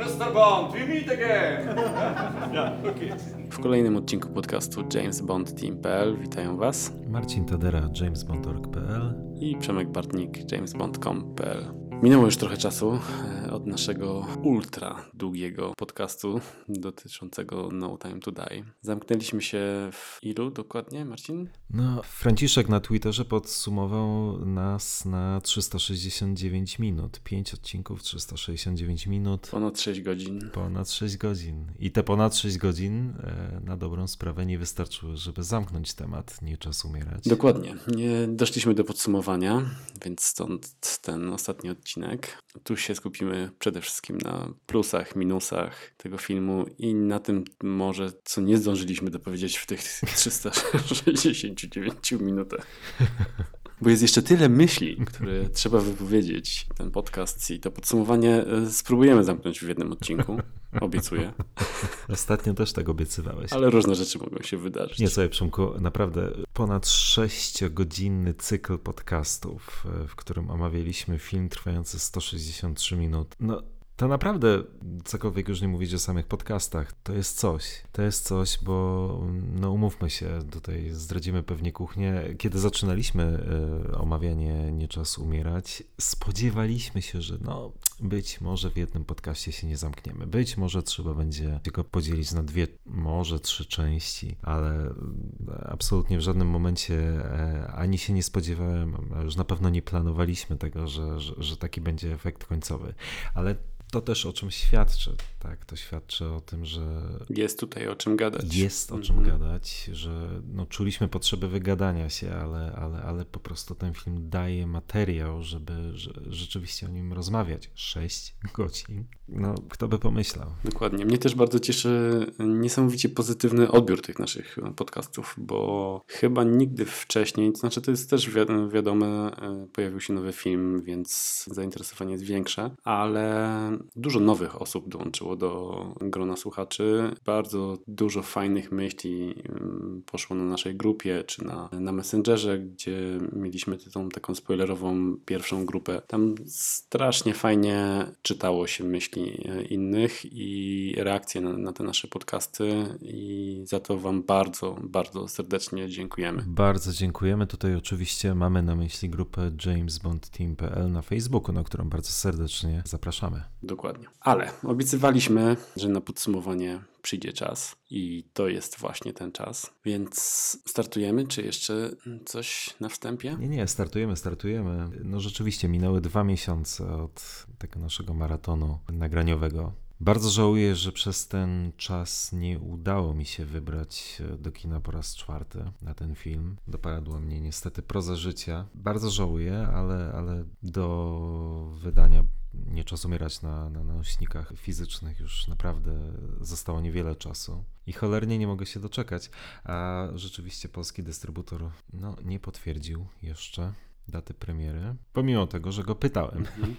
Mr. Bond, we meet again! yeah, okay. W kolejnym odcinku podcastu James Bond Team.pl witają Was Marcin Tadera, jamesbond.org.pl i Przemek Bartnik, jamesbond.com.pl. Minęło już trochę czasu e, od naszego ultra długiego podcastu dotyczącego No Time to Die. Zamknęliśmy się w ilu dokładnie, Marcin? No, Franciszek na Twitterze podsumował nas na 369 minut. 5 odcinków, 369 minut. Ponad 6 godzin. Ponad 6 godzin. I te ponad 6 godzin e, na dobrą sprawę nie wystarczyły, żeby zamknąć temat Nie czas umierać. Dokładnie. Nie doszliśmy do podsumowania, więc stąd ten ostatni odcinek odcinek. Tu się skupimy przede wszystkim na plusach, minusach tego filmu i na tym może, co nie zdążyliśmy dopowiedzieć w tych 369 minutach. Bo jest jeszcze tyle myśli, które trzeba wypowiedzieć. Ten podcast i to podsumowanie e, spróbujemy zamknąć w jednym odcinku. Obiecuję. Ostatnio też tak obiecywałeś. Ale różne rzeczy mogą się wydarzyć. Nie, sobie Przemku, naprawdę ponad 6-godzinny cykl podcastów, e, w którym omawialiśmy film trwający 163 minut. No, to naprawdę, cokolwiek już nie mówić o samych podcastach, to jest coś. To jest coś, bo no umówmy się, tutaj zdradzimy pewnie kuchnię. Kiedy zaczynaliśmy y, omawianie Nie czas umierać, spodziewaliśmy się, że no być może w jednym podcaście się nie zamkniemy. Być może trzeba będzie go podzielić na dwie, może trzy części, ale e, absolutnie w żadnym momencie e, ani się nie spodziewałem, już na pewno nie planowaliśmy tego, że, że, że taki będzie efekt końcowy. Ale to też o czym świadczy, tak? To świadczy o tym, że. Jest tutaj o czym gadać. Jest o czym mm -hmm. gadać, że no, czuliśmy potrzebę wygadania się, ale, ale, ale po prostu ten film daje materiał, żeby że, rzeczywiście o nim rozmawiać. Sześć godzin. No, kto by pomyślał? Dokładnie. Mnie też bardzo cieszy niesamowicie pozytywny odbiór tych naszych podcastów, bo chyba nigdy wcześniej, to znaczy to jest też wiadome, e, pojawił się nowy film, więc zainteresowanie jest większe, ale Dużo nowych osób dołączyło do grona słuchaczy. Bardzo dużo fajnych myśli mm, poszło na naszej grupie czy na, na Messengerze, gdzie mieliśmy tą taką spoilerową pierwszą grupę. Tam strasznie fajnie czytało się myśli e, innych i reakcje na, na te nasze podcasty i za to Wam bardzo, bardzo serdecznie dziękujemy. Bardzo dziękujemy. Tutaj oczywiście mamy na myśli grupę jamesbondteam.pl na Facebooku, na którą bardzo serdecznie zapraszamy. Dokładnie. Ale obiecywaliśmy, że na podsumowanie przyjdzie czas i to jest właśnie ten czas. Więc startujemy, czy jeszcze coś na wstępie? Nie, nie, startujemy, startujemy. No rzeczywiście minęły dwa miesiące od tego naszego maratonu nagraniowego. Bardzo żałuję, że przez ten czas nie udało mi się wybrać do kina po raz czwarty na ten film. Dopadła mnie niestety proza życia. Bardzo żałuję, ale, ale do wydania nie czas umierać na, na nośnikach fizycznych już naprawdę zostało niewiele czasu. I cholernie nie mogę się doczekać. A rzeczywiście polski dystrybutor no, nie potwierdził jeszcze daty premiery, pomimo tego, że go pytałem. Mhm.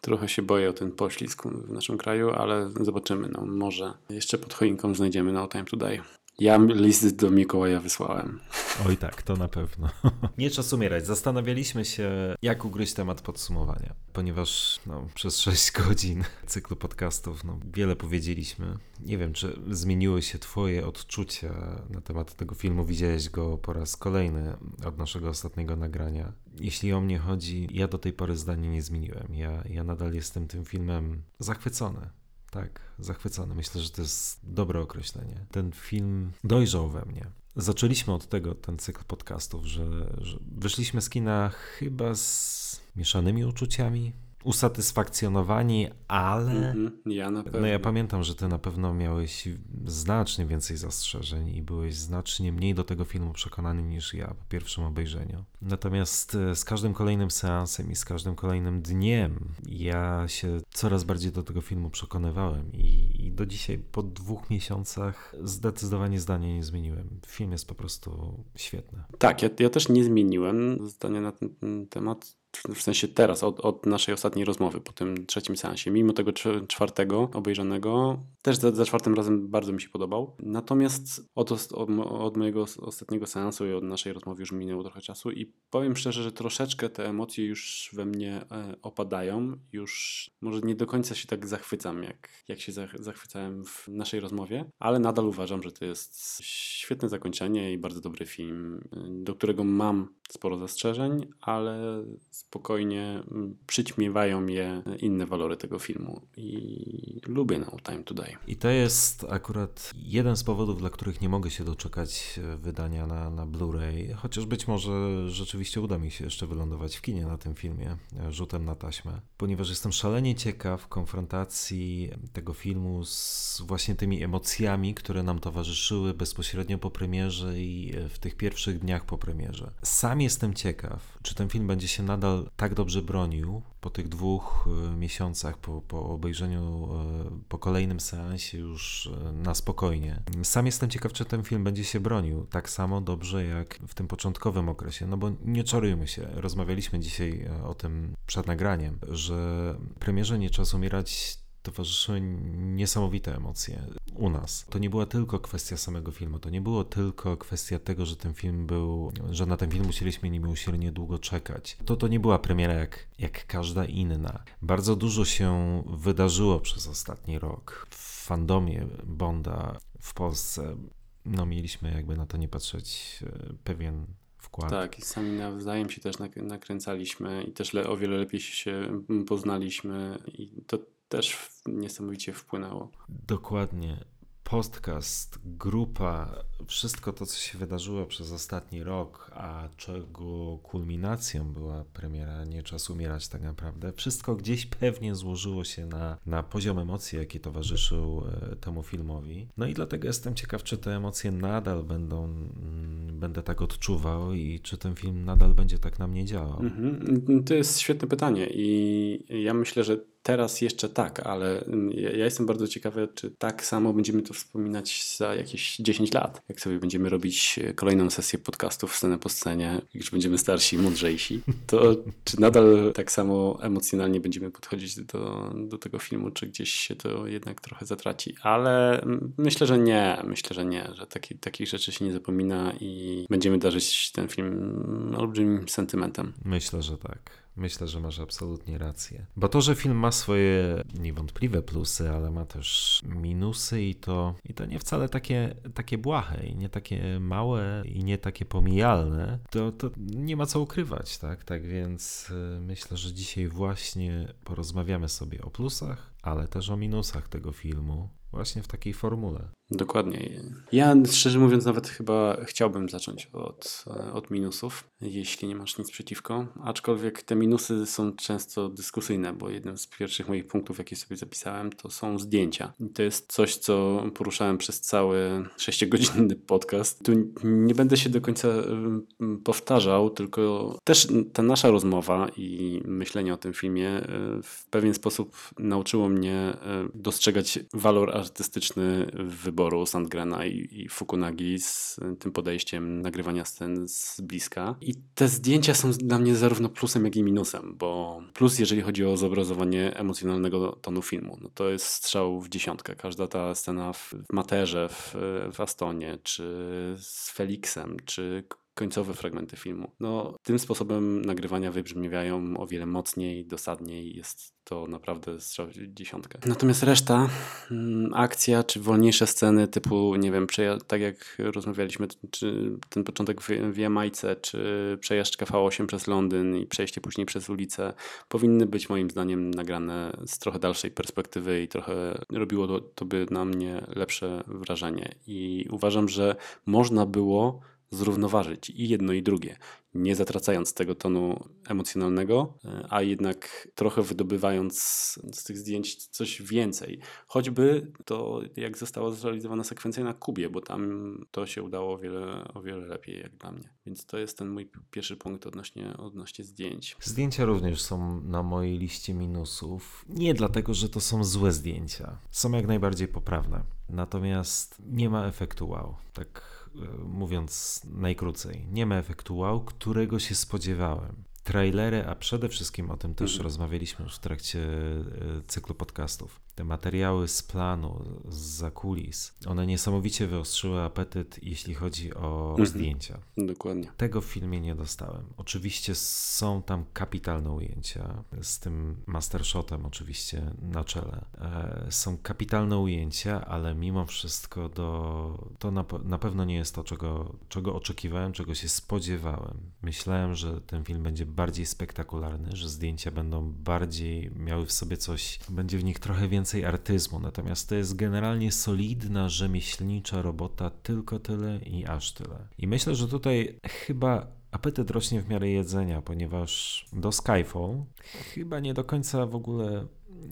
Trochę się boję o ten poślizg w naszym kraju, ale zobaczymy. No, może jeszcze pod choinką znajdziemy No Time To Die. Ja list do Mikołaja wysłałem. Oj tak, to na pewno. Nie czas umierać. Zastanawialiśmy się, jak ugryźć temat podsumowania, ponieważ no, przez 6 godzin cyklu podcastów no, wiele powiedzieliśmy. Nie wiem, czy zmieniły się Twoje odczucia na temat tego filmu. Widziałeś go po raz kolejny od naszego ostatniego nagrania. Jeśli o mnie chodzi, ja do tej pory zdania nie zmieniłem. Ja, ja nadal jestem tym filmem zachwycony. Tak, zachwycony. Myślę, że to jest dobre określenie. Ten film dojrzał we mnie. Zaczęliśmy od tego ten cykl podcastów, że, że wyszliśmy z kina chyba z mieszanymi uczuciami, usatysfakcjonowani, ale. Mm-hmm. Ja na pewno. No ja pamiętam, że ty na pewno miałeś znacznie więcej zastrzeżeń i byłeś znacznie mniej do tego filmu przekonany niż ja po pierwszym obejrzeniu. Natomiast e, z każdym kolejnym seansem i z każdym kolejnym dniem ja się coraz bardziej do tego filmu przekonywałem i, i do dzisiaj po dwóch miesiącach zdecydowanie zdania nie zmieniłem. Film jest po prostu świetny. Tak, ja, ja też nie zmieniłem zdania na ten, ten temat w sensie teraz, od, od naszej ostatniej rozmowy po tym trzecim seansie. Mimo tego czwartego obejrzanego, też za, za czwartym razem bardzo mi się podobał. Natomiast od, od, od mojego ostatniego seansu i od naszej rozmowy już minęło trochę czasu i powiem szczerze, że troszeczkę te emocje już we mnie e, opadają. Już może nie do końca się tak zachwycam, jak, jak się zachwycałem w naszej rozmowie, ale nadal uważam, że to jest świetne zakończenie i bardzo dobry film, do którego mam sporo zastrzeżeń, ale spokojnie mm, przyćmiewają je inne walory tego filmu i lubię No Time Today. I to jest akurat jeden z powodów, dla których nie mogę się doczekać e, wydania na, na Blu-ray, chociaż być może rzeczywiście uda mi się jeszcze wylądować w kinie na tym filmie, e, rzutem na taśmę, ponieważ jestem szalenie ciekaw konfrontacji tego filmu z właśnie tymi emocjami, które nam towarzyszyły bezpośrednio po premierze i e, w tych pierwszych dniach po premierze. Sam jestem ciekaw, czy ten film będzie się nadal tak dobrze bronił po tych dwóch e, miesiącach, po, po obejrzeniu, e, po kolejnym seansie już e, na spokojnie. Sam jestem ciekaw, czy ten film będzie się bronił tak samo dobrze jak w tym początkowym okresie, no bo nie czarujmy się. Rozmawialiśmy dzisiaj o tym przed nagraniem, że premierze Nie Czas Umierać towarzyszyły niesamowite emocje u nas. To nie była tylko kwestia samego filmu, to nie było tylko kwestia tego, że ten film był, że na ten film musieliśmy niemiłosiernie długo czekać. To to nie była premiera jak, jak każda inna. Bardzo dużo się wydarzyło przez ostatni rok w fandomie Bonda w Polsce. No mieliśmy jakby na to nie patrzeć e, pewien Wkład. Tak, i sami nawzajem się też nakręcaliśmy i też le, o wiele lepiej się poznaliśmy i to też niesamowicie wpłynęło. Dokładnie. Podcast, grupa, wszystko to, co się wydarzyło przez ostatni rok, a czego kulminacją była premiera Nie Czas Umierać tak naprawdę, wszystko gdzieś pewnie złożyło się na, na poziom emocji, jaki towarzyszył e, temu filmowi. No i dlatego jestem ciekaw, czy te emocje nadal będą, mm, będę tak odczuwał i czy ten film nadal będzie tak na mnie działał. Mhm. To jest świetne pytanie i ja myślę, że Teraz jeszcze tak, ale mm, ja jestem bardzo ciekawy, czy tak samo będziemy to wspominać za jakieś 10 lat, jak sobie będziemy robić e, kolejną sesję podcastów scenę po scenie, już będziemy starsi, mądrzejsi, to czy nadal tak samo emocjonalnie będziemy podchodzić do, do tego filmu, czy gdzieś się to jednak trochę zatraci. Ale mm, myślę, że nie, myślę, że nie, że taki, takich rzeczy się nie zapomina i będziemy darzyć ten film olbrzymim sentymentem. Myślę, że tak. Myślę, że masz absolutnie rację. Bo to, że film ma swoje niewątpliwe plusy, ale ma też minusy i to, i to nie wcale takie, takie błahe i nie takie małe i nie takie pomijalne, to, to nie ma co ukrywać, tak? Tak więc y, myślę, że dzisiaj właśnie porozmawiamy sobie o plusach, ale też o minusach tego filmu właśnie w takiej formule. Dokładnie. Ja szczerze mówiąc nawet chyba chciałbym zacząć od, od minusów, jeśli nie masz nic przeciwko, aczkolwiek te minusy są często dyskusyjne, bo jednym z pierwszych moich punktów, jakie sobie zapisałem, to są zdjęcia. I to jest coś, co poruszałem przez cały 6-godzinny podcast. Tu nie będę się do końca powtarzał, tylko też ta nasza rozmowa i myślenie o tym filmie e, w pewien sposób nauczyło mnie e, dostrzegać walor artystyczny wyboru Sandgrena i, Fukunagi z tym podejściem nagrywania scen z bliska. I te zdjęcia są dla mnie zarówno plusem, jak i minusem, bo plus, jeżeli chodzi o zobrazowanie emocjonalnego tonu filmu, no to jest strzał w dziesiątkę. Każda ta scena w Materze, w, w Astonie, czy z Felixem, czy końcowe fragmenty filmu. No, tym sposobem nagrywania wybrzmiewają o wiele mocniej, dosadniej. Jest to naprawdę strzał dziesiątkę. Natomiast reszta, mm, akcja czy wolniejsze sceny typu, nie wiem, tak jak rozmawialiśmy, czy ten początek w, Jamajce, czy przejażdżka V8 przez Londyn i przejście później przez ulicę, powinny być moim zdaniem nagrane z trochę dalszej perspektywy i trochę robiło to, to by na mnie lepsze wrażenie. I uważam, że można było zrównoważyć i jedno i drugie, nie zatracając tego tonu emocjonalnego, a jednak trochę wydobywając z tych zdjęć coś więcej. Choćby to, jak została zrealizowana sekwencja na Kubie, bo tam to się udało o wiele, o wiele lepiej, jak dla mnie. Więc to jest ten mój pierwszy punkt odnośnie, odnośnie zdjęć. Zdjęcia również są na mojej liście minusów. Nie dlatego, że to są złe zdjęcia. Są jak najbardziej poprawne. Natomiast nie ma efektu wow. Tak E, mówiąc najkrócej, nie ma efektu wow, którego się spodziewałem. Trailery, a przede wszystkim o tym też Mhm. rozmawialiśmy już w trakcie e, cyklu podcastów. Te materiały z planu, z zakulis, one niesamowicie wyostrzyły apetyt, jeśli chodzi o Mhm. zdjęcia. Dokładnie. Tego w filmie nie dostałem. Oczywiście są tam kapitalne ujęcia, z tym mastershotem oczywiście na czele. E, są kapitalne ujęcia, ale mimo wszystko do, to na, na pewno nie jest to, czego, czego oczekiwałem, czego się spodziewałem. Myślałem, że ten film będzie bardziej spektakularny, że zdjęcia będą bardziej miały w sobie coś, będzie w nich trochę więcej artyzmu. Natomiast to jest generalnie solidna, rzemieślnicza robota, tylko tyle i aż tyle. I myślę, że tutaj chyba apetyt rośnie w miarę jedzenia, ponieważ do Skyfall chyba nie do końca w ogóle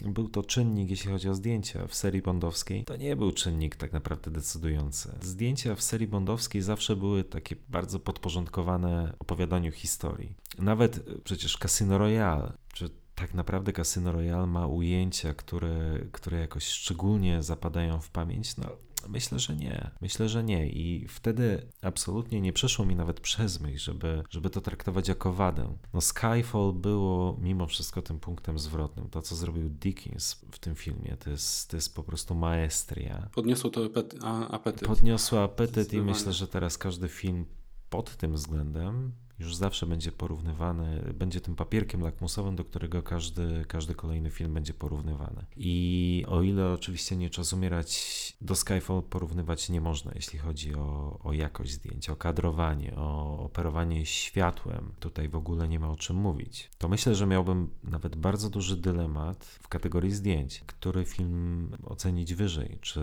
był to czynnik, jeśli chodzi o zdjęcia w serii bondowskiej. To nie był czynnik tak naprawdę decydujący. Zdjęcia w serii bondowskiej zawsze były takie bardzo podporządkowane opowiadaniu historii. Nawet e, przecież Casino Royale, czy tak naprawdę Casino Royale ma ujęcia, które, które jakoś szczególnie zapadają w pamięć? No, myślę, że nie. Myślę, że nie. I wtedy absolutnie nie przeszło mi nawet przez myśl, żeby, żeby to traktować jako wadę. No Skyfall było mimo wszystko tym punktem zwrotnym. To, co zrobił Dickens w tym filmie, to jest, to jest po prostu maestria. Podniosło to apety, apetyt. Podniosła apetyt i myślę, że teraz każdy film pod tym względem już zawsze będzie porównywany, będzie tym papierkiem lakmusowym, do którego każdy, każdy kolejny film będzie porównywany. I o ile oczywiście nie czas umierać, do Skyfall porównywać nie można, jeśli chodzi o, o jakość zdjęć, o kadrowanie, o operowanie światłem. Tutaj w ogóle nie ma o czym mówić. To myślę, że miałbym nawet bardzo duży dylemat w kategorii zdjęć, który film ocenić wyżej, czy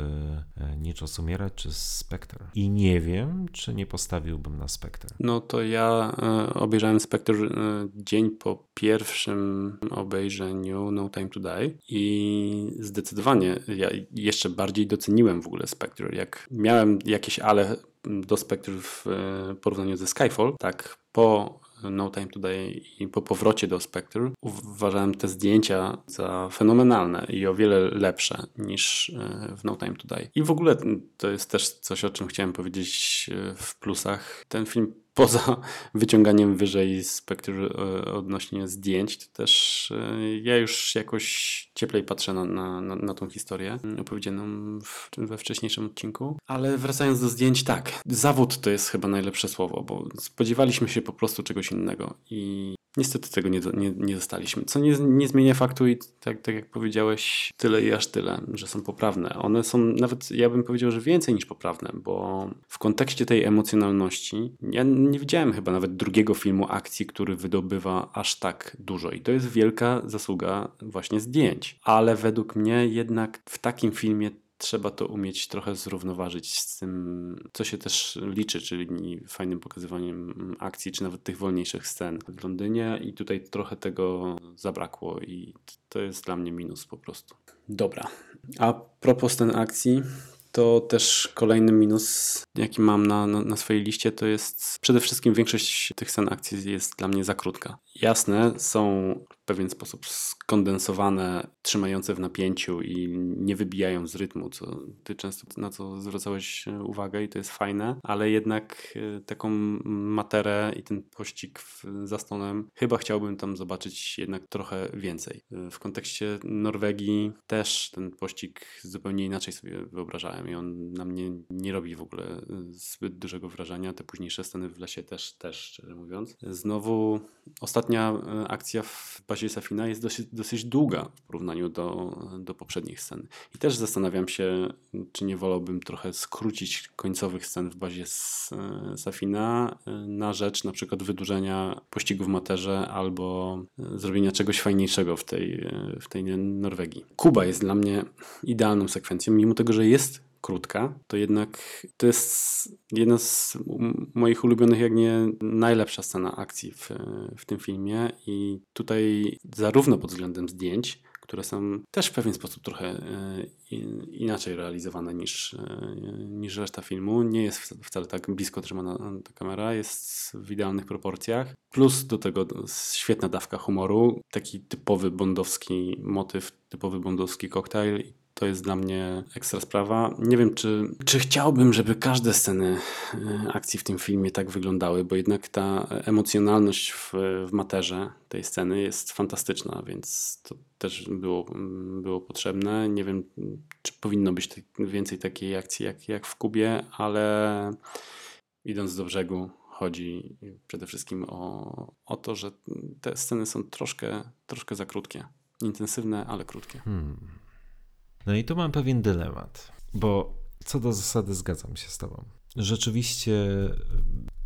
e, Nie czas umierać, czy Spectre. I nie wiem, czy nie postawiłbym na Spectre. No to ja e, obejrzałem Spectre e, dzień po pierwszym obejrzeniu No Time to Die i zdecydowanie ja jeszcze bardziej doceniłem w ogóle Spectre. Jak miałem jakieś ale do Spectre w e, porównaniu ze Skyfall, tak po No Time to Die i po powrocie do Spectre uważałem te zdjęcia za fenomenalne i o wiele lepsze niż e, w No Time to Die. I w ogóle to jest też coś, o czym chciałem powiedzieć e, w plusach. Ten film poza wyciąganiem wyżej Spectre e, odnośnie zdjęć, to też e, ja już jakoś cieplej patrzę na, na, na, tą historię opowiedzianą w, we wcześniejszym odcinku. Ale wracając do zdjęć, tak, zawód to jest chyba najlepsze słowo, bo spodziewaliśmy się po prostu czegoś innego i Niestety tego nie, nie, nie dostaliśmy, co nie, nie zmienia faktu i tak, tak jak powiedziałeś, tyle i aż tyle, że są poprawne. One są nawet, ja bym powiedział, że więcej niż poprawne, bo w kontekście tej emocjonalności ja nie widziałem chyba nawet drugiego filmu akcji, który wydobywa aż tak dużo i to jest wielka zasługa właśnie zdjęć. Ale według mnie jednak w takim filmie trzeba to umieć trochę zrównoważyć z tym, co się też liczy, czyli fajnym pokazywaniem akcji, czy nawet tych wolniejszych scen w Londynie i tutaj trochę tego zabrakło i to jest dla mnie minus po prostu. Dobra, a propos ten akcji, to też kolejny minus, jaki mam na, na, na, swojej liście, to jest przede wszystkim większość tych scen akcji jest dla mnie za krótka. Jasne, są pewien sposób skondensowane, trzymające w napięciu i nie wybijają z rytmu, co ty często na co zwracałeś uwagę i to jest fajne, ale jednak taką materę i ten pościg za stonem chyba chciałbym tam zobaczyć jednak trochę więcej. W kontekście Norwegii też ten pościg zupełnie inaczej sobie wyobrażałem i on na mnie nie robi w ogóle zbyt dużego wrażenia. Te późniejsze sceny w lesie też, też szczerze mówiąc. Znowu ostatnia akcja w bazie Safina jest dosyć, dosyć długa w porównaniu do, do poprzednich scen. I też zastanawiam się, czy nie wolałbym trochę skrócić końcowych scen w bazie Safina na rzecz na przykład wydłużenia pościgu w materze albo zrobienia czegoś fajniejszego w tej, w tej Norwegii. Kuba jest dla mnie idealną sekwencją, mimo tego, że jest krótka, to jednak to jest jedna z moich ulubionych, jak nie najlepsza scena akcji w, w tym filmie i tutaj zarówno pod względem zdjęć, które są też w pewien sposób trochę inaczej realizowane niż, niż reszta filmu. Nie jest wcale tak blisko trzymana ta kamera, jest w idealnych proporcjach. Plus do tego świetna dawka humoru, taki typowy bondowski motyw, typowy bondowski koktajl to jest dla mnie ekstra sprawa. Nie wiem, czy, czy chciałbym, żeby każde sceny e, akcji w tym filmie tak wyglądały, bo jednak ta emocjonalność w, w materze tej sceny jest fantastyczna, więc to też było, było potrzebne. Nie wiem, czy powinno być więcej takiej akcji jak, jak w Kubie, ale idąc do brzegu, chodzi przede wszystkim o, o to, że te sceny są troszkę, troszkę za krótkie. Intensywne, ale krótkie. Hmm. No i tu mam pewien dylemat, bo co do zasady zgadzam się z Tobą. Rzeczywiście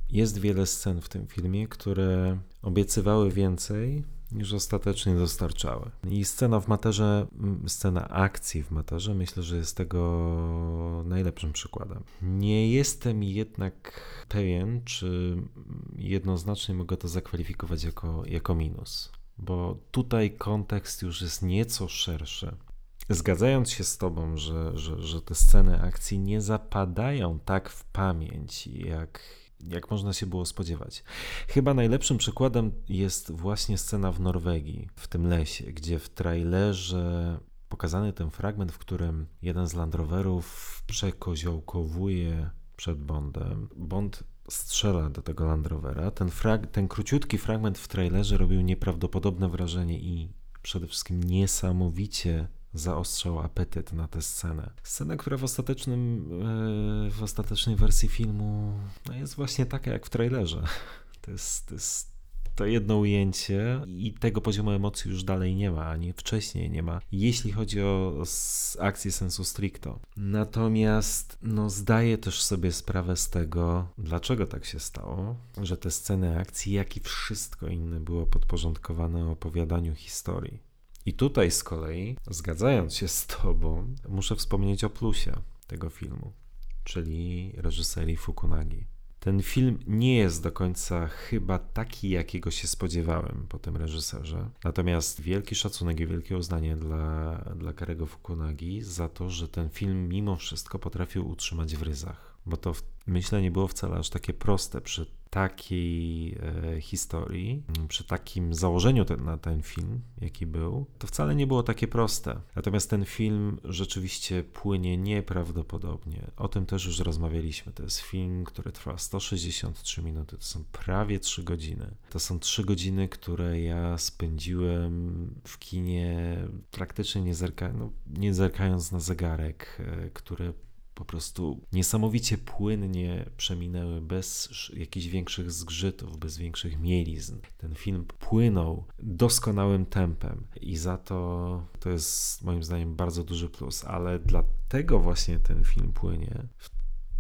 jest wiele scen w tym filmie, które obiecywały więcej, niż ostatecznie dostarczały. I scena w materze, scena akcji w materze, myślę, że jest tego najlepszym przykładem. Nie jestem jednak pewien, czy jednoznacznie mogę to zakwalifikować jako, jako minus, bo tutaj kontekst już jest nieco szerszy. Zgadzając się z Tobą, że, że, że te sceny akcji nie zapadają tak w pamięć, jak, jak można się było spodziewać. Chyba najlepszym przykładem jest właśnie scena w Norwegii, w tym lesie, gdzie w trailerze pokazany ten fragment, w którym jeden z Land Roverów przekoziołkowuje przed Bondem. Bond strzela do tego Land Rovera. Ten, frag- ten króciutki fragment w trailerze robił nieprawdopodobne wrażenie i przede wszystkim niesamowicie zaostrzał apetyt na tę scenę. Scenę, która w ostatecznym, e, w ostatecznej wersji filmu no jest właśnie taka jak w trailerze. To jest, to jest to jedno ujęcie i tego poziomu emocji już dalej nie ma, ani wcześniej nie ma, jeśli chodzi o akcję sensu stricto. Natomiast no, zdaję też sobie sprawę z tego, dlaczego tak się stało, że te sceny akcji, jak i wszystko inne było podporządkowane opowiadaniu historii. I tutaj z kolei, zgadzając się z Tobą, muszę wspomnieć o plusie tego filmu, czyli reżyserii Fukunagi. Ten film nie jest do końca chyba taki, jakiego się spodziewałem po tym reżyserze. Natomiast wielki szacunek i wielkie uznanie dla, dla Karego Fukunagi za to, że ten film mimo wszystko potrafił utrzymać w ryzach. Bo to myślę nie było wcale aż takie proste przy takiej e, historii, przy takim założeniu ten, na ten film, jaki był, to wcale nie było takie proste. Natomiast ten film rzeczywiście płynie nieprawdopodobnie. O tym też już rozmawialiśmy. To jest film, który trwa 163 minuty, to są prawie 3 godziny. To są 3 godziny, które ja spędziłem w kinie praktycznie nie, zerka, no, nie zerkając na zegarek, e, który po prostu niesamowicie płynnie przeminęły bez jakichś większych zgrzytów, bez większych mielizn. Ten film płynął doskonałym tempem i za to to jest moim zdaniem bardzo duży plus, ale dlatego właśnie ten film płynie w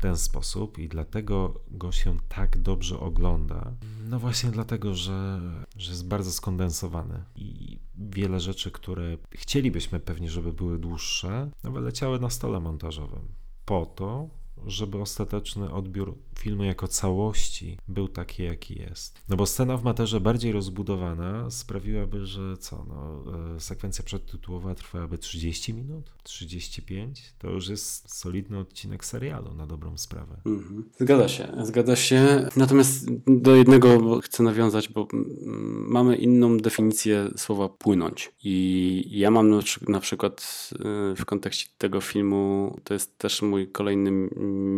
ten sposób i dlatego go się tak dobrze ogląda. No właśnie dlatego, że, że jest bardzo skondensowany i wiele rzeczy, które chcielibyśmy pewnie, żeby były dłuższe, no wyleciały na stole montażowym po to, żeby ostateczny odbiór filmu jako całości był taki, jaki jest. No bo scena w materze bardziej rozbudowana sprawiłaby, że co, no, e, sekwencja przedtytułowa trwałaby 30 minut, 35, to już jest solidny odcinek serialu na dobrą sprawę. Mhm. Zgadza się, zgadza się. Natomiast do jednego chcę nawiązać, bo mamy inną definicję słowa płynąć. I ja mam na przykład e, w kontekście tego filmu, to jest też mój kolejny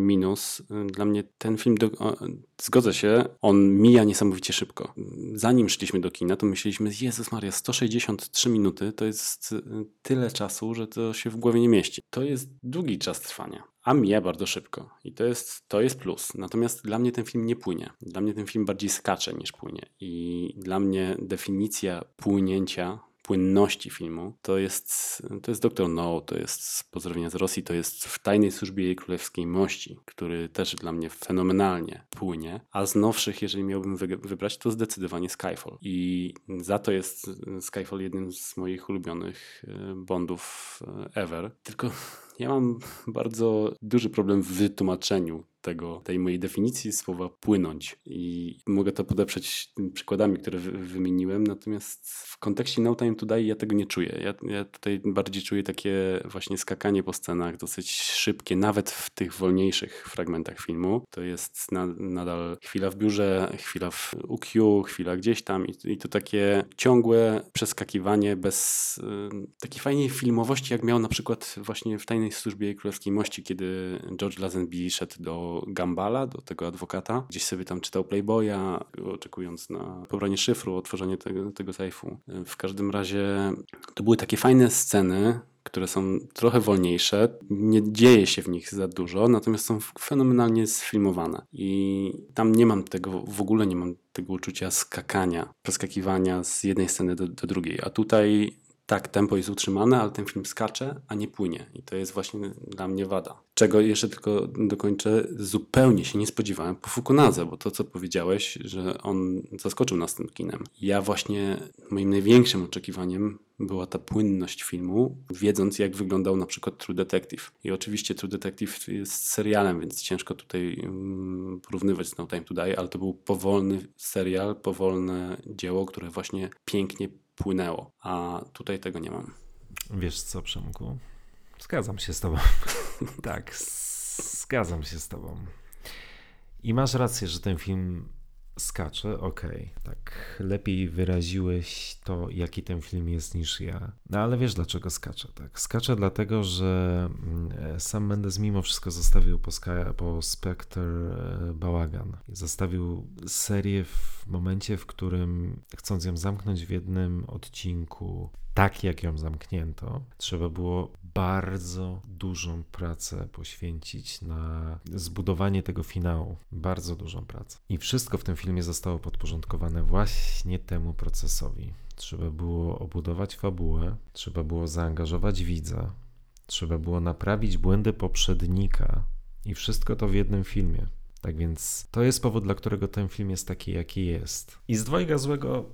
minus. Dla mnie ten film, do, o, zgodzę się, on mija niesamowicie szybko. Zanim szliśmy do kina, to myśleliśmy, Jezus Maria, 163 minuty to jest y, tyle czasu, że to się w głowie nie mieści. To jest długi czas trwania, a mija bardzo szybko i to jest, to jest plus. Natomiast dla mnie ten film nie płynie. Dla mnie ten film bardziej skacze niż płynie i dla mnie definicja płynięcia płynności filmu, to jest, to jest Dr. No, to jest z Pozdrowienia z Rosji, to jest w Tajnej Służbie Jej Królewskiej Mości, który też dla mnie fenomenalnie płynie, a z nowszych, jeżeli miałbym wybrać, to zdecydowanie Skyfall. I za to jest Skyfall jednym z moich ulubionych e, Bondów e, ever. Tylko Ja mam bardzo duży problem w wytłumaczeniu tego, tej mojej definicji słowa płynąć. I mogę to podeprzeć przykładami, które wymieniłem, natomiast w kontekście No Time to Die ja tego nie czuję. Ja, ja tutaj bardziej czuję takie właśnie skakanie po scenach, dosyć szybkie, nawet w tych wolniejszych fragmentach filmu. To jest na, nadal chwila w biurze, chwila w UQ, chwila gdzieś tam i, i to takie ciągłe przeskakiwanie bez y, takiej fajnej filmowości, jak miał na przykład właśnie w Tajnej Służbie Królewskiej Mości, kiedy George Lazenby szedł do Gambala, do tego adwokata. Gdzieś sobie tam czytał Playboya, oczekując na pobranie szyfru, otworzenie tego, tego sejfu. W każdym razie to były takie fajne sceny, które są trochę wolniejsze. Nie dzieje się w nich za dużo, natomiast są fenomenalnie sfilmowane. I tam nie mam tego, w ogóle nie mam tego uczucia skakania, przeskakiwania z jednej sceny do, do drugiej. A tutaj tak, tempo jest utrzymane, ale ten film skacze, a nie płynie. I to jest właśnie dla mnie wada. Czego jeszcze tylko dokończę, zupełnie się nie spodziewałem po Fukunadze, bo to, co powiedziałeś, że on zaskoczył nas tym kinem. Ja właśnie, moim największym oczekiwaniem była ta płynność filmu, wiedząc jak wyglądał na przykład True Detective. I oczywiście True Detective jest serialem, więc ciężko tutaj mm, porównywać z No Time to Die, ale to był powolny serial, powolne dzieło, które właśnie pięknie płynęło, a tutaj tego nie mam. Wiesz co, Przemku? Zgadzam się z tobą. tak, zgadzam się z tobą. I masz rację, że ten film skacze, okej, okay, tak. Lepiej wyraziłeś to, jaki ten film jest niż ja. No ale wiesz dlaczego skacze, tak? Skacze dlatego, że mm, sam Mendes mimo wszystko zostawił po, Sky, po Spectre e, bałagan. Zostawił serię w momencie, w którym chcąc ją zamknąć w jednym odcinku, tak jak ją zamknięto, trzeba było bardzo dużą pracę poświęcić na zbudowanie tego finału. Bardzo dużą pracę. I wszystko w tym filmie zostało podporządkowane właśnie temu procesowi. Trzeba było obudować fabułę, trzeba było zaangażować widza, trzeba było naprawić błędy poprzednika i wszystko to w jednym filmie. Tak więc to jest powód, dla którego ten film jest taki, jaki jest. I z dwojga złego,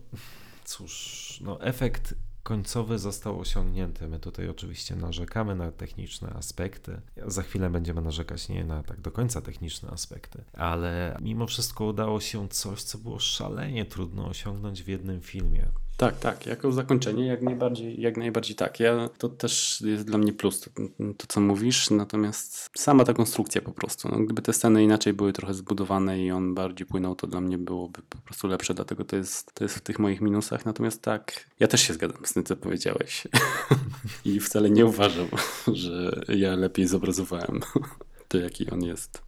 cóż, no efekt końcowy został osiągnięty. My tutaj oczywiście narzekamy na techniczne aspekty. Za chwilę będziemy narzekać nie na tak do końca techniczne aspekty, ale mimo wszystko udało się coś, co było szalenie trudno osiągnąć w jednym filmie. Tak, tak. Jako zakończenie jak najbardziej, jak najbardziej tak. Ja, to też jest dla mnie plus, to, to co mówisz, natomiast sama ta konstrukcja po prostu. No, gdyby te sceny inaczej były trochę zbudowane i on bardziej płynął, to dla mnie byłoby po prostu lepsze, dlatego to jest, to jest w tych moich minusach. Natomiast tak, ja też się zgadzam z tym, co powiedziałeś. I wcale nie uważam, że ja lepiej zobrazowałem to, jaki on jest.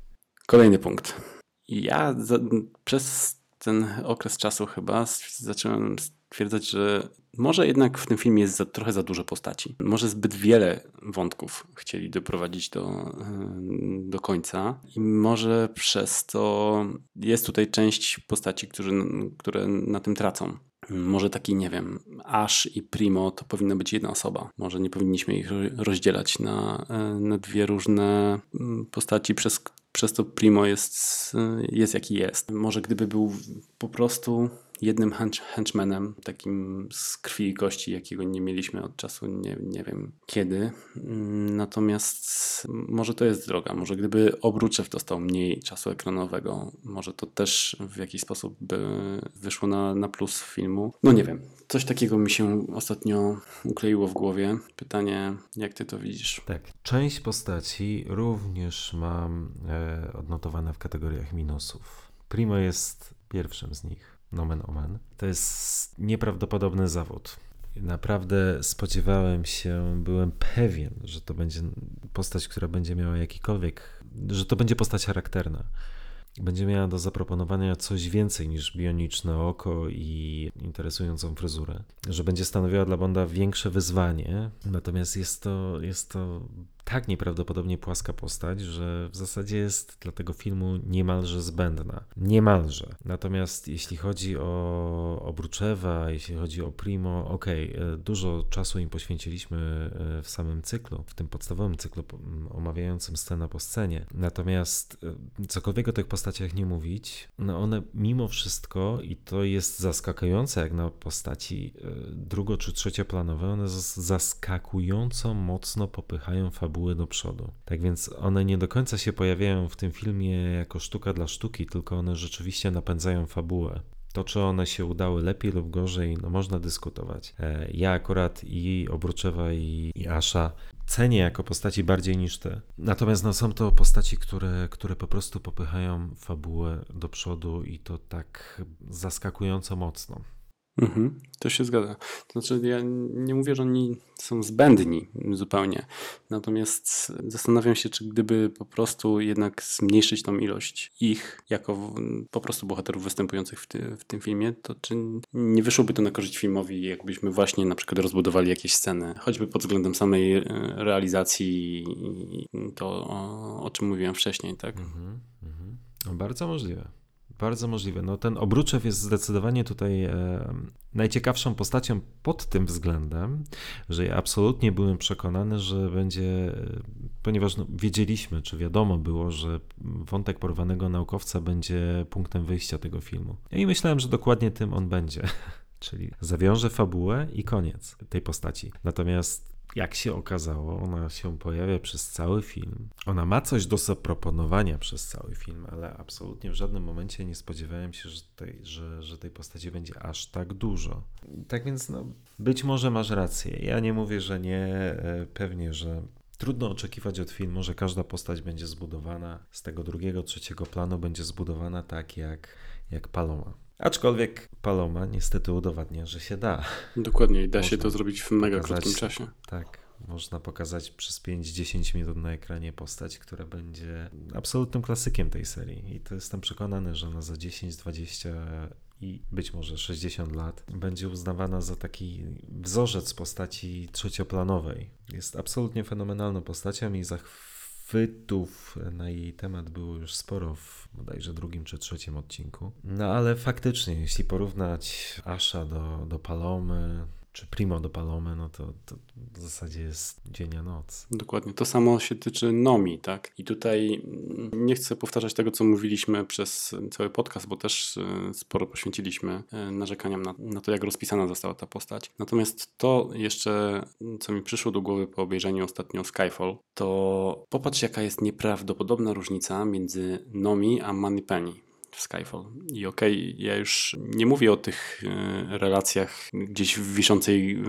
Kolejny punkt. Ja za, przez ten okres czasu chyba zacząłem stwierdzać, że może jednak w tym filmie jest za, trochę za dużo postaci. Może zbyt wiele wątków chcieli doprowadzić do, e, do końca i może przez to jest tutaj część postaci, którzy, które na tym tracą. Może taki, nie wiem, Ash i Primo to powinna być jedna osoba. Może nie powinniśmy ich rozdzielać na, e, na dwie różne mm, postaci, przez, przez to Primo jest, e, jest jaki jest. Może gdyby był po prostu jednym hench henchmanem, takim z krwi i kości, jakiego nie mieliśmy od czasu nie, nie wiem kiedy. Mm, natomiast może to jest droga. Może gdyby Obruczew dostał mniej czasu ekranowego, może to też w jakiś sposób by wyszło na, na plus filmu. No nie wiem. Coś takiego mi się ostatnio ukleiło w głowie. Pytanie, jak ty to widzisz? Tak. Część postaci również mam e, odnotowane w kategoriach minusów. Primo jest pierwszym z nich nomen omen. To jest nieprawdopodobny zawód. Naprawdę spodziewałem się, byłem pewien, że to będzie postać, która będzie miała jakikolwiek, że to będzie postać charakterna będzie miała do zaproponowania coś więcej niż bioniczne oko i interesującą fryzurę, że będzie stanowiła dla Bonda większe wyzwanie, natomiast jest to, jest to tak nieprawdopodobnie płaska postać, że w zasadzie jest dla tego filmu niemalże zbędna. Niemalże. Natomiast jeśli chodzi o Obruczewa, jeśli chodzi o Primo, okej, okay, e, dużo czasu im poświęciliśmy e, w samym cyklu, w tym podstawowym cyklu omawiającym scenę po scenie. Natomiast e, cokolwiek o tych postaciach nie mówić, no one mimo wszystko, i to jest zaskakujące jak na postaci drugo- czy trzecioplanowe, one zaskakująco mocno popychają fabułę fabuły do przodu. Tak więc one nie do końca się pojawiają w tym filmie jako sztuka dla sztuki, tylko one rzeczywiście napędzają fabułę. To, czy one się udały lepiej lub gorzej, no można dyskutować. E, ja akurat i Obruczewa i, i cenię jako postaci bardziej niż te. Natomiast no, są to postaci, które, które po prostu popychają fabułę do przodu i to tak zaskakująco mocno. Mhm, to się zgadza. To znaczy, ja nie mówię, że oni są zbędni zupełnie. Natomiast zastanawiam się, czy gdyby po prostu jednak zmniejszyć tą ilość ich, jako po prostu bohaterów występujących w, ty, w tym filmie, to czy nie wyszłoby to na korzyść filmowi, jakbyśmy właśnie na przykład rozbudowali jakieś sceny, choćby pod względem samej e, realizacji to, o, o czym mówiłem wcześniej, tak? Mhm, mhm. No, bardzo możliwe. Bardzo możliwe. No, ten Obruczew jest zdecydowanie tutaj e, najciekawszą postacią pod tym względem, że ja absolutnie byłem przekonany, że będzie, e, ponieważ no, wiedzieliśmy, czy wiadomo było, że wątek porwanego naukowca będzie punktem wyjścia tego filmu. I myślałem, że dokładnie tym on będzie. Czyli zawiąże fabułę i koniec tej postaci. Natomiast jak się okazało, ona się pojawia przez cały film. Ona ma coś do zaproponowania przez cały film, ale absolutnie w żadnym momencie nie spodziewałem się, że tej, że, że tej postaci będzie aż tak dużo. Tak więc, no, być może masz rację. Ja nie mówię, że nie, e, pewnie, że Trudno oczekiwać od filmu, że każda postać będzie zbudowana z tego drugiego, trzeciego planu, będzie zbudowana tak jak, jak Paloma. Aczkolwiek Paloma niestety udowadnia, że się da. Dokładnie, da można się to zrobić w mega pokazać, krótkim czasie. Tak, można pokazać przez 5-10 minut na ekranie postać, która będzie absolutnym klasykiem tej serii. I to jestem przekonany, że ona za 10, 20 i być może 60 lat będzie uznawana za taki wzorzec postaci trzecioplanowej. Jest absolutnie fenomenalną postacią i za chwytów na jej temat było już sporo w bodajże drugim czy trzecim odcinku. No ale faktycznie, jeśli porównać Asha do, do Palomy, czy Primo do Palomy, no to, to w zasadzie jest dzień a noc. Dokładnie. To samo się tyczy Nomi, tak? I tutaj nie chcę powtarzać tego, co mówiliśmy przez cały podcast, bo też e, sporo poświęciliśmy e, narzekaniom na, na to, jak rozpisana została ta postać. Natomiast to jeszcze, co mi przyszło do głowy po obejrzeniu ostatnio Skyfall, to popatrz, jaka jest nieprawdopodobna różnica między Nomi a Moneypenny Skyfall. I okej, okay, ja już nie mówię o tych e, relacjach gdzieś wiszącej e,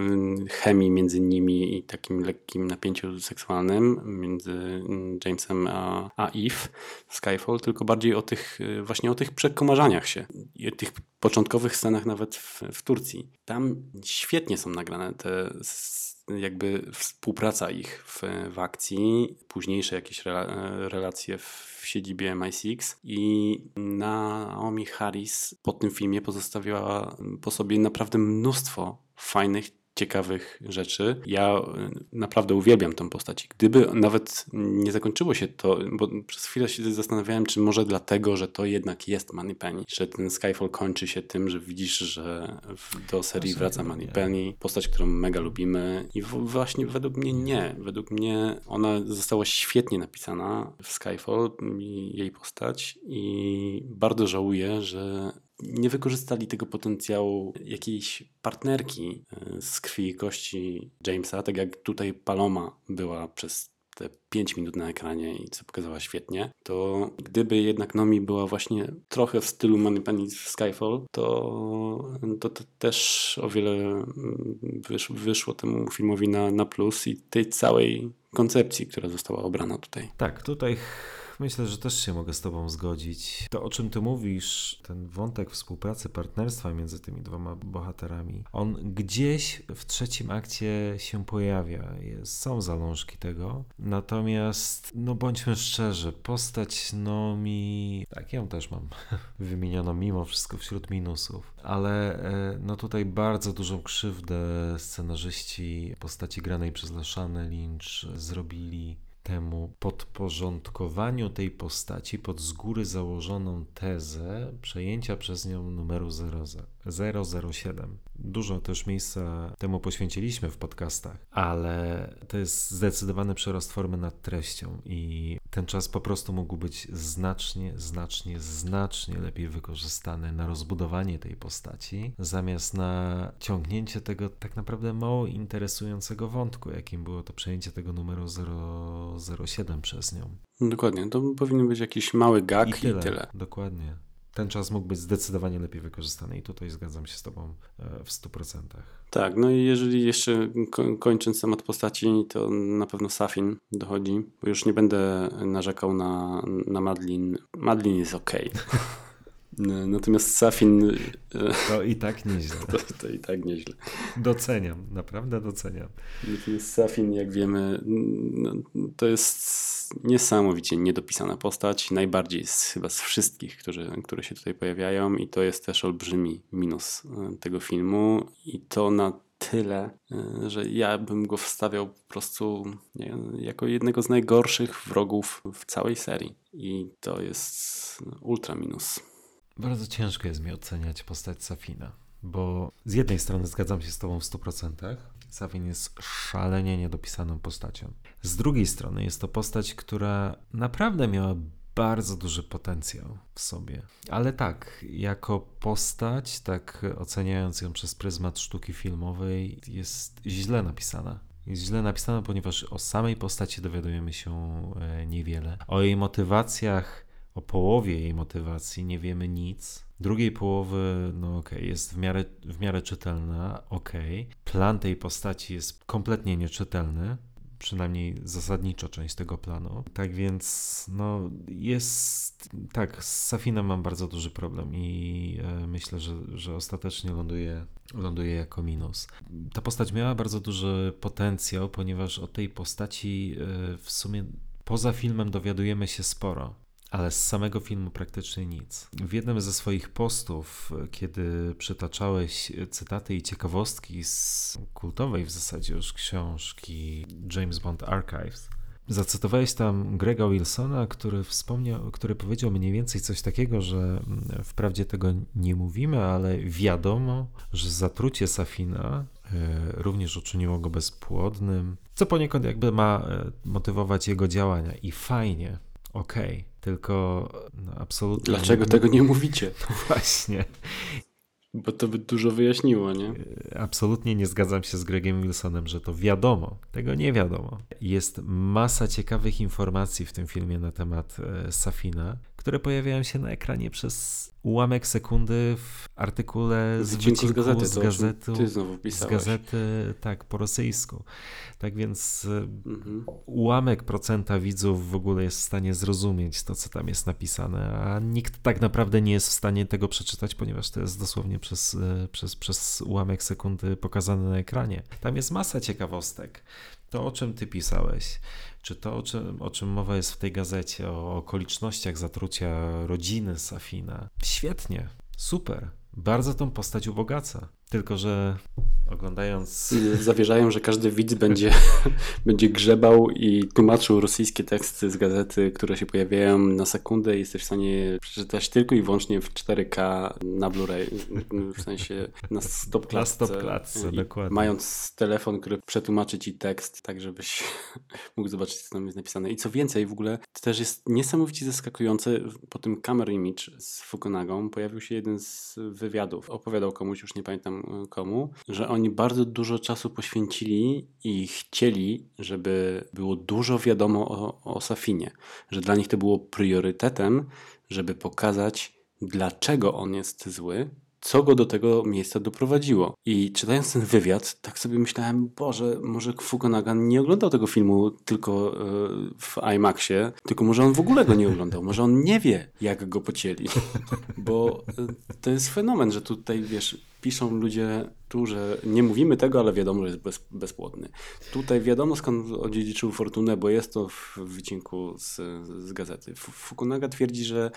chemii między nimi i takim lekkim napięciu seksualnym między mm, Jamesem a, a Eve w Skyfall, tylko bardziej o tych e, właśnie o tych przekomarzaniach się i tych początkowych scenach nawet w, w Turcji. Tam świetnie są nagrane te jakby współpraca ich w, w akcji, późniejsze jakieś relacje w siedzibie MI6 i Naomi Harris po tym filmie pozostawiła po sobie naprawdę mnóstwo fajnych ciekawych rzeczy. Ja y, naprawdę uwielbiam tę postać. Gdyby nawet nie zakończyło się to, bo przez chwilę się zastanawiałem, czy może dlatego, że to jednak jest Moneypenny, że ten Skyfall kończy się tym, że widzisz, że do serii wraca Moneypenny, postać, którą mega lubimy i właśnie według mnie nie. Według mnie ona została świetnie napisana w Skyfall, jej postać i bardzo żałuję, że nie wykorzystali tego potencjału jakiejś partnerki e, z krwi i kości Jamesa, tak jak tutaj Paloma była przez te 5 minut na ekranie i co pokazała świetnie, to gdyby jednak Nomi była właśnie trochę w stylu Money w Skyfall, to, to, to, też o wiele mm, wyszło, wyszło temu filmowi na, na plus i tej całej koncepcji, która została obrana tutaj. Tak, tutaj myślę, że też się mogę z Tobą zgodzić. To, o czym Ty mówisz, ten wątek współpracy, partnerstwa między tymi dwoma bohaterami, on gdzieś w trzecim akcie się pojawia. Jest, są zalążki tego. Natomiast, no bądźmy szczerzy, postać no mi. Tak, ją też mam wymieniono mimo wszystko wśród minusów. Ale e, no tutaj bardzo dużą krzywdę scenarzyści postaci granej przez Leszanę Lynch zrobili temu podporządkowaniu tej postaci pod z góry założoną tezę przejęcia przez nią numeru 007. Dużo też miejsca temu poświęciliśmy w podcastach, ale to jest zdecydowany przerost formy nad treścią i ten czas po prostu mógł być znacznie, znacznie, znacznie lepiej wykorzystany na rozbudowanie tej postaci, zamiast na ciągnięcie tego tak naprawdę mało interesującego wątku, jakim było to przejęcie tego numeru 007 przez nią. Dokładnie, to powinien być jakiś mały gag i tyle. I tyle. Dokładnie ten czas mógł być zdecydowanie lepiej wykorzystany i tutaj zgadzam się z Tobą e, w 100%. Tak, no i jeżeli jeszcze kończąc temat postaci, to na pewno Safin dochodzi, bo już nie będę narzekał na, na Madlin. Madlin jest ok. Natomiast Safin. E, to i tak nieźle. To, to, i tak nieźle. Doceniam, naprawdę doceniam. Natomiast Safin, jak wiemy, no, to jest niesamowicie niedopisana postać. Najbardziej z, chyba z wszystkich, którzy, które się tutaj pojawiają, i to jest też olbrzymi minus e, tego filmu. I to na tyle, e, że ja bym go wstawiał po prostu nie, jako jednego z najgorszych wrogów w całej serii. I to jest ultra minus. Bardzo ciężko jest mi oceniać postać Safina, bo z jednej strony zgadzam się z Tobą w 100%. Safin jest szalenie niedopisaną postacią. Z drugiej strony jest to postać, która naprawdę miała bardzo duży potencjał w sobie. Ale tak, jako postać, tak oceniając ją przez pryzmat sztuki filmowej, jest źle napisana. Jest źle napisana, ponieważ o samej postaci dowiadujemy się e, niewiele. O jej motywacjach o połowie jej motywacji nie wiemy nic. Drugiej połowy, no okej, okay, jest w miarę, w miarę czytelna, okej. Okay. Plan tej postaci jest kompletnie nieczytelny, przynajmniej zasadniczo część tego planu. Tak więc, no, jest. Tak, z Safinem mam bardzo duży problem i e, myślę, że, że ostatecznie ląduje, ląduje jako minus. Ta postać miała bardzo duży potencjał, ponieważ o tej postaci e, w sumie poza filmem dowiadujemy się sporo ale z samego filmu praktycznie nic. W jednym ze swoich postów, kiedy przytaczałeś cytaty i ciekawostki z kultowej w zasadzie już książki James Bond Archives, Zacytowałeś tam Grega Wilsona, który wspomniał, który powiedział mniej więcej coś takiego, że wprawdzie tego nie mówimy, ale wiadomo, że zatrucie Safina e, również uczyniło go bezpłodnym, co poniekąd jakby ma e, motywować jego działania. I fajnie, okej, okay, tylko no, absolutnie. Dlaczego nie... tego nie mówicie? Właśnie. Bo to by dużo wyjaśniło, nie? E, absolutnie nie zgadzam się z Gregiem Wilsonem, że to wiadomo. Tego nie wiadomo. Jest masa ciekawych informacji w tym filmie na temat e, Safina, które pojawiają się na ekranie przez ułamek sekundy w artykule z, wycinku z gazety, z, gazety, ty znowu pisałeś. z gazety, tak, po rosyjsku. Tak więc mhm. ułamek procenta widzów w ogóle jest w stanie zrozumieć to, co tam jest napisane, a nikt tak naprawdę nie jest w stanie tego przeczytać, ponieważ to jest dosłownie przez, e, przez, przez ułamek sekundy pokazane na ekranie. Tam jest masa ciekawostek. To, o czym ty pisałeś, czy to, o czym, o czym mowa jest w tej gazecie, o okolicznościach zatrucia rodziny Safina. Świetnie, super. Bardzo tą postać ubogaca. Tylko, że oglądając. Zawierzają, że każdy widz będzie, będzie grzebał i tłumaczył rosyjskie teksty z gazety, które się pojawiają na sekundę i jesteś w stanie przeczytać tylko i wyłącznie w 4K na Blu-ray. W sensie na stop klatce. Na stop klatce, dokładnie. Mając telefon, który przetłumaczy ci tekst, tak żebyś mógł zobaczyć, co tam jest napisane. I co więcej, w ogóle to też jest niesamowicie zaskakujące. Po tym Camera Image z Fukunagą pojawił się jeden z wywiadów. Opowiadał komuś, już nie pamiętam komu, że oni bardzo dużo czasu poświęcili i chcieli, żeby było dużo wiadomo o, o Safinie, że dla nich to było priorytetem, żeby pokazać, dlaczego on jest zły, co go do tego miejsca doprowadziło. I czytając ten wywiad, tak sobie myślałem, Boże, może Fukunaga nie oglądał tego filmu tylko e, w IMAXie, tylko może on w ogóle go nie oglądał, może on nie wie, jak go pocięli. Bo e, to jest fenomen, że tutaj, wiesz, piszą ludzie tu, że nie mówimy tego, ale wiadomo, że jest bez, bezpłodny. Tutaj wiadomo skąd odziedziczył fortunę, bo jest to w wycinku z, z gazety. Fukunaga twierdzi, że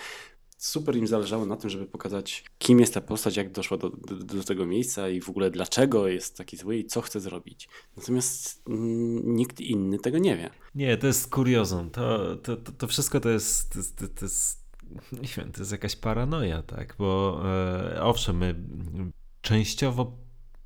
super im zależało na tym, żeby pokazać, kim jest ta postać, jak doszła do, do, do, tego miejsca i w ogóle dlaczego jest taki zły i co chce zrobić. Natomiast mm, nikt inny tego nie wie. Nie, to jest kuriozum. To, to, to, to wszystko to jest, to, to jest nie wiem, to jest jakaś paranoja, tak? Bo e, owszem, my częściowo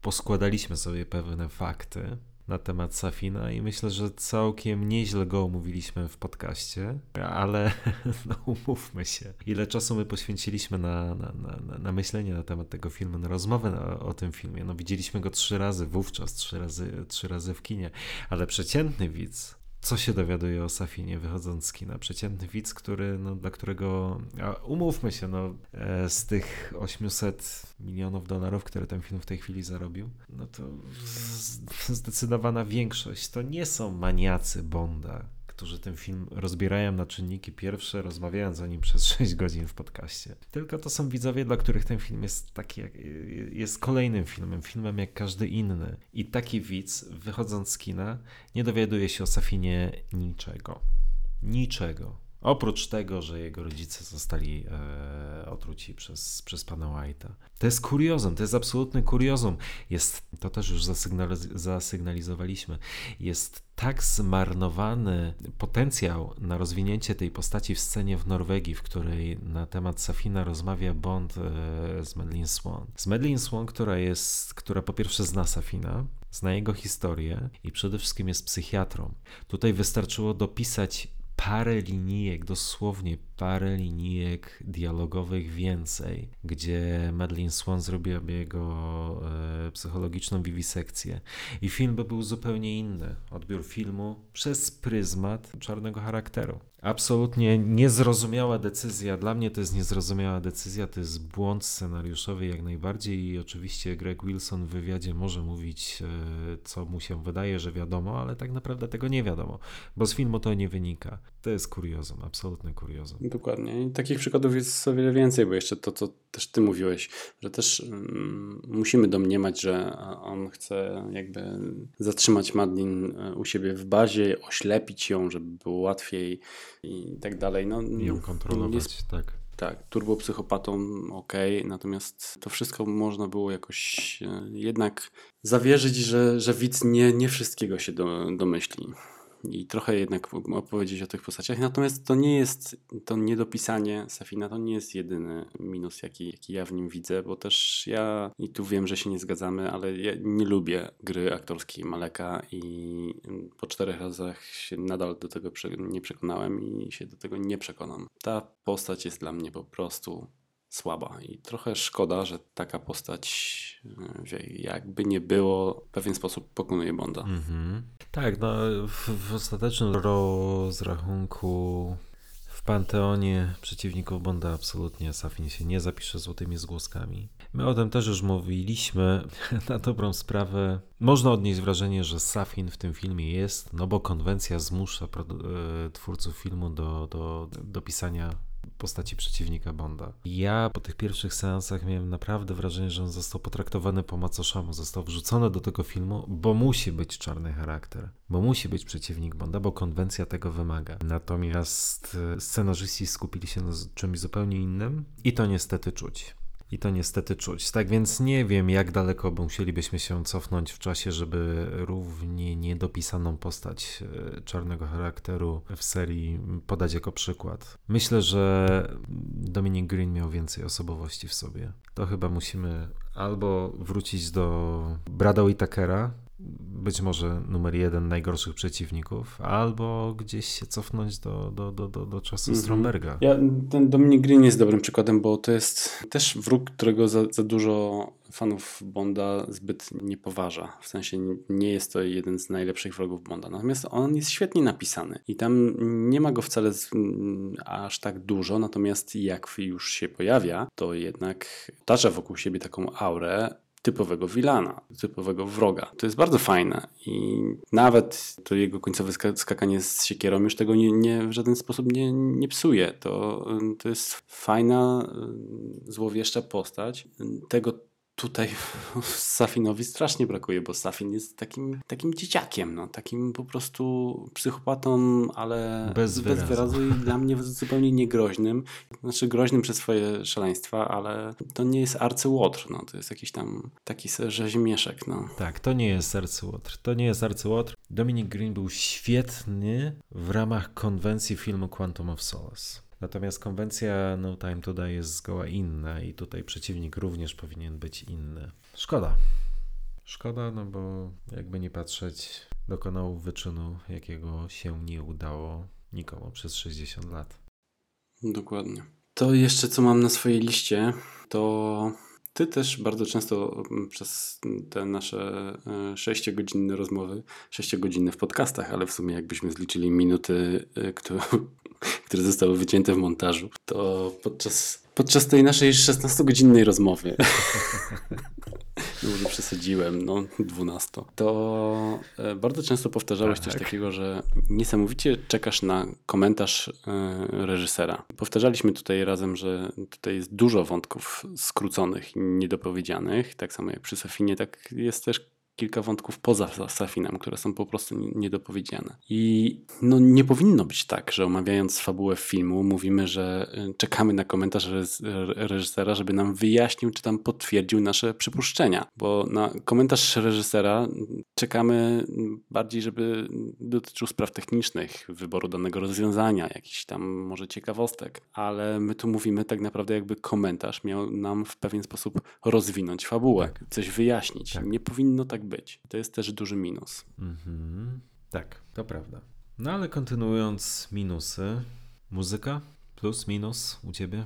poskładaliśmy sobie pewne fakty na temat Safina i myślę, że całkiem nieźle go omówiliśmy w podcaście, ale no, umówmy się. Ile czasu my poświęciliśmy na, na, na, na myślenie na temat tego filmu, na rozmowę na, o tym filmie. No widzieliśmy go trzy razy wówczas, trzy razy, trzy razy w kinie, ale przeciętny widz co się dowiaduje o Safinie wychodząc z kina? Przeciętny widz, który, no, dla którego, umówmy się, no, e, z tych 800 milionów dolarów, które ten film w tej chwili zarobił, no to zdecydowana większość to nie są maniacy Bonda, którzy ten film rozbierają na czynniki pierwsze, rozmawiając o nim przez 6 godzin w podcaście. Tylko to są widzowie, dla których ten film jest taki, jest kolejnym filmem, filmem jak każdy inny. I taki widz, wychodząc z kina, nie dowiaduje się o Safinie niczego. Niczego. Oprócz tego, że jego rodzice zostali e, otruci przez, przez pana White'a. To jest kuriozum, to jest absolutny kuriozum. Jest, to też już zasygnalizowaliśmy, jest tak zmarnowany potencjał na rozwinięcie tej postaci w scenie w Norwegii, w której na temat Safina rozmawia Bond e, z Madeline Swan. Z Madeline Swan, która jest, która po pierwsze zna Safina, zna jego historię i przede wszystkim jest psychiatrą. Tutaj wystarczyło dopisać parę linijek, dosłownie parę linijek dialogowych więcej, gdzie Madeline Swan zrobiłaby jego e, psychologiczną wiwisekcję i film by był zupełnie inny. Odbiór filmu przez pryzmat czarnego charakteru. Absolutnie niezrozumiała decyzja. Dla mnie to jest niezrozumiała decyzja, to jest błąd scenariuszowy jak najbardziej i oczywiście Greg Wilson w wywiadzie może mówić, e, co mu się wydaje, że wiadomo, ale tak naprawdę tego nie wiadomo, bo z filmu to nie wynika. To jest kuriozum, absolutny kuriozum. Dokładnie. I takich przykładów jest o wiele więcej, bo jeszcze to, co też ty mówiłeś, że też um, musimy domniemać, że on chce jakby zatrzymać Madlin e, u siebie w bazie, oślepić ją, żeby było łatwiej i tak dalej. No, ją kontrolować, jest, tak. Tak, turbopsychopatą ok, natomiast to wszystko można było jakoś e, jednak zawierzyć, że, że widz nie, nie wszystkiego się do, domyśli i trochę jednak opowiedzieć o tych postaciach. Natomiast to nie jest, to niedopisanie Safina to nie jest jedyny minus, jaki, jaki ja w nim widzę, bo też ja, i tu wiem, że się nie zgadzamy, ale ja nie lubię gry aktorskiej Maleka i po czterech razach się nadal do tego nie przekonałem i się do tego nie przekonam. Ta postać jest dla mnie po prostu słaba i trochę szkoda, że taka postać e, jakby nie było w pewien sposób pokonuje Bonda. -hmm. Tak, no w, w ostatecznym rozrachunku w panteonie przeciwników Bonda absolutnie Safin się nie zapisze złotymi zgłoskami. My o tym też już mówiliśmy na dobrą sprawę. Można odnieść wrażenie, że Safin w tym filmie jest, no bo konwencja zmusza e, twórców filmu do, do, do pisania postaci przeciwnika Bonda. Ja po tych pierwszych seansach miałem naprawdę wrażenie, że on został potraktowany po macoszemu, został wrzucony do tego filmu, bo musi być czarny charakter, bo musi być przeciwnik Bonda, bo konwencja tego wymaga. Natomiast e, scenarzyści skupili się na czymś zupełnie innym i to niestety czuć. I to niestety czuć. Tak więc nie wiem, jak daleko musielibyśmy się cofnąć w czasie, żeby równie niedopisaną postać e, czarnego charakteru w serii podać jako przykład. Myślę, że Dominic Green miał więcej osobowości w sobie. To chyba musimy albo wrócić do Brada Whitakera, być może numer jeden najgorszych przeciwników, albo gdzieś się cofnąć do, do, do, do, do czasu mm -hmm. Stromberga. Ja, ten Dominic Green jest dobrym przykładem, bo to jest też wróg, którego za, za dużo fanów Bonda zbyt nie poważa. W sensie nie jest to jeden z najlepszych wrogów Bonda. Natomiast on jest świetnie napisany i tam nie ma go wcale z, aż tak dużo, natomiast jak już się pojawia, to jednak otacza wokół siebie taką aurę typowego wilana, typowego wroga. To jest bardzo fajne i nawet to jego końcowe skakanie z siekierą już tego nie, nie w żaden sposób nie, nie psuje. To, to jest fajna, złowieszcza postać. Tego tutaj Safinowi strasznie brakuje, bo Safin jest takim, takim dzieciakiem, no, takim po prostu psychopatą, ale bez wyrazu, bez wyrazu i dla mnie zupełnie niegroźnym. Znaczy groźnym przez swoje szaleństwa, ale to nie jest arcyłotr, no, to jest jakiś tam taki rzeźmieszek. No. Tak, to nie jest arcyłotr. To nie jest arcyłotr. Dominic Green był świetny w ramach konwencji filmu Quantum of Solace. Natomiast konwencja No Time To Die jest zgoła inna i tutaj przeciwnik również powinien być inny. Szkoda. Szkoda, no bo jakby nie patrzeć, dokonał wyczynu, jakiego się nie udało nikomu przez 60 lat. Dokładnie. To jeszcze co mam na swojej liście, to ty też bardzo często mm, przez te nasze e, sześciogodzinne rozmowy, sześciogodzinne w podcastach, ale w sumie jakbyśmy zliczyli minuty, e, które, które zostały wycięte w montażu, to podczas, podczas tej naszej 16-godzinnej rozmowy Może przesadziłem, no 12. To e, bardzo często powtarzałeś tak. coś takiego, że niesamowicie czekasz na komentarz e, reżysera. Powtarzaliśmy tutaj razem, że tutaj jest dużo wątków skróconych, niedopowiedzianych, tak samo jak przy Sofinie, tak jest też kilka wątków poza Safinem, które są po prostu niedopowiedziane. I no, nie powinno być tak, że omawiając fabułę filmu mówimy, że y, czekamy na komentarz reżysera, żeby nam wyjaśnił, czy tam potwierdził nasze przypuszczenia, bo na komentarz reżysera czekamy bardziej, żeby dotyczył spraw technicznych, wyboru danego rozwiązania, jakichś tam może ciekawostek, ale my tu mówimy tak naprawdę jakby komentarz miał nam w pewien sposób rozwinąć fabułę, tak. coś wyjaśnić. Tak. Nie powinno tak być. To jest też duży minus. Mhm. Tak, to prawda. No ale kontynuując minusy, muzyka plus minus u ciebie?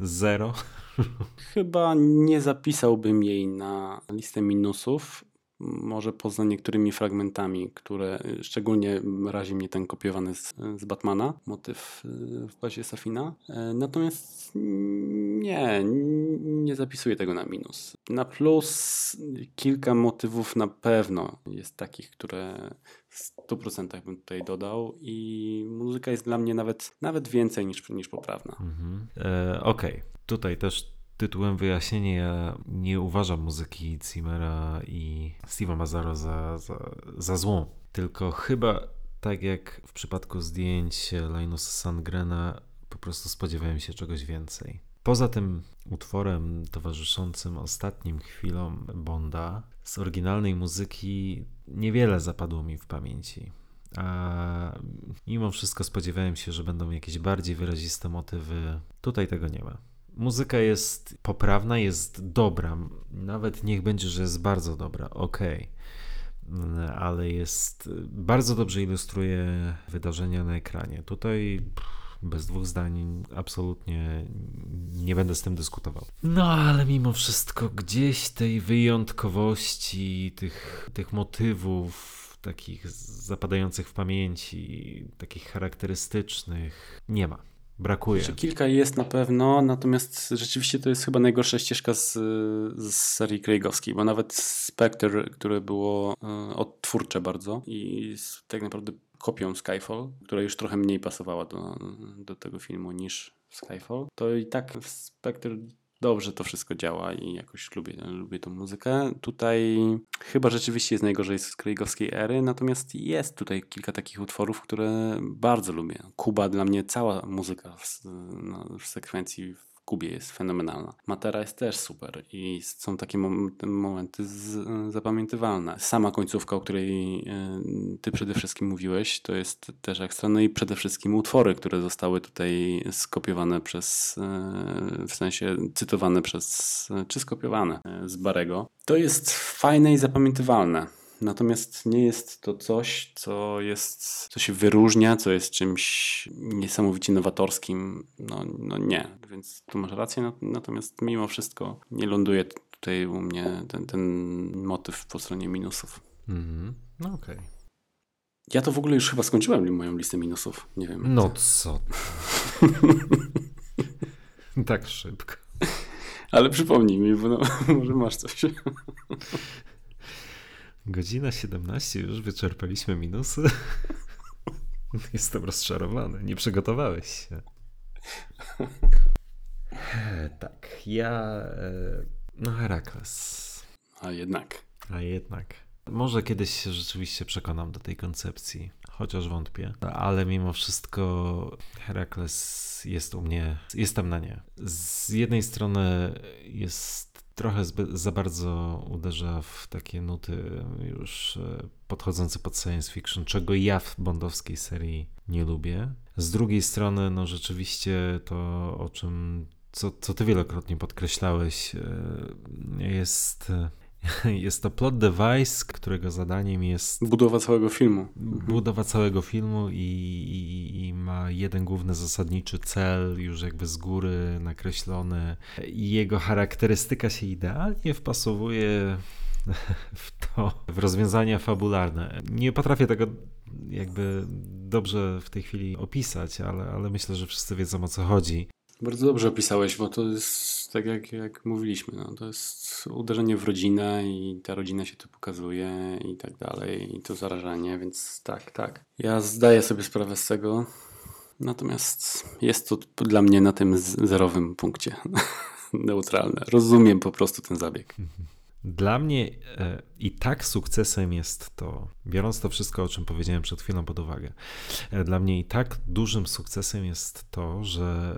Zero? Chyba nie zapisałbym jej na listę minusów, może poza niektórymi fragmentami, które szczególnie razi mnie ten kopiowany z, z Batmana, motyw y, w bazie Safina. E, natomiast nie, nie zapisuję tego na minus. Na plus kilka motywów na pewno jest takich, które w 100% bym tutaj dodał i muzyka jest dla mnie nawet, nawet więcej niż, niż poprawna. Mhm. E, Okej, okay. tutaj też tytułem wyjaśnienia ja nie uważam muzyki Zimmera i Steve'a Mazzaro za, za, za złą, tylko chyba tak jak w przypadku zdjęć Linusa Sandgrena po prostu spodziewałem się czegoś więcej. Poza tym utworem towarzyszącym ostatnim chwilom Bonda z oryginalnej muzyki niewiele zapadło mi w pamięci. A mimo wszystko spodziewałem się, że będą jakieś bardziej wyraziste motywy. Tutaj tego nie ma. Muzyka jest poprawna, jest dobra. Nawet niech będzie, że jest bardzo dobra, ok. Ale jest bardzo dobrze ilustruje wydarzenia na ekranie. Tutaj bez dwóch zdań absolutnie nie będę z tym dyskutował. No ale mimo wszystko gdzieś tej wyjątkowości, tych, tych motywów takich zapadających w pamięci, takich charakterystycznych nie ma. Brakuje. Znaczy, kilka jest na pewno, natomiast rzeczywiście to jest chyba najgorsza ścieżka z, z serii Craigowskiej, bo nawet Spectre, które było e, odtwórcze bardzo i tak naprawdę kopią Skyfall, która już trochę mniej pasowała do, do tego filmu niż Skyfall, to i tak Spectre dobrze to wszystko działa i jakoś lubię, lubię tą muzykę. Tutaj chyba rzeczywiście jest najgorzej z Craigowskiej ery, natomiast jest tutaj kilka takich utworów, które bardzo lubię. Kuba dla mnie cała muzyka w, no, w sekwencji Kubie jest fenomenalna. Matera jest też super i są takie momenty z, zapamiętywalne. Sama końcówka, o której e, ty przede wszystkim mówiłeś, to jest też ekstra. No i przede wszystkim utwory, które zostały tutaj skopiowane przez, e, w sensie cytowane przez, czy skopiowane e, z Barego. To jest fajne i zapamiętywalne. Natomiast nie jest to coś, co jest, co się wyróżnia, co jest czymś niesamowicie nowatorskim. No, no nie, więc tu masz rację. Natomiast mimo wszystko nie ląduje tutaj u mnie ten, ten motyw po stronie minusów. Mm-hmm. No okej. Okay. Ja to w ogóle już chyba skończyłem moją listę minusów. Nie wiem. No co? tak szybko. Ale przypomnij mi, bo no, może masz coś. Godzina 17, już wyczerpaliśmy minusy. Jestem rozczarowany, nie przygotowałeś się. tak, ja. E, no, Herakles. A jednak. A jednak. Może kiedyś się rzeczywiście przekonam do tej koncepcji, chociaż wątpię, ale mimo wszystko Herakles jest u mnie, jestem na nie. Z jednej strony jest trochę zbyt, za bardzo uderza w takie nuty już e, podchodzące pod science fiction, czego ja w bondowskiej serii nie lubię. Z drugiej strony, no rzeczywiście to, o czym, co, co ty wielokrotnie podkreślałeś, e, jest Jest to plot device, którego zadaniem jest Budowa całego filmu. budowa całego filmu i, i, i ma jeden główny zasadniczy cel, już jakby z góry nakreślony. Jego charakterystyka się idealnie wpasowuje w to, w rozwiązania fabularne. Nie potrafię tego jakby dobrze w tej chwili opisać, ale, ale myślę, że wszyscy wiedzą o co chodzi. Bardzo dobrze opisałeś, bo to jest tak jak, jak mówiliśmy, no, to jest uderzenie w rodzinę i ta rodzina się tu pokazuje i tak dalej, i to zarażanie, więc tak, tak. Ja zdaję sobie sprawę z tego, natomiast jest to dla mnie na tym zerowym punkcie neutralne. Rozumiem po prostu ten zabieg. Dla mnie e, i tak sukcesem jest to, biorąc to wszystko, o czym powiedziałem przed chwilą pod uwagę, e, dla mnie i tak dużym sukcesem jest to, że,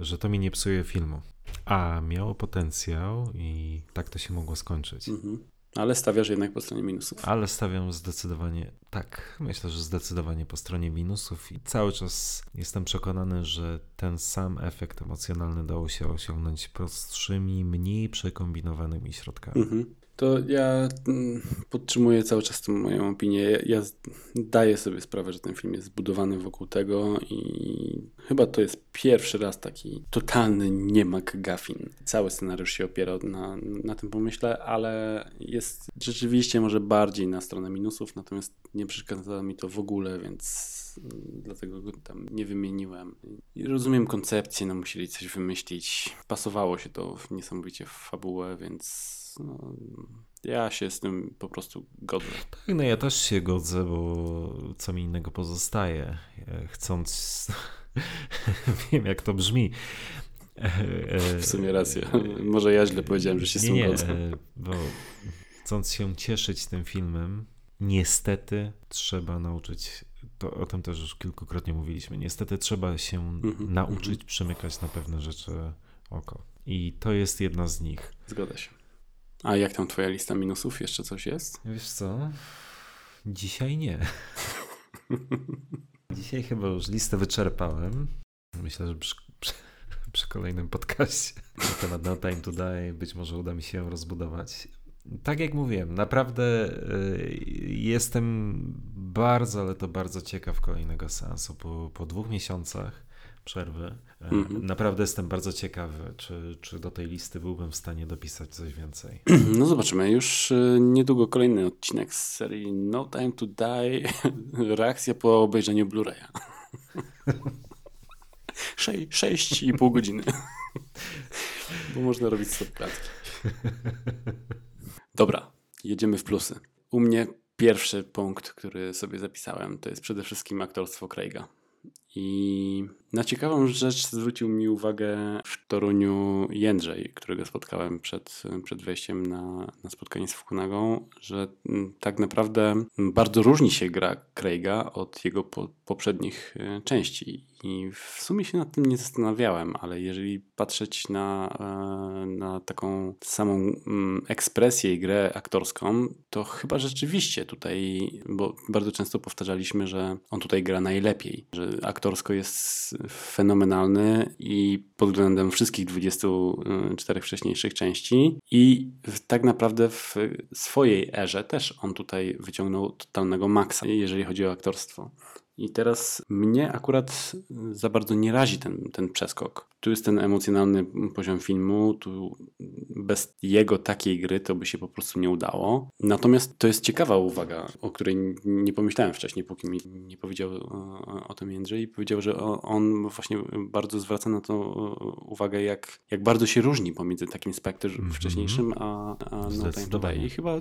e, że to mi nie psuje filmu. A miało potencjał i tak to się mogło skończyć. Mhm. Ale stawiasz jednak po stronie minusów. Ale stawiam zdecydowanie tak. Myślę, że zdecydowanie po stronie minusów i cały czas jestem przekonany, że ten sam efekt emocjonalny dało się osiągnąć prostszymi, mniej przekombinowanymi środkami. Mhm. To ja mm, podtrzymuję cały czas tę moją opinię. Ja, ja z- daję sobie sprawę, że ten film jest zbudowany wokół tego i chyba to jest pierwszy raz taki totalny nie McGuffin. Cały scenariusz się opiera na, na tym pomyśle, ale jest rzeczywiście może bardziej na stronę minusów, natomiast nie przeszkadza mi to w ogóle, więc mm, dlatego go tam nie wymieniłem. I rozumiem koncepcję, no musieli coś wymyślić. Pasowało się to niesamowicie w fabułę, więc no, ja się z tym po prostu godzę. Tak, no ja też się godzę, bo co mi innego pozostaje. E, Chcąc. Wiem, jak to brzmi. E, e, W sumie rację. Może ja źle powiedziałem, że się z tym nie, godzę. bo chcąc się cieszyć tym filmem, niestety trzeba nauczyć. To, o tym też już kilkukrotnie mówiliśmy. Niestety trzeba się Mhm, nauczyć przymykać na pewne rzeczy oko. I to jest jedna z nich. Zgoda się. A jak tam twoja lista minusów? Jeszcze coś jest? Wiesz co? Dzisiaj nie. Dzisiaj chyba już listę wyczerpałem. Myślę, że przy, przy, przy kolejnym podcaście na temat No Time to Die być może uda mi się ją rozbudować. Tak jak mówiłem, naprawdę y, jestem bardzo, ale to bardzo ciekaw kolejnego seansu. Po, po dwóch miesiącach przerwy y, Mhm. naprawdę jestem bardzo ciekawy, czy, czy do tej listy byłbym w stanie dopisać coś więcej. No zobaczymy. Już y, niedługo kolejny odcinek z serii No Time to Die. Reakcja po obejrzeniu Blu-raya. Sze- Sześć i pół godziny. Bo można robić stop klatki. Dobra, jedziemy w plusy. U mnie pierwszy punkt, który sobie zapisałem, to jest przede wszystkim aktorstwo Craiga. I na ciekawą rzecz zwrócił mi uwagę w Toruniu Jędrzej, którego spotkałem przed, przed wejściem na, na spotkanie z Fukunagą, że mm, tak naprawdę bardzo różni się gra Craiga od jego po, poprzednich e, części. I w sumie się nad tym nie zastanawiałem, ale jeżeli patrzeć na, e, na taką samą mm, ekspresję i grę aktorską, to chyba rzeczywiście tutaj, bo bardzo często powtarzaliśmy, że on tutaj gra najlepiej, że aktorsko jest fenomenalny i pod względem wszystkich 24 wcześniejszych części i tak naprawdę w swojej erze też on tutaj wyciągnął totalnego maksa, jeżeli chodzi o aktorstwo. I teraz mnie akurat za bardzo nie razi ten, ten przeskok. Tu jest ten emocjonalny poziom filmu, tu bez jego takiej gry to by się po prostu nie udało. Natomiast to jest ciekawa uwaga, o której nie pomyślałem wcześniej, póki mi nie powiedział o, o tym Jędrzej. Powiedział, że on właśnie bardzo zwraca na to uwagę, jak, jak bardzo się różni pomiędzy takim Spectre Mhm. wcześniejszym, a, a No Time. I chyba,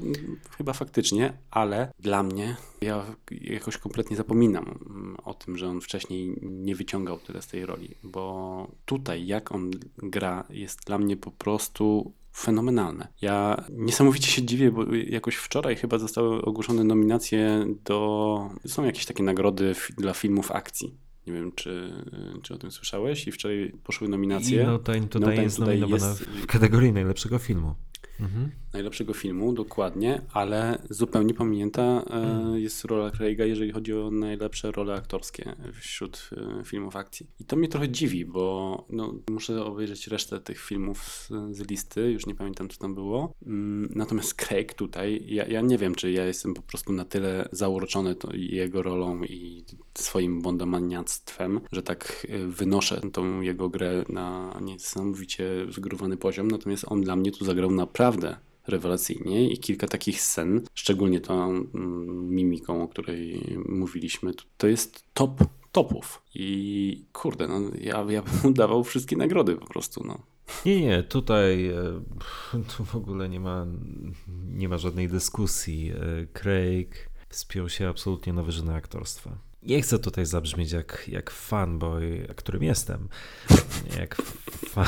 chyba faktycznie, ale dla mnie ja jakoś kompletnie zapominam mm, o tym, że on wcześniej nie wyciągał tyle z tej roli, bo tutaj jak on gra jest dla mnie po prostu fenomenalne. Ja niesamowicie się dziwię, bo jakoś wczoraj chyba zostały ogłoszone nominacje do... Są jakieś takie nagrody dla filmów akcji. Nie wiem, czy, czy o tym słyszałeś i wczoraj poszły nominacje. I No Time to No Time jest Die nominowana jest- w kategorii najlepszego filmu. Mhm. Najlepszego filmu, dokładnie, ale zupełnie pominięta e, mhm. jest rola Craiga, jeżeli chodzi o najlepsze role aktorskie wśród e, filmów akcji. I to mnie trochę dziwi, bo no, muszę obejrzeć resztę tych filmów z, listy, już nie pamiętam, co tam było. Mm, natomiast Craig tutaj, ja, ja nie wiem, czy ja jestem po prostu na tyle zauroczony jego rolą i swoim bondomaniactwem, że tak e, wynoszę tą jego grę na niesamowicie zgrywany poziom, natomiast on dla mnie tu zagrał naprawdę rewelacyjnie i kilka takich scen, szczególnie tą mm, mimiką, o której mówiliśmy, to jest top topów. I kurde, no, ja, ja bym dawał wszystkie nagrody po prostu. No. Nie, nie, tutaj e, tu w ogóle nie ma, nie ma żadnej dyskusji. E, Craig wspiął się absolutnie na wyżyny aktorstwa. Nie chcę tutaj zabrzmieć jak, jak fanboy, którym jestem. Jak fa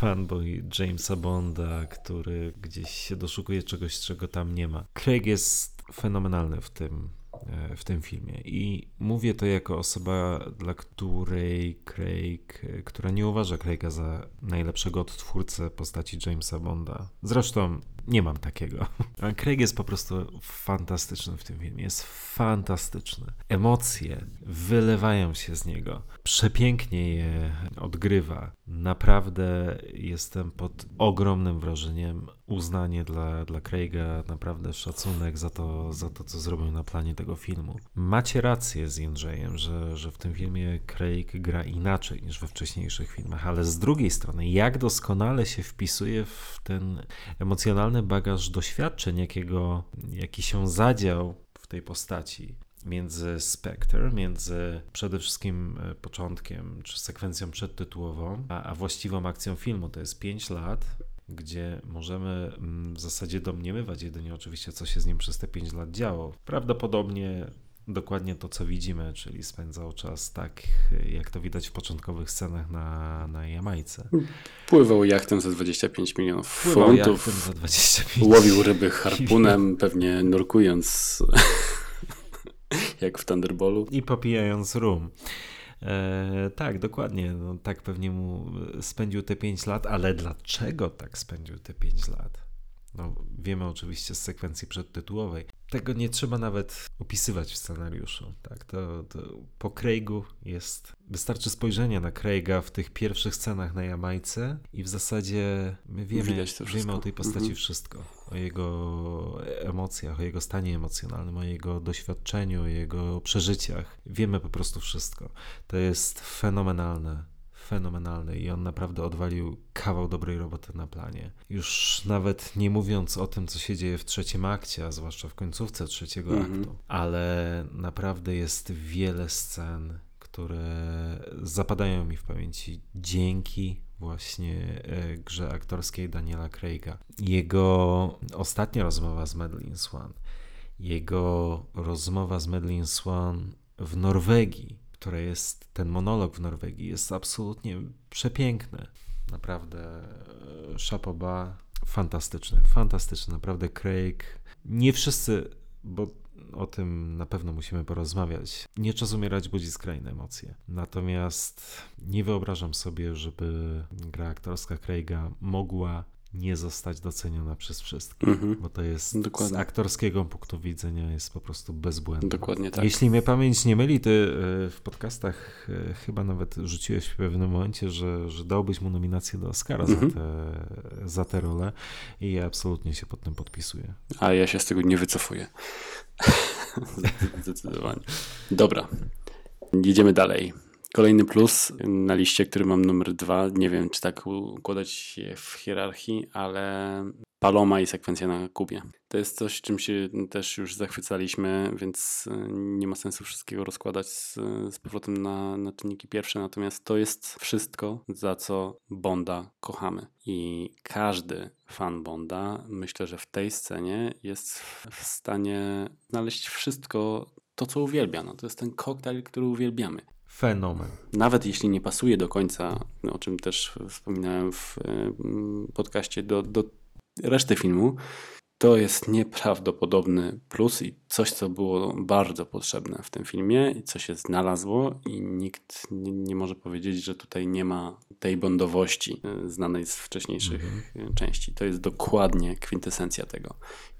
fanboy Jamesa Bonda, który gdzieś się doszukuje czegoś, czego tam nie ma. Craig jest fenomenalny w tym, e, w tym filmie. I mówię to jako osoba, dla której Craig, która nie uważa Craiga za najlepszego odtwórcę postaci Jamesa Bonda. Zresztą nie mam takiego. Craig jest po prostu fantastyczny w tym filmie. Jest fantastyczny. Emocje wylewają się z niego. Przepięknie je odgrywa. Naprawdę jestem pod ogromnym wrażeniem. Uznanie dla, dla Craiga, naprawdę szacunek za to, za to, co zrobił na planie tego filmu. Macie rację z Jędrzejem, że, że w tym filmie Craig gra inaczej niż we wcześniejszych filmach, ale z drugiej strony, jak doskonale się wpisuje w ten emocjonalny bagaż doświadczeń, jakiego, jaki się zadział w tej postaci między Spectre, między przede wszystkim e, początkiem czy sekwencją przedtytułową, a, a właściwą akcją filmu. To jest 5 lat, gdzie możemy mm, w zasadzie domniemywać jedynie oczywiście, co się z nim przez te 5 lat działo. Prawdopodobnie dokładnie to, co widzimy, czyli spędzał czas tak, jak to widać w początkowych scenach na, na Jamajce. Pływał jachtem za 25 milionów Pływał funtów. Jachtem za 25. Łowił ryby harpunem, pewnie nurkując jak w Thunderballu. I popijając rum. E, tak, dokładnie. No, tak pewnie mu spędził te 5 lat, ale dlaczego tak spędził te 5 lat? No, wiemy oczywiście z sekwencji przedtytułowej. Tego nie trzeba nawet opisywać w scenariuszu. Tak, to, to po Craigu jest. Wystarczy spojrzenie na Craiga w tych pierwszych scenach na Jamajce i w zasadzie my wiemy, wiemy o tej postaci mhm. wszystko. O jego emocjach, o jego stanie emocjonalnym, o jego doświadczeniu, o jego przeżyciach. Wiemy po prostu wszystko. To jest fenomenalne fenomenalny i on naprawdę odwalił kawał dobrej roboty na planie. Już nawet nie mówiąc o tym, co się dzieje w trzecim akcie, a zwłaszcza w końcówce trzeciego mm -hmm. aktu, ale naprawdę jest wiele scen, które zapadają mi w pamięci dzięki właśnie e, grze aktorskiej Daniela Craiga. Jego ostatnia rozmowa z Madeline Swan, jego rozmowa z Madeline Swan w Norwegii, które jest, ten monolog w Norwegii jest absolutnie przepiękny. Naprawdę e, Chapoba, fantastyczny, fantastyczny, naprawdę Craig. Nie wszyscy, bo o tym na pewno musimy porozmawiać. Nie czas umierać budzi skrajne emocje. Natomiast nie wyobrażam sobie, żeby gra aktorska Craiga mogła nie zostać doceniona przez wszystkich, mm-hmm. bo to jest Dokładnie. z aktorskiego punktu widzenia jest po prostu bezbłędne. Dokładnie tak. Jeśli mnie pamięć nie myli, ty e, w podcastach e, chyba nawet rzuciłeś w pewnym momencie, że, że dałbyś mu nominację do Oscara za, mhm. te, za tę rolę i ja absolutnie się pod tym podpisuję. A ja się z tego nie wycofuję. Zdecydowanie. Dobra. Jedziemy dalej. Kolejny plus na liście, który mam numer dwa, nie wiem czy tak układać je w hierarchii, ale Paloma i sekwencja na Kubie. To jest coś, czym się też już zachwycaliśmy, więc e, nie ma sensu wszystkiego rozkładać z, z powrotem na, na czynniki pierwsze. Natomiast to jest wszystko, za co Bonda kochamy. I każdy fan Bonda, myślę, że w tej scenie jest w stanie znaleźć wszystko to, co uwielbia. No, to jest ten koktajl, który uwielbiamy fenomen. Nawet jeśli nie pasuje do końca, o czym też wspominałem w podcaście, do, do reszty filmu, to jest nieprawdopodobny plus i coś, co było bardzo potrzebne w tym filmie i co się znalazło i nikt nie, nie może powiedzieć, że tutaj nie ma tej bondowości y, znanej z wcześniejszych mhm. części. To jest dokładnie kwintesencja tego.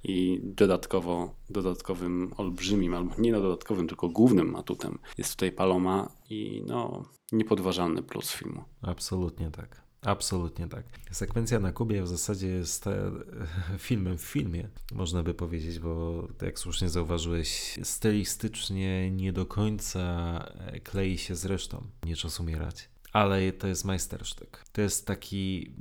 I dodatkowo, dodatkowym olbrzymim, albo nie no dodatkowym, tylko głównym atutem jest tutaj Paloma i no niepodważalny plus filmu. Absolutnie tak. Absolutnie tak. Sekwencja na Kubie w zasadzie jest e, filmem w filmie, można by powiedzieć, bo tak jak słusznie zauważyłeś, stylistycznie nie do końca e, klei się z resztą. Nie czas umierać. Ale to jest majstersztyk. To jest taki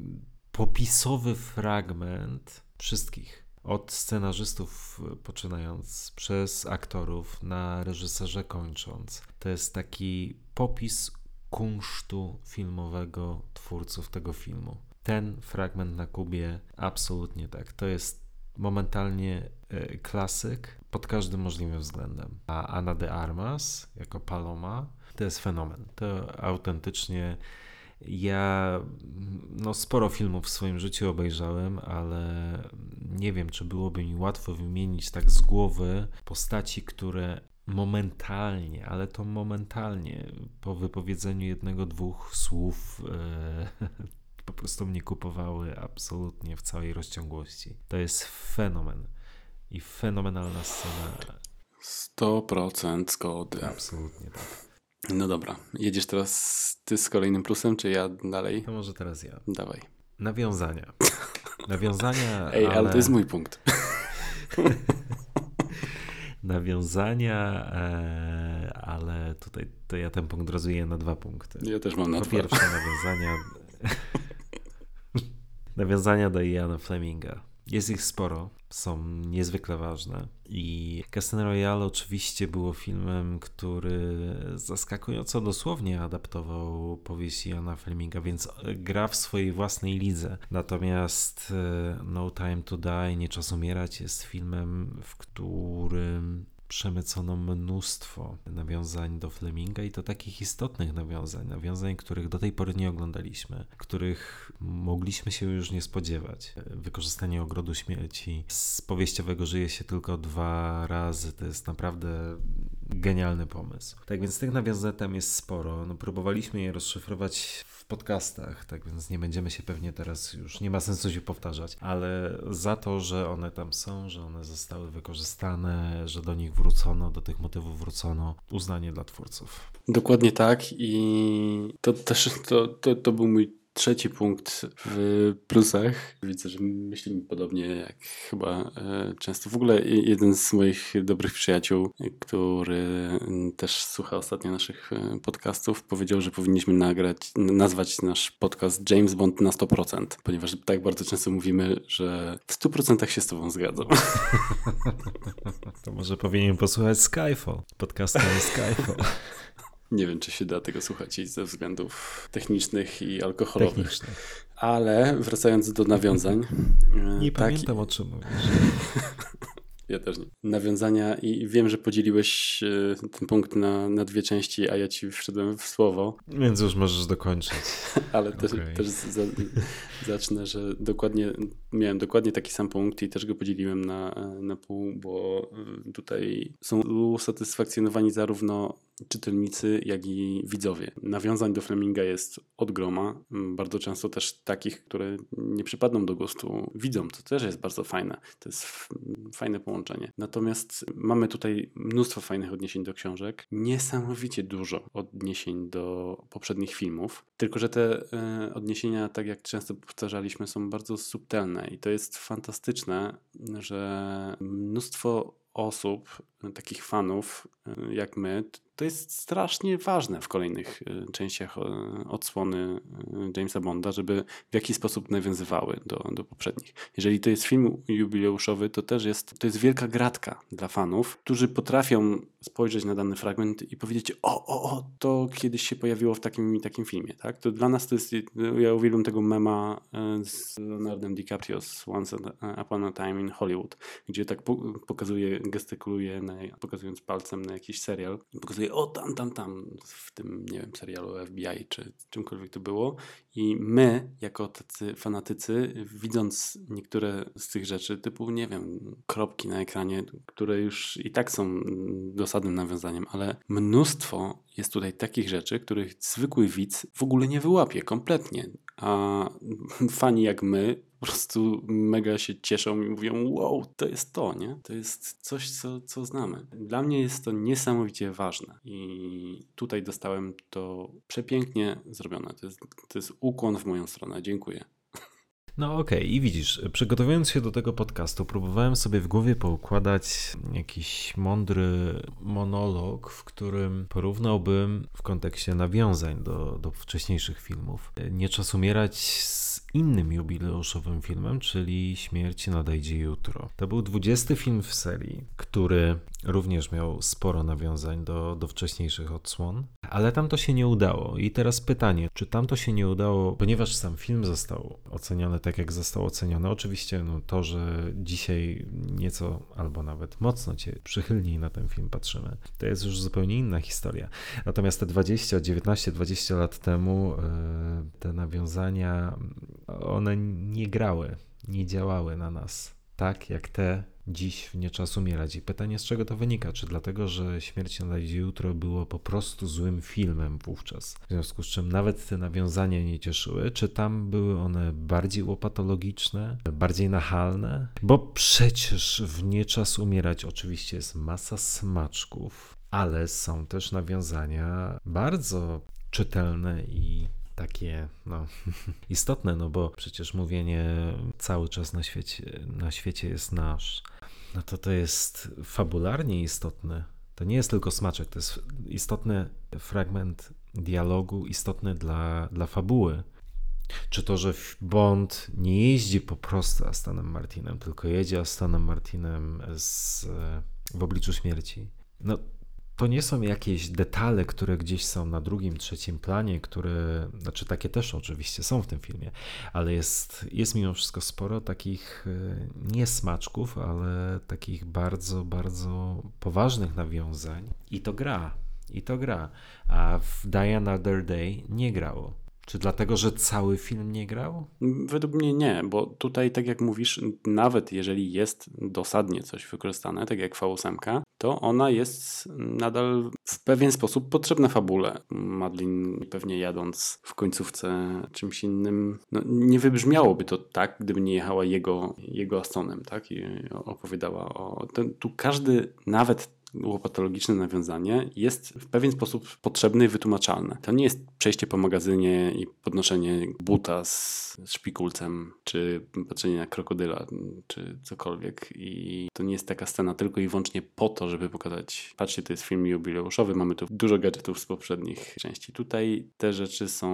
popisowy fragment wszystkich. Od scenarzystów poczynając, przez aktorów, na reżyserze kończąc. To jest taki popis kunsztu filmowego twórców tego filmu. Ten fragment na Kubie absolutnie tak. To jest momentalnie e, klasyk pod każdym możliwym względem. A Ana de Armas jako Paloma to jest fenomen. To autentycznie ja no, sporo filmów w swoim życiu obejrzałem, ale nie wiem, czy byłoby mi łatwo wymienić tak z głowy postaci, które momentalnie, ale to momentalnie, po wypowiedzeniu jednego, dwóch słów, e, po prostu mnie kupowały absolutnie w całej rozciągłości. To jest fenomen i fenomenalna scena. 100% zgody. Absolutnie tak. No dobra, jedziesz teraz ty z kolejnym plusem, czy ja dalej? To może teraz ja. Dawaj. Nawiązania. Nawiązania. Ej, ale, ale to jest mój punkt. nawiązania, e, ale tutaj to ja ten punkt rozwiję na dwa punkty. Ja też mam na po dwa. pierwsze nawiązania nawiązania do Iana Fleminga. Jest ich sporo, są niezwykle ważne. I Casino Royale oczywiście było filmem, który zaskakująco dosłownie adaptował powieść Iana Fleminga, więc gra w swojej własnej lidze. Natomiast e, No Time to Die, Nie Czas Umierać jest filmem, w którym przemycono mnóstwo nawiązań do Fleminga i to takich istotnych nawiązań, nawiązań, których do tej pory nie oglądaliśmy, których mogliśmy się już nie spodziewać. Wykorzystanie ogrodu śmierci z powieściowego żyje się tylko dwa razy, to jest naprawdę genialny pomysł. Tak więc tych nawiązań tam jest sporo. No, próbowaliśmy je rozszyfrować w podcastach, tak więc nie będziemy się pewnie teraz już, nie ma sensu się powtarzać, ale za to, że one tam są, że one zostały wykorzystane, że do nich wrócono, do tych motywów wrócono, uznanie dla twórców. Dokładnie tak i to też to, to, to był mój trzeci punkt w plusach. Widzę, że myślimy podobnie jak chyba e, często. W ogóle jeden z moich dobrych przyjaciół, który też słucha ostatnio naszych e, podcastów, powiedział, że powinniśmy nagrać, nazwać nasz podcast James Bond na 100%, ponieważ tak bardzo często mówimy, że w 100% się z tobą zgadzam. To może powinien posłuchać Skyfall, podcastu Skyfall. Nie wiem, czy się da tego słuchać ze względów technicznych i alkoholowych. Technicznych. Ale wracając do nawiązań. Nie tak, pamiętam o czym mówisz. Ja też nie. Nawiązania i wiem, że podzieliłeś e, ten punkt na, na dwie części, a ja ci wszedłem w słowo. Więc już możesz dokończyć. Ale też, okay. też za, zacznę, że dokładnie miałem dokładnie taki sam punkt i też go podzieliłem na, na pół, bo e, tutaj są usatysfakcjonowani zarówno czytelnicy, jak i widzowie. Nawiązań do Fleminga jest od groma. Bardzo często też takich, które nie przypadną do gustu widzom. To też jest bardzo fajne. To jest fajne połączenie. Natomiast mamy tutaj mnóstwo fajnych odniesień do książek. Niesamowicie dużo odniesień do poprzednich filmów. Tylko, że te e, odniesienia, tak jak często powtarzaliśmy, są bardzo subtelne i to jest fantastyczne, że mnóstwo osób, takich fanów jak my, to jest strasznie ważne w kolejnych e, częściach e, odsłony Jamesa Bonda, żeby w jakiś sposób nawiązywały do, do poprzednich. Jeżeli to jest film jubileuszowy, to też jest, to jest wielka gratka dla fanów, którzy potrafią spojrzeć na dany fragment i powiedzieć, o, o, o, to kiedyś się pojawiło w takim i takim filmie. Tak? To dla nas to jest, ja uwielbiam tego mema z Leonardem DiCaprio z Once Upon a Time in Hollywood, gdzie tak pokazuje, gestykuluje na, pokazując palcem na jakiś serial. Pokazuje, o tam, tam, tam, w tym, nie wiem, serialu FBI czy czymkolwiek to było. I my, jako tacy fanatycy, widząc niektóre z tych rzeczy, typu, nie wiem, kropki na ekranie, które już i tak są dosadnym nawiązaniem, ale mnóstwo jest tutaj takich rzeczy, których zwykły widz w ogóle nie wyłapie kompletnie. A fani jak my po prostu mega się cieszą i mówią: Wow, to jest to, nie? To jest coś, co, co znamy. Dla mnie jest to niesamowicie ważne i tutaj dostałem to przepięknie zrobione. To jest, to jest ukłon w moją stronę. Dziękuję. No okej, okay. i widzisz, przygotowując się do tego podcastu, próbowałem sobie w głowie poukładać jakiś mądry monolog, w którym porównałbym w kontekście nawiązań do, do wcześniejszych filmów Nie czas umierać z innym jubileuszowym filmem, czyli Śmierć nadejdzie jutro. To był 20 film w serii, który również miał sporo nawiązań do, do wcześniejszych odsłon, ale tam to się nie udało. I teraz pytanie, czy tam to się nie udało, ponieważ sam film został oceniony tak, jak został oceniony. Oczywiście no, to, że dzisiaj nieco albo nawet mocno cię przychylniej na ten film patrzymy, to jest już zupełnie inna historia. Natomiast te 20, 19, 20 lat temu yy, te nawiązania one nie grały, nie działały na nas tak jak te dziś w nie czas umierać. I pytanie, z czego to wynika? Czy dlatego, że Śmierć nadejdzie jutro było po prostu złym filmem wówczas? W związku z czym nawet te nawiązania nie cieszyły? Czy tam były one bardziej łopatologiczne, bardziej nachalne? Bo przecież w nie czas umierać oczywiście jest masa smaczków, ale są też nawiązania bardzo czytelne i takie no, istotne, no bo przecież mówienie cały czas na świecie, na świecie jest nasz, no to to jest fabularnie istotne. To nie jest tylko smaczek, to jest istotny fragment dialogu, istotny dla, dla fabuły. Czy to, że Bond nie jeździ po prostu Astanem Martinem, tylko jedzie Astanem Martinem z, w obliczu śmierci. No, to nie są jakieś detale, które gdzieś są na drugim, trzecim planie, które, znaczy takie też oczywiście są w tym filmie, ale jest, jest mimo wszystko sporo takich e, nie smaczków, ale takich bardzo, bardzo poważnych nawiązań i to gra, i to gra, a w Die Another Day nie grało. Czy dlatego, że cały film nie grał? Według mnie nie, bo tutaj, tak jak mówisz, nawet jeżeli jest dosadnie coś wykorzystane, tak jak V8, to ona jest nadal w pewien sposób potrzebna fabule. Madlin pewnie jadąc w końcówce czymś innym, no, nie wybrzmiałoby to tak, gdyby nie jechała jego, jego Astonem, tak? I opowiadała o... Ten, tu każdy, nawet łopatologiczne nawiązanie jest w pewien sposób potrzebne i wytłumaczalne. To nie jest przejście po magazynie i podnoszenie buta z szpikulcem, czy patrzenie na krokodyla, czy cokolwiek. I to nie jest taka scena tylko i wyłącznie po to, żeby pokazać, patrzcie, to jest film jubileuszowy, mamy tu dużo gadżetów z poprzednich części. Tutaj te rzeczy są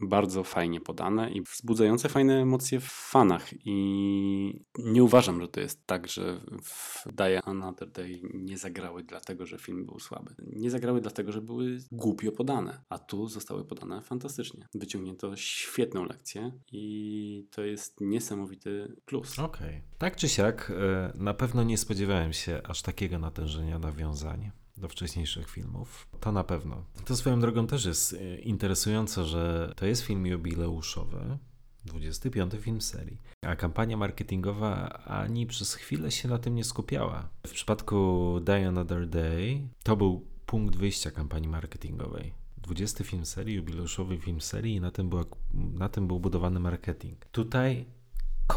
bardzo fajnie podane i wzbudzające fajne emocje w fanach. I nie uważam, że to jest tak, że w Die Another Day nie zagrały zagrały dlatego, że film był słaby. Nie zagrały dlatego, że były głupio podane, a tu zostały podane fantastycznie. Wyciągnięto świetną lekcję i to jest niesamowity plus. Okej. Okay. Tak czy siak, e, na pewno nie spodziewałem się aż takiego natężenia nawiązań do wcześniejszych filmów. To na pewno. To swoją drogą też jest e, interesujące, że to jest film jubileuszowy, 25 film serii. A kampania marketingowa ani przez chwilę się na tym nie skupiała. W przypadku Die Another Day to był punkt wyjścia kampanii marketingowej. 20 film serii, jubileuszowy film serii i na tym, była, na tym był budowany marketing. Tutaj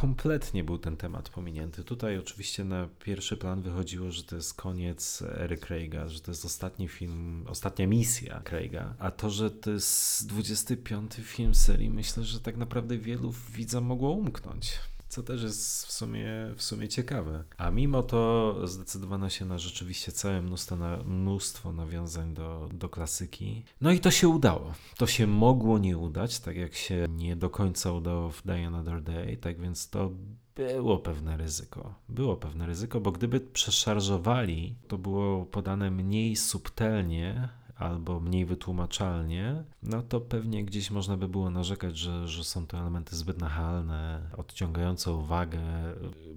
kompletnie był ten temat pominięty. Tutaj oczywiście na pierwszy plan wychodziło, że to jest koniec ery Craiga, że to jest ostatni film, ostatnia misja Craiga, a to, że to jest 25 film serii, myślę, że tak naprawdę wielu widzom mogło umknąć co też jest w sumie, w sumie ciekawe. A mimo to zdecydowano się na rzeczywiście całe mnóstwo, na, mnóstwo nawiązań do, do klasyki. No i to się udało. To się mogło nie udać, tak jak się nie do końca udało w Die Another Day, tak więc to było pewne ryzyko. Było pewne ryzyko, bo gdyby przeszarżowali, to było podane mniej subtelnie, albo mniej wytłumaczalnie, no to pewnie gdzieś można by było narzekać, że, że są to elementy zbyt nachalne, odciągające uwagę,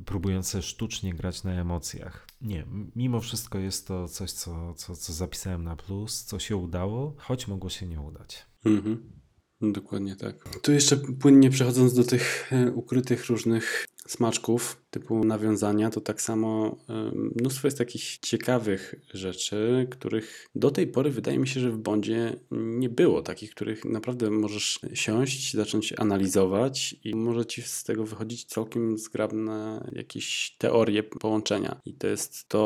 próbujące sztucznie grać na emocjach. Nie, mimo wszystko jest to coś, co, co, co zapisałem na plus, co się udało, choć mogło się nie udać. Mhm. Dokładnie tak. Tu jeszcze płynnie przechodząc do tych e, ukrytych różnych smaczków, typu nawiązania, to tak samo mnóstwo jest takich ciekawych rzeczy, których do tej pory wydaje mi się, że w Bondzie nie było. Takich, których naprawdę możesz siąść, zacząć analizować i może ci z tego wychodzić całkiem zgrabne jakieś teorie połączenia. I to jest to,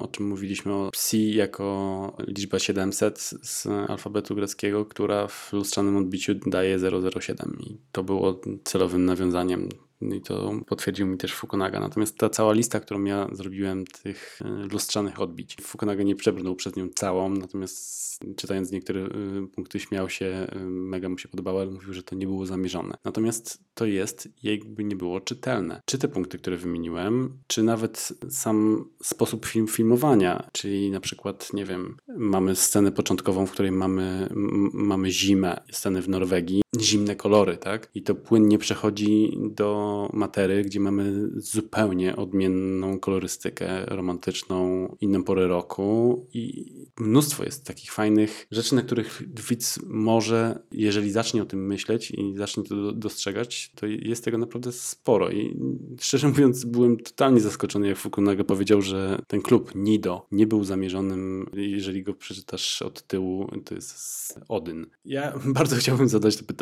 o, czym mówiliśmy o psi jako liczba 700 z alfabetu greckiego, która w lustrzanym odbiciu daje 007 i to było celowym nawiązaniem i to potwierdził mi też Fukunaga. Natomiast ta cała lista, którą ja zrobiłem, tych e, lustrzanych odbić, Fukunaga nie przebrnął przez nią całą, natomiast czytając niektóre e, punkty śmiał się, e, mega mu się podobało, ale mówił, że to nie było zamierzone. Natomiast to jest, jakby nie było czytelne. Czy te punkty, które wymieniłem, czy nawet sam sposób film, filmowania, czyli na przykład, nie wiem, mamy scenę początkową, w której mamy, mamy zimę, scenę w Norwegii, zimne kolory, tak? I to płynnie przechodzi do matery, gdzie mamy zupełnie odmienną kolorystykę romantyczną, inną porę roku i mnóstwo jest takich fajnych rzeczy, na których widz może, jeżeli zacznie o tym myśleć i zacznie to dostrzegać, to jest tego naprawdę sporo i szczerze mówiąc byłem totalnie zaskoczony, jak Fukunaga powiedział, że ten klub Nido nie był zamierzonym, jeżeli go przeczytasz od tyłu, to jest Odyn. Ja bardzo chciałbym zadać to pytanie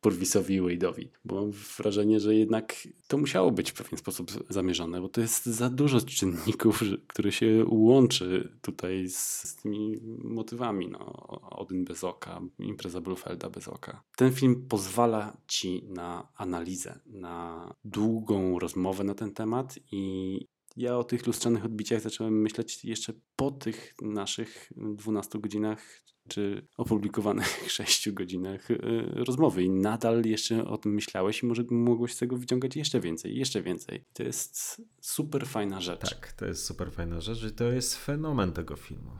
Purwisowi i Wade'owi, bo mam wrażenie, że jednak to musiało być w pewien sposób zamierzone, bo to jest za dużo czynników, które się łączy tutaj z, z tymi motywami. No, Odyn bez oka, impreza Blufelda bez oka. Ten film pozwala ci na analizę, na długą rozmowę na ten temat i ja o tych lustrzanych odbiciach zacząłem myśleć jeszcze po tych naszych 12 godzinach czy opublikowanych 6 godzinach y, rozmowy i nadal jeszcze o tym myślałeś i może mogłeś z tego wyciągać jeszcze więcej, jeszcze więcej. To jest super fajna rzecz. Tak, to jest super fajna rzecz i to jest fenomen tego filmu.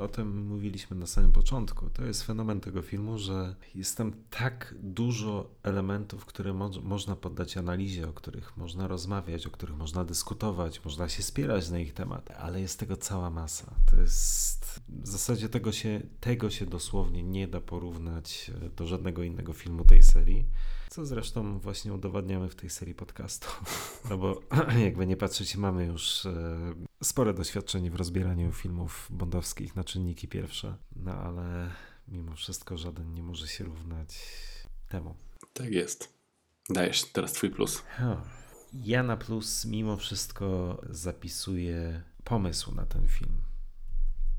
O tym mówiliśmy na samym początku. To jest fenomen tego filmu, że jest tam tak dużo elementów, które mo można poddać analizie, o których można rozmawiać, o których można dyskutować, można się spierać na ich temat, ale jest tego cała masa. To jest w zasadzie tego się, tego się dosłownie nie da porównać e, do żadnego innego filmu tej serii. Co zresztą właśnie udowadniamy w tej serii podcastu. No bo jakby nie patrzeć, mamy już e, spore doświadczenie w rozbieraniu filmów bondowskich na czynniki pierwsze. No ale mimo wszystko żaden nie może się równać temu. Tak jest. Dajesz teraz twój plus. Ja na plus mimo wszystko zapisuję pomysł na ten film.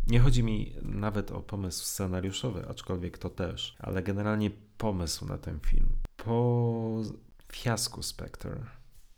Nie chodzi mi nawet o pomysł scenariuszowy, aczkolwiek to też, ale generalnie pomysł na ten film. Po fiasku Spectre,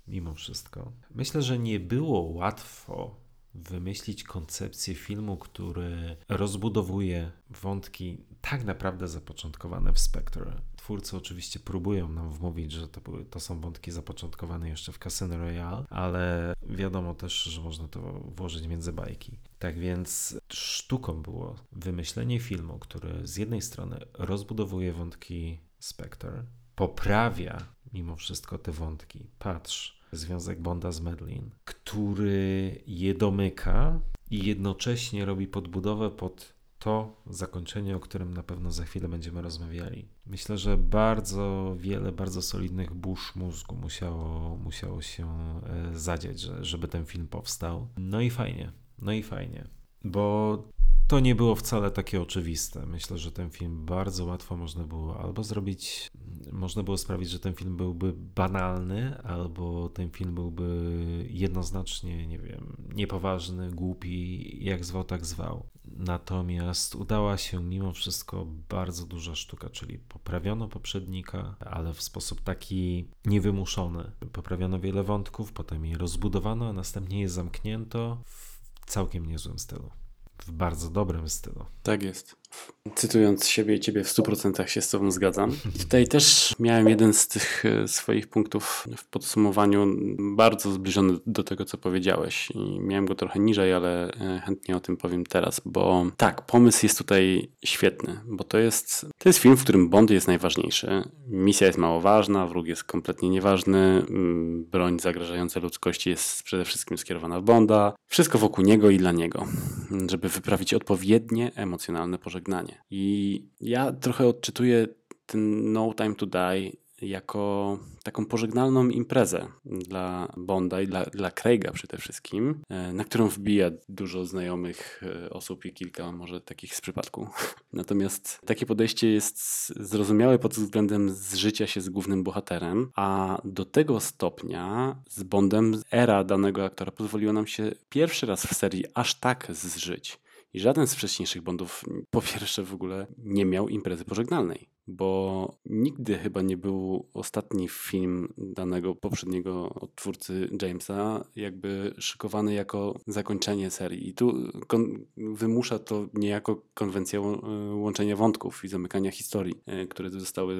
mimo wszystko, myślę, że nie było łatwo wymyślić koncepcję filmu, który rozbudowuje wątki tak naprawdę zapoczątkowane w Spectre. Twórcy oczywiście próbują nam wmówić, że to, były, to są wątki zapoczątkowane jeszcze w Casino Royale, ale wiadomo też, że można to włożyć między bajki. Tak więc sztuką było wymyślenie filmu, który z jednej strony rozbudowuje wątki Spectre, poprawia mimo wszystko te wątki. Patrz, związek Bonda z Medlin, który je domyka i jednocześnie robi podbudowę pod to zakończenie, o którym na pewno za chwilę będziemy rozmawiali. Myślę, że bardzo wiele, bardzo solidnych burz mózgu musiało, musiało się e, zadziać, żeby ten film powstał. No i fajnie, no i fajnie, bo to nie było wcale takie oczywiste. Myślę, że ten film bardzo łatwo można było albo zrobić, można było sprawić, że ten film byłby banalny, albo ten film byłby jednoznacznie, nie wiem, niepoważny, głupi, jak zwał, tak zwał. Natomiast udała się mimo wszystko bardzo duża sztuka, czyli poprawiono poprzednika, ale w sposób taki niewymuszony. Poprawiono wiele wątków, potem je rozbudowano, a następnie je zamknięto w całkiem niezłym stylu w bardzo dobrym stylu. Tak jest. Cytując siebie i ciebie w 100% się z tobą zgadzam. Tutaj też miałem jeden z tych e, swoich punktów w podsumowaniu bardzo zbliżony do tego, co powiedziałeś. I miałem go trochę niżej, ale e, chętnie o tym powiem teraz, bo tak, pomysł jest tutaj świetny, bo to jest, to jest film, w którym Bond jest najważniejszy. Misja jest mało ważna, wróg jest kompletnie nieważny, mm, broń zagrażająca ludzkości jest przede wszystkim skierowana w Bonda. Wszystko wokół niego i dla niego, żeby wyprawić odpowiednie emocjonalne pożegnanie. I ja trochę odczytuję ten No Time to Die jako taką pożegnalną imprezę dla Bonda i dla, dla Craiga przede wszystkim, e, na którą wbija dużo znajomych e, osób i kilka może takich z przypadku. Natomiast takie podejście jest zrozumiałe pod względem zżycia się z głównym bohaterem, a do tego stopnia z Bondem era danego aktora pozwoliło nam się pierwszy raz w serii aż tak zżyć. I żaden z wcześniejszych Bondów po pierwsze w ogóle nie miał imprezy pożegnalnej bo nigdy chyba nie był ostatni film danego poprzedniego odtwórcy Jamesa jakby szykowany jako zakończenie serii. I tu wymusza to niejako konwencja łączenia wątków i zamykania historii, e, które zostały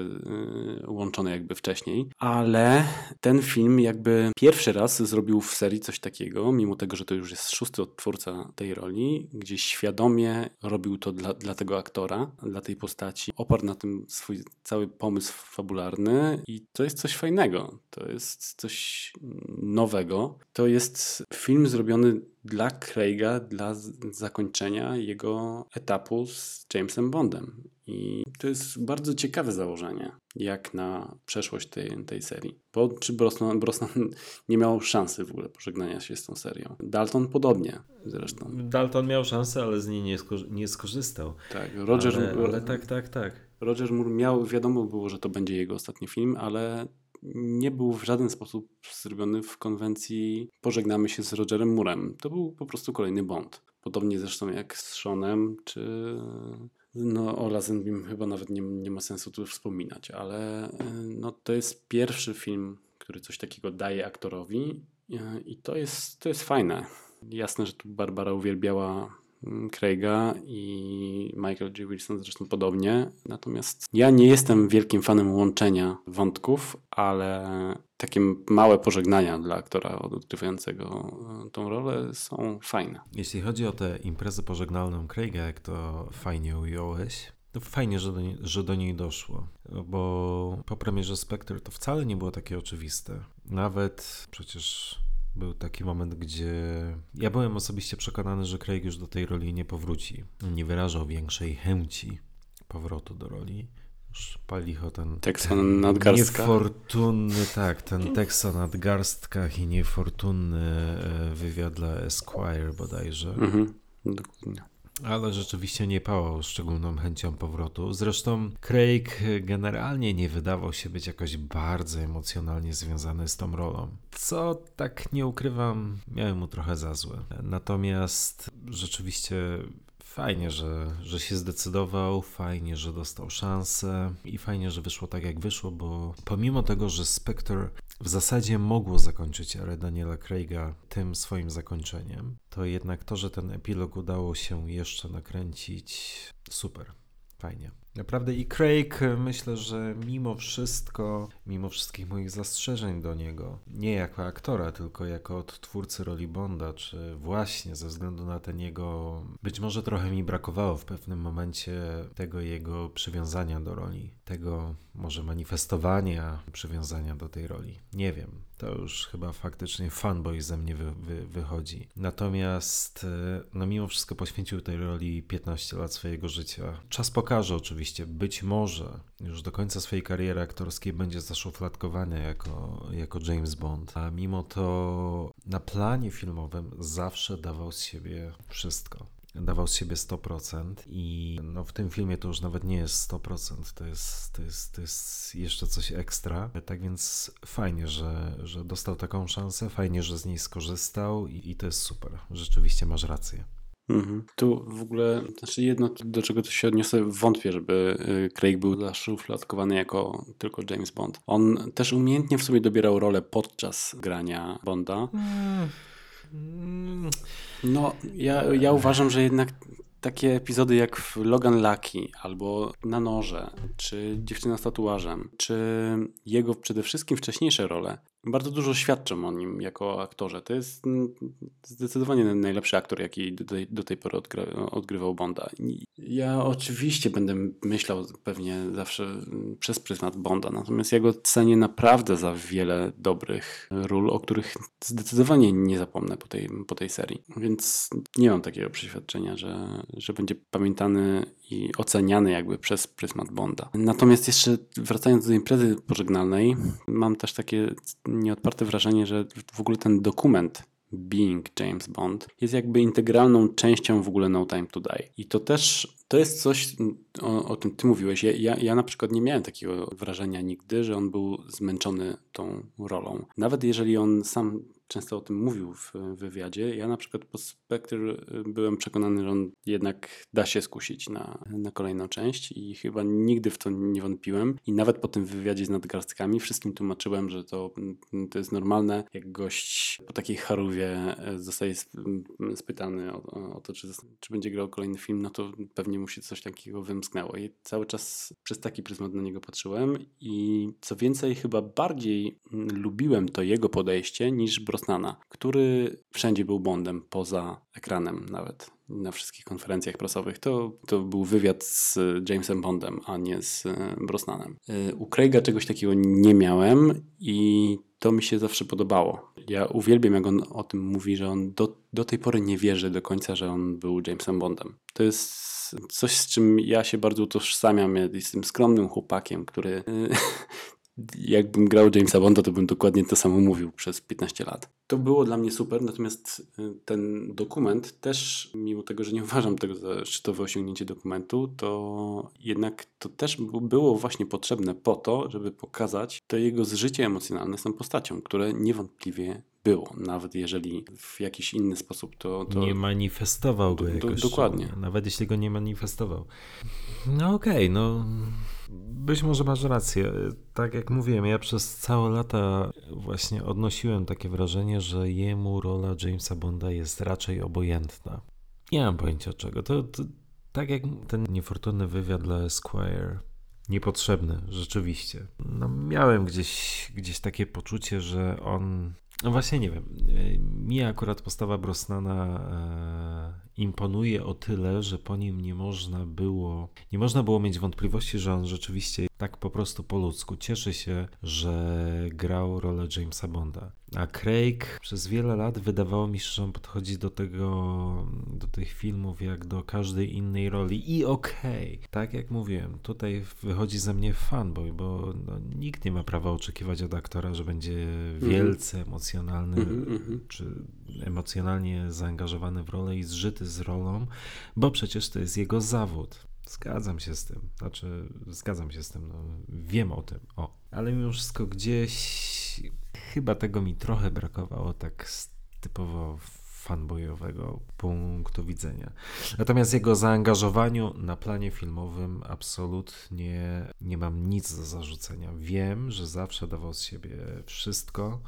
e, łączone jakby wcześniej. Ale ten film jakby pierwszy raz zrobił w serii coś takiego, mimo tego, że to już jest szósty odtwórca tej roli, gdzie świadomie robił to dla, dla tego aktora, dla tej postaci, oparł na tym swój cały pomysł fabularny i to jest coś fajnego, to jest coś nowego. To jest film zrobiony dla Craiga, dla zakończenia jego etapu z Jamesem Bondem. I to jest bardzo ciekawe założenie, jak na przeszłość tej, tej serii. Bo czy Brosnan, Brosnan nie miał szansy w ogóle pożegnania się z tą serią? Dalton podobnie zresztą. Dalton miał szansę, ale z niej nie, nie skorzystał. Tak, Roger... Ale, ale tak, tak, tak. Roger Moore miał, wiadomo było, że to będzie jego ostatni film, ale nie był w żaden sposób zrobiony w konwencji pożegnamy się z Rogerem Moorem. To był po prostu kolejny Bond. Podobnie zresztą jak z Seanem, czy no o Lazenbim chyba nawet nie, nie ma sensu tu wspominać, ale no, to jest pierwszy film, który coś takiego daje aktorowi i to jest, to jest fajne. Jasne, że tu Barbara uwielbiała Craiga i Michael G. Wilson zresztą podobnie. Natomiast ja nie jestem wielkim fanem łączenia wątków, ale takie małe pożegnania dla aktora odgrywającego e, tą rolę są fajne. Jeśli chodzi o tę imprezę pożegnalną Craiga, jak to fajnie ująłeś, to fajnie, że do, że do niej doszło, bo po premierze Spectre to wcale nie było takie oczywiste. Nawet przecież był taki moment, gdzie ja byłem osobiście przekonany, że Craig już do tej roli nie powróci. Nie wyrażał większej chęci powrotu do roli. Już palicho ten... Teksan nadgarstka. Niefortunny, tak, ten tekst o nadgarstkach i niefortunny e, wywiad dla Esquire bodajże. Mhm, dokładnie ale rzeczywiście nie pałał szczególną chęcią powrotu. Zresztą Craig generalnie nie wydawał się być jakoś bardzo emocjonalnie związany z tą rolą. Co tak nie ukrywam, miałem mu trochę za złe. Natomiast rzeczywiście Fajnie, że, że się zdecydował, fajnie, że dostał szansę i fajnie, że wyszło tak jak wyszło, bo pomimo tego, że Spectre w zasadzie mogło zakończyć erę Daniela Craiga tym swoim zakończeniem, to jednak to, że ten epilog udało się jeszcze nakręcić, super, fajnie. Naprawdę i Craig myślę, że mimo wszystko, mimo wszystkich moich zastrzeżeń do niego, nie jako aktora, tylko jako odtwórcy roli Bonda, czy właśnie ze względu na ten jego, być może trochę mi brakowało w pewnym momencie tego jego przywiązania do roli, tego może manifestowania przywiązania do tej roli. Nie wiem, to już chyba faktycznie fanboy ze mnie wy, wy, wychodzi. Natomiast, e, no mimo wszystko poświęcił tej roli 15 lat swojego życia. Czas pokaże oczywiście, być może już do końca swojej kariery aktorskiej będzie zaszufladkowany jako, jako James Bond, a mimo to na planie filmowym zawsze dawał z siebie wszystko dawał z siebie 100% i no, w tym filmie to już nawet nie jest 100%, to jest, to jest, to jest jeszcze coś ekstra. Tak więc fajnie, że, że dostał taką szansę, fajnie, że z niej skorzystał i, i to jest super. Rzeczywiście masz rację. Mhm. Tu w ogóle, znaczy jedno, do czego to się odniosę, wątpię, żeby y, Craig był zaszufladkowany jako tylko James Bond. On też umiejętnie w sobie dobierał rolę podczas grania Bonda. Mm. No, ja, ja uważam, że jednak takie epizody jak w Logan Lucky, albo Na Noże, czy Dziewczyna z tatuażem, czy jego przede wszystkim wcześniejsze role, bardzo dużo świadczą o nim jako aktorze. To jest mm, zdecydowanie najlepszy aktor, jaki do tej, pory odgry, odgrywał Bonda. Ja oczywiście będę myślał pewnie zawsze mm, przez pryzmat Bonda, natomiast ja go cenię naprawdę za wiele dobrych ról, o których zdecydowanie nie zapomnę po tej, po tej serii. Więc nie mam takiego przeświadczenia, że, że będzie pamiętany i oceniany jakby przez pryzmat Bonda. Natomiast jeszcze wracając do imprezy pożegnalnej, mam też takie nieodparte wrażenie, że w ogóle ten dokument Being James Bond jest jakby integralną częścią w ogóle No Time to Die. I to też, to jest coś, o, o tym ty mówiłeś. Ja, ja, ja, na przykład nie miałem takiego wrażenia nigdy, że on był zmęczony tą rolą. Nawet jeżeli on sam często o tym mówił w wywiadzie. Ja na przykład po Spectre y, byłem przekonany, że on jednak da się skusić na, na kolejną część i chyba nigdy w to nie wątpiłem. I nawet po tym wywiadzie z nadgarstkami wszystkim tłumaczyłem, że to, mm, to jest normalne, jak gość po takiej charówie e, zostaje spytany o, o to, czy, czy będzie grał kolejny film, no to pewnie mu się coś takiego wymsknęło. I cały czas przez taki pryzmat na niego patrzyłem i co więcej, chyba bardziej mm, lubiłem to jego podejście niż Brosnana, który wszędzie był Bondem, poza ekranem nawet, na wszystkich konferencjach prasowych. To, to był wywiad z Jamesem Bondem, a nie z e, Brosnanem. E, u Craiga czegoś takiego nie miałem i to mi się zawsze podobało. Ja uwielbiam, jak on o tym mówi, że on do, do tej pory nie wierzy do końca, że on był Jamesem Bondem. To jest coś, z czym ja się bardzo utożsamiam. Ja jestem skromnym chłopakiem, który e, jakbym grał Jamesa Bonda, to bym dokładnie to samo mówił przez 15 lat. To było dla mnie super, natomiast y, ten dokument też, mimo tego, że nie uważam tego za szczytowe osiągnięcie dokumentu, to jednak to też było właśnie potrzebne po to, żeby pokazać to jego zżycie emocjonalne z tą postacią, które niewątpliwie było, nawet jeżeli w jakiś inny sposób to... to nie manifestował go jakoś. Do, dokładnie. Nawet jeśli go nie manifestował. No okej, okay, no być może masz rację. Tak jak mówiłem, ja przez całe lata właśnie odnosiłem takie wrażenie, że jemu rola Jamesa Bonda jest raczej obojętna. Nie mam pojęcia czego. To, to tak jak ten niefortunny wywiad dla Esquire. Niepotrzebny, rzeczywiście. No, miałem gdzieś, gdzieś takie poczucie, że on. No właśnie nie wiem. Mi akurat postawa Brosnana e, imponuje o tyle, że po nim nie można było, nie można było mieć wątpliwości, że on rzeczywiście tak po prostu po ludzku cieszy się, że grał rolę Jamesa Bonda. A Craig przez wiele lat wydawało mi się, że on podchodzi do tego, do tych filmów jak do każdej innej roli. I okej, okay, tak jak mówiłem, tutaj wychodzi ze mnie fanboy, bo no, nikt nie ma prawa oczekiwać od aktora, że będzie mhm. wielce emocjonalny, mm -hmm. czy emocjonalnie zaangażowany w rolę i zżyty z rolą, bo przecież to jest jego zawód. Zgadzam się z tym. Znaczy, zgadzam się z tym, no, wiem o tym. O, ale mimo wszystko gdzieś chyba tego mi trochę brakowało tak typowo fanboyowego punktu widzenia. Natomiast jego zaangażowaniu na planie filmowym absolutnie nie mam nic do zarzucenia. Wiem, że zawsze dawał z siebie wszystko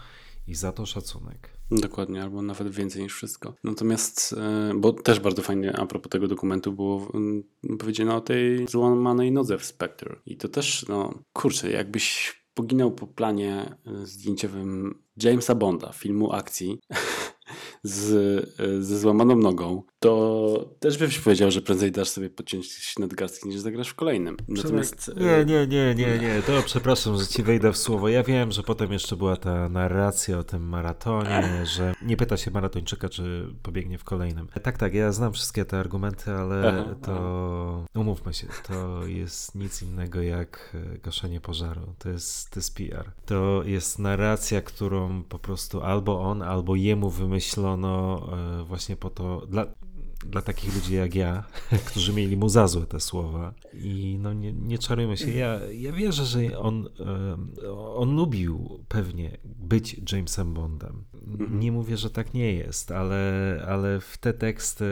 i za to szacunek. Dokładnie, albo nawet więcej niż wszystko. Natomiast, e, bo też bardzo fajnie a propos tego dokumentu było mm, powiedziane o tej złamanej nodze w Spectre. I to też, no kurczę, jakbyś poginął po planie e, zdjęciowym Jamesa Bonda, filmu akcji, z, e, ze złamaną nogą, to też byś powiedział, że prędzej dasz sobie podciąć nadgarstki niż zagrasz w kolejnym. Natomiast... Nie, nie, nie, nie, nie, to przepraszam, że ci wejdę w słowo. Ja wiem, że potem jeszcze była ta narracja o tym maratonie, że nie pyta się maratończyka, czy pobiegnie w kolejnym. Tak, tak, ja znam wszystkie te argumenty, ale to umówmy się, to jest nic innego jak e, gaszenie pożaru. To jest, to jest PR. To jest narracja, którą po prostu albo on, albo jemu wymyślono e, właśnie po to, dla, dla takich ludzi jak ja, którzy mieli mu za złe te słowa. I no nie, nie czarujmy się. Ja, ja wierzę, że on, on lubił pewnie być Jamesem Bondem. Mhm. Nie mówię, że tak nie jest, ale, ale w te teksty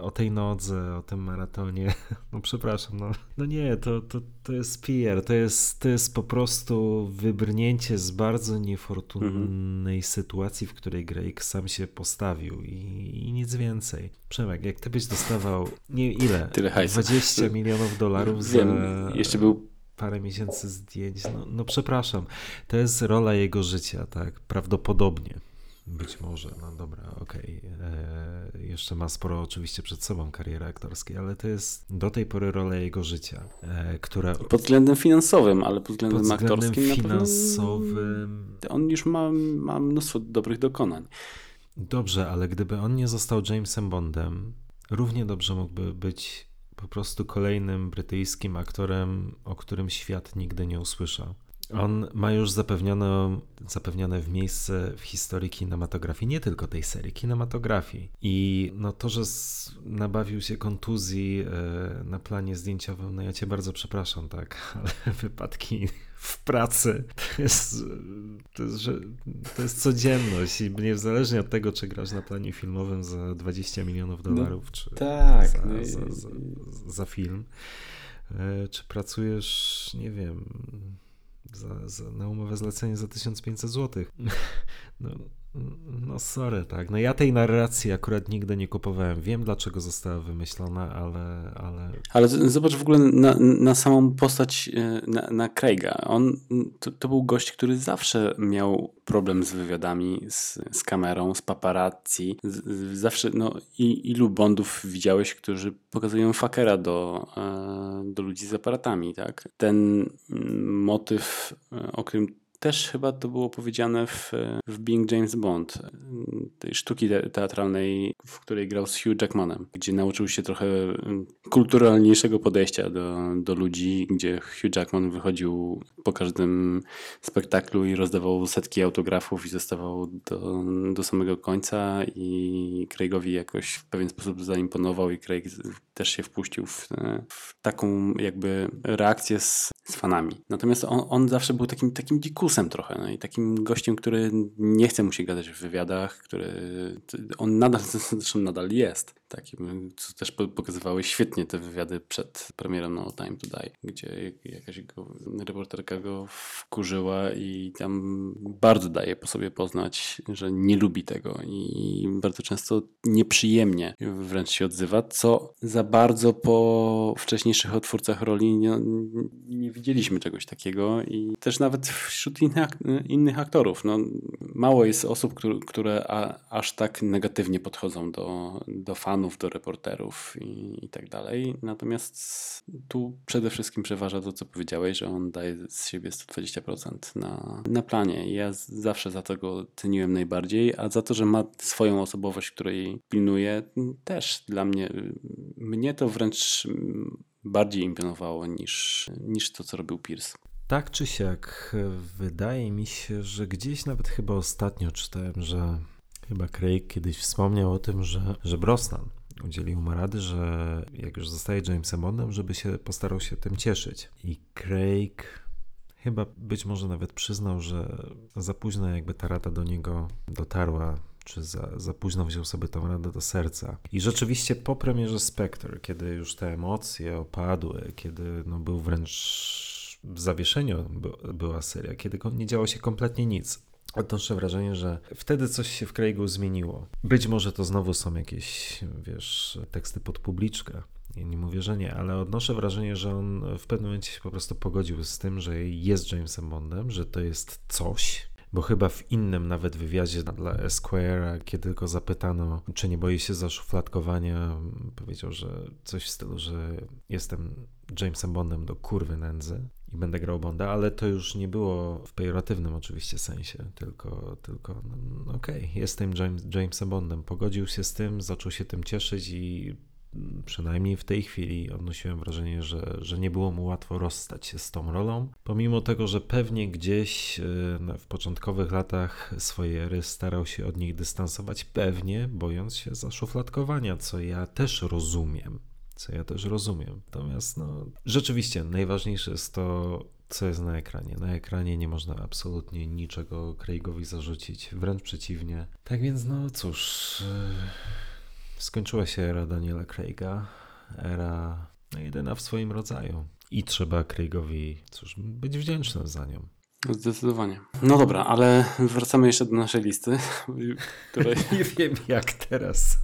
o tej nodze, o tym maratonie, no przepraszam, no, no nie, to, to, to jest PR, to jest, to jest po prostu wybrnięcie z bardzo niefortunnej mhm. sytuacji, w której Drake sam się postawił i, i nic więcej. Przemek, jak ty byś dostawał, nie ile? Tyle hajsu. 20 milionów dolarów za... Wiem, jeszcze był parę miesięcy zdjęć. No, no przepraszam, to jest rola jego życia, tak? Prawdopodobnie. Być może, no dobra, okej. Okay. Jeszcze ma sporo oczywiście przed sobą kariery aktorskiej, ale to jest do tej pory rola jego życia, e, która... Pod względem finansowym, ale pod względem, pod względem aktorskim finansowym... Pewno, on już ma, ma mnóstwo dobrych dokonań. Dobrze, ale gdyby on nie został Jamesem Bondem, równie dobrze mógłby być po prostu kolejnym brytyjskim aktorem, o którym świat nigdy nie usłyszał. On ma już zapewnione, zapewnione w miejsce w historii kinematografii, nie tylko tej serii, kinematografii. I no to, że nabawił się kontuzji e, na planie zdjęciowym, no ja cię bardzo przepraszam, tak, ale wypadki w pracy to jest, to jest, to jest codzienność i niezależnie od tego, czy grasz na planie filmowym za 20 milionów no dolarów, no, czy tak, za, no za, za, za film, e, czy pracujesz, nie wiem za, za, na umowę zlecenie za 1500 zł. No, no sorry, tak. No ja tej narracji akurat nigdy nie kupowałem. Wiem, dlaczego została wymyślona, ale... Ale, ale zobacz w ogóle na, na samą postać, e, na, na Craiga. On, to, to, był gość, który zawsze miał problem z wywiadami, z, z kamerą, z paparazzi. Z, zawsze, no i, ilu Bondów widziałeś, którzy pokazują fakera do, e, do ludzi z aparatami, tak? Ten motyw, e, o którym też chyba to było powiedziane w, w Being James Bond, tej sztuki teatralnej, w której grał z Hugh Jackmanem, gdzie nauczył się trochę kulturalniejszego podejścia do, do ludzi, gdzie Hugh Jackman wychodził po każdym spektaklu i rozdawał setki autografów i zostawał do, do samego końca i Craigowi jakoś w pewien sposób zaimponował i Craig też się wpuścił w, w taką jakby reakcję z, z fanami. Natomiast on, on zawsze był takim, takim dzikusem trochę no i takim gościem, który nie chce mu się gadać w wywiadach, który on nadal, zresztą nadal jest takim, co też pokazywały świetnie te wywiady przed premierą No Time to Die, gdzie jakaś go, reporterka go wkurzyła i tam bardzo daje po sobie poznać, że nie lubi tego i bardzo często nieprzyjemnie wręcz się odzywa, co za bardzo po wcześniejszych otwórcach roli nie, nie widzieliśmy czegoś takiego i też nawet wśród innych, innych aktorów. No, mało jest osób, które, które a, aż tak negatywnie podchodzą do, do fanów, do reporterów i, i tak dalej. Natomiast tu przede wszystkim przeważa to, co powiedziałeś, że on daje z siebie 120% na, na planie. Ja zawsze za to go ceniłem najbardziej, a za to, że ma swoją osobowość, której pilnuje, też dla mnie, mnie to wręcz bardziej imponowało niż, niż to, co robił Pierce. Tak czy siak, wydaje mi się, że gdzieś nawet chyba ostatnio czytałem, że chyba Craig kiedyś wspomniał o tym, że, że Brosnan udzielił mu rady, że jak już zostaje Jamesem Bondem, żeby się postarał się tym cieszyć. I Craig chyba być może nawet przyznał, że za późno jakby ta rada do niego dotarła, czy za, za późno wziął sobie tą radę do serca. I rzeczywiście po premierze Spectre, kiedy już te emocje opadły, kiedy no, był wręcz w zawieszeniu była seria, kiedy nie działo się kompletnie nic. Odnoszę wrażenie, że wtedy coś się w Craigu zmieniło. Być może to znowu są jakieś, wiesz, teksty pod publiczkę. Ja nie mówię, że nie, ale odnoszę wrażenie, że on w pewnym momencie się po prostu pogodził z tym, że jest Jamesem Bondem, że to jest coś, bo chyba w innym nawet wywiadzie dla Esquire, kiedy go zapytano, czy nie boi się zaszufladkowania, powiedział, że coś w stylu, że jestem Jamesem Bondem do kurwy nędzy i będę grał Bonda, ale to już nie było w pejoratywnym oczywiście sensie, tylko, tylko no, no okej, okay, jestem James, Jamesem Bondem. Pogodził się z tym, zaczął się tym cieszyć i przynajmniej w tej chwili odnosiłem wrażenie, że, że nie było mu łatwo rozstać się z tą rolą. Pomimo tego, że pewnie gdzieś e, w początkowych latach swojej ery starał się od nich dystansować, pewnie bojąc się zaszufladkowania, co ja też rozumiem co ja też rozumiem. Natomiast no, rzeczywiście najważniejsze jest to, co jest na ekranie. Na ekranie nie można absolutnie niczego Craigowi zarzucić, wręcz przeciwnie. Tak więc, no cóż, yy, skończyła się era Daniela Craiga, era no, jedyna w swoim rodzaju. I trzeba Craigowi, cóż, być wdzięcznym za nią. Zdecydowanie. No dobra, ale wracamy jeszcze do naszej listy, której... nie wiem jak teraz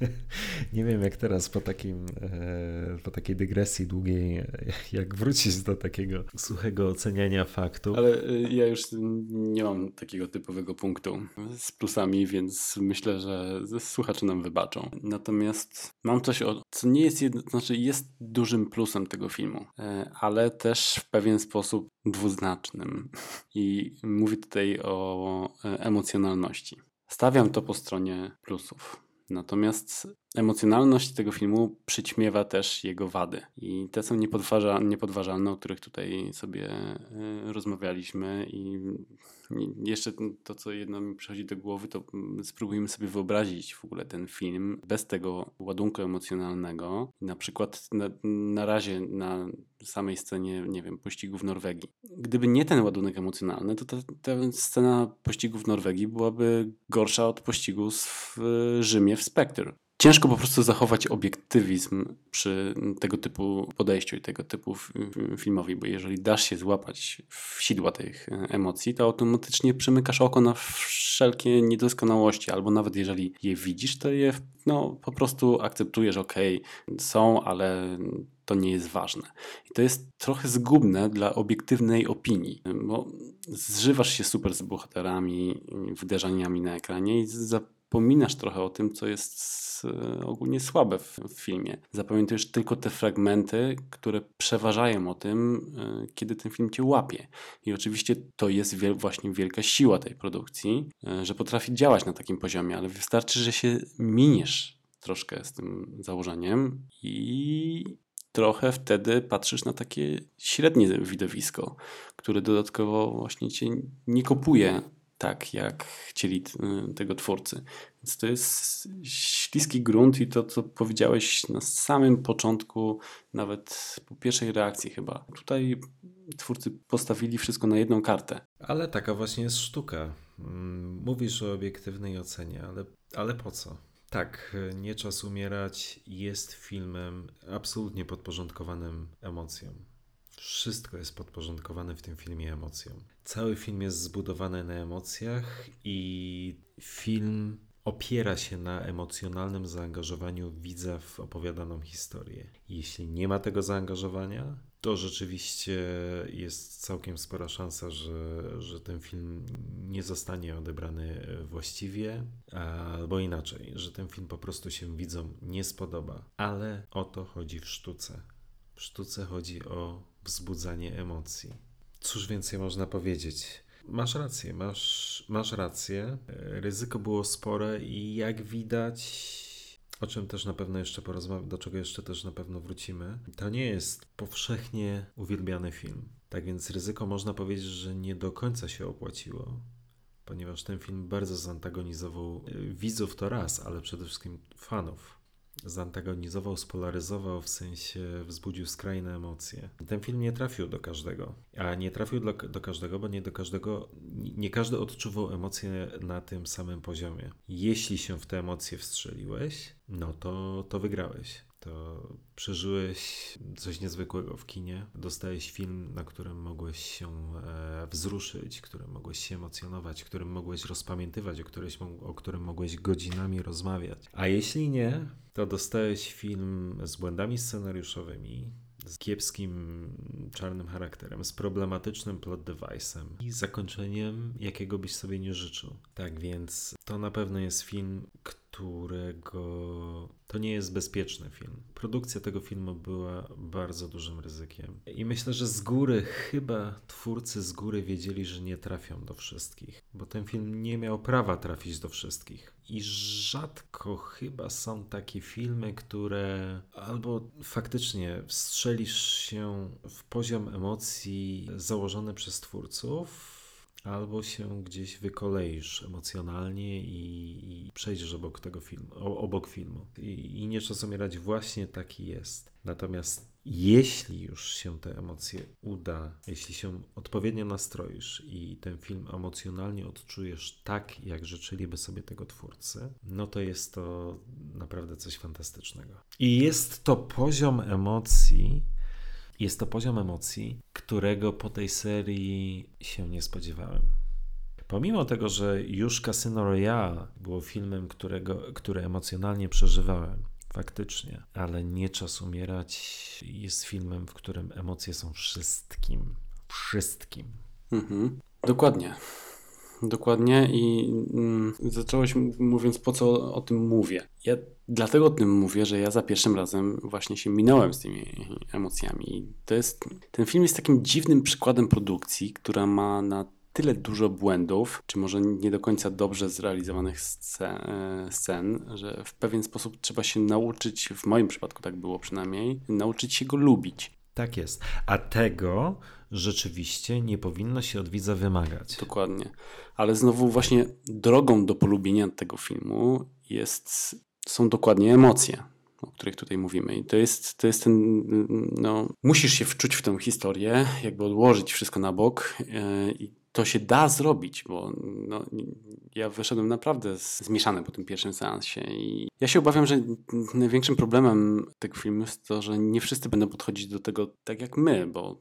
Nie wiem jak teraz po, takim, e, po takiej dygresji długiej, jak wrócić do takiego suchego oceniania faktów. Ale y, ja już nie mam takiego typowego punktu z plusami, więc myślę, że słuchacze nam wybaczą. Natomiast mam coś, co nie jest, jedno, znaczy jest dużym plusem tego filmu, e, ale też w pewien sposób dwuznacznym. I mówię tutaj o e, emocjonalności. Stawiam to po stronie plusów. Natomiast emocjonalność tego filmu przyćmiewa też jego wady. I te są niepodważa, niepodważalne, o których tutaj sobie y, rozmawialiśmy. I jeszcze to, co jedno mi przychodzi do głowy, to spróbujmy sobie wyobrazić w ogóle ten film bez tego ładunku emocjonalnego. Na przykład na, na razie na samej scenie, nie wiem, pościgu w Norwegii. Gdyby nie ten ładunek emocjonalny, to ta, ta scena pościgu w Norwegii byłaby gorsza od pościgu w Rzymie w Spectre ciężko po prostu zachować obiektywizm przy tego typu podejściu i tego typu filmowi, bo jeżeli dasz się złapać w sidła tych e, emocji, to automatycznie przymykasz oko na wszelkie niedoskonałości, albo nawet jeżeli je widzisz, to je no, po prostu akceptujesz, ok, są, ale to nie jest ważne. I to jest trochę zgubne dla obiektywnej opinii, bo zżywasz się super z bohaterami, wydarzeniami na ekranie i zapominasz trochę o tym, co jest e, ogólnie słabe w, w filmie. Zapamiętujesz tylko te fragmenty, które przeważają o tym, e, kiedy ten film cię łapie. I oczywiście to jest wiel właśnie wielka siła tej produkcji, e, że potrafi działać na takim poziomie, ale wystarczy, że się miniesz troszkę z tym założeniem i trochę wtedy patrzysz na takie średnie widowisko, które dodatkowo właśnie cię nie kopuje tak, jak chcieli y, tego twórcy. Więc to jest śliski grunt i to, co powiedziałeś na samym początku, nawet po pierwszej reakcji chyba. Tutaj twórcy postawili wszystko na jedną kartę. Ale taka właśnie jest sztuka. Mm, mówisz o obiektywnej ocenie, ale, ale po co? Tak, Nie czas umierać jest filmem absolutnie podporządkowanym emocjom. Wszystko jest podporządkowane w tym filmie emocjom. Cały film jest zbudowany na emocjach i film opiera się na emocjonalnym zaangażowaniu widza w opowiadaną historię. Jeśli nie ma tego zaangażowania, to rzeczywiście jest całkiem spora szansa, że, że ten film nie zostanie odebrany właściwie, albo inaczej, że ten film po prostu się widzom nie spodoba. Ale o to chodzi w sztuce. W sztuce chodzi o wzbudzanie emocji. Cóż więcej można powiedzieć? Masz rację, masz, masz rację. Ryzyko było spore i jak widać, o czym też na pewno jeszcze porozmawiamy, do czego jeszcze też na pewno wrócimy, to nie jest powszechnie uwielbiany film. Tak więc ryzyko można powiedzieć, że nie do końca się opłaciło, ponieważ ten film bardzo zantagonizował widzów to raz, ale przede wszystkim fanów zantagonizował, spolaryzował, w sensie wzbudził skrajne emocje. Ten film nie trafił do każdego, a nie trafił do, do każdego, bo nie do każdego, nie każdy odczuwał emocje na tym samym poziomie. Jeśli się w te emocje wstrzeliłeś, no to, to wygrałeś to przeżyłeś coś niezwykłego w kinie. Dostałeś film, na którym mogłeś się e, wzruszyć, którym mogłeś się emocjonować, którym mogłeś rozpamiętywać, o, o którym mogłeś godzinami rozmawiać. A jeśli nie, to dostałeś film z błędami scenariuszowymi, z kiepskim czarnym charakterem, z problematycznym plot device'em i zakończeniem, jakiego byś sobie nie życzył. Tak więc to na pewno jest film, którego to nie jest bezpieczny film. Produkcja tego filmu była bardzo dużym ryzykiem. I myślę, że z góry, chyba twórcy z góry wiedzieli, że nie trafią do wszystkich, bo ten film nie miał prawa trafić do wszystkich. I rzadko chyba są takie filmy, które albo faktycznie wstrzelisz się w poziom emocji założony przez twórców, albo się gdzieś wykoleisz emocjonalnie i, i przejdziesz obok tego filmu, obok filmu. I, I nie czas umierać właśnie taki jest. Natomiast jeśli już się te emocje uda, jeśli się odpowiednio nastroisz i ten film emocjonalnie odczujesz tak, jak życzyliby sobie tego twórcy, no to jest to naprawdę coś fantastycznego. I jest to poziom emocji, jest to poziom emocji, którego po tej serii się nie spodziewałem. Pomimo tego, że już Casino Royale było filmem, którego, który emocjonalnie przeżywałem, faktycznie, ale Nie czas umierać jest filmem, w którym emocje są wszystkim. Wszystkim. Mhm. Dokładnie. Dokładnie i mm, zacząłeś mówiąc, po co o, tym mówię. Ja dlatego o tym mówię, że ja za pierwszym razem właśnie się minąłem z tymi emocjami. To jest, ten film jest takim dziwnym przykładem produkcji, która ma na tyle dużo błędów, czy może nie do końca dobrze zrealizowanych scen, scen, że w pewien sposób trzeba się nauczyć, w moim przypadku tak było przynajmniej, nauczyć się go lubić. Tak jest. A tego rzeczywiście nie powinno się od widza wymagać. Dokładnie. Ale znowu właśnie drogą do polubienia tego filmu jest, są dokładnie emocje o których tutaj mówimy. I to jest, to jest ten, no, musisz się wczuć w tę historię, jakby odłożyć wszystko na bok yy, i to się da zrobić, bo no, ja wyszedłem naprawdę zmieszany po tym pierwszym seansie i ja się obawiam, że największym problemem tego filmu jest to, że nie wszyscy będą podchodzić do tego tak jak my, bo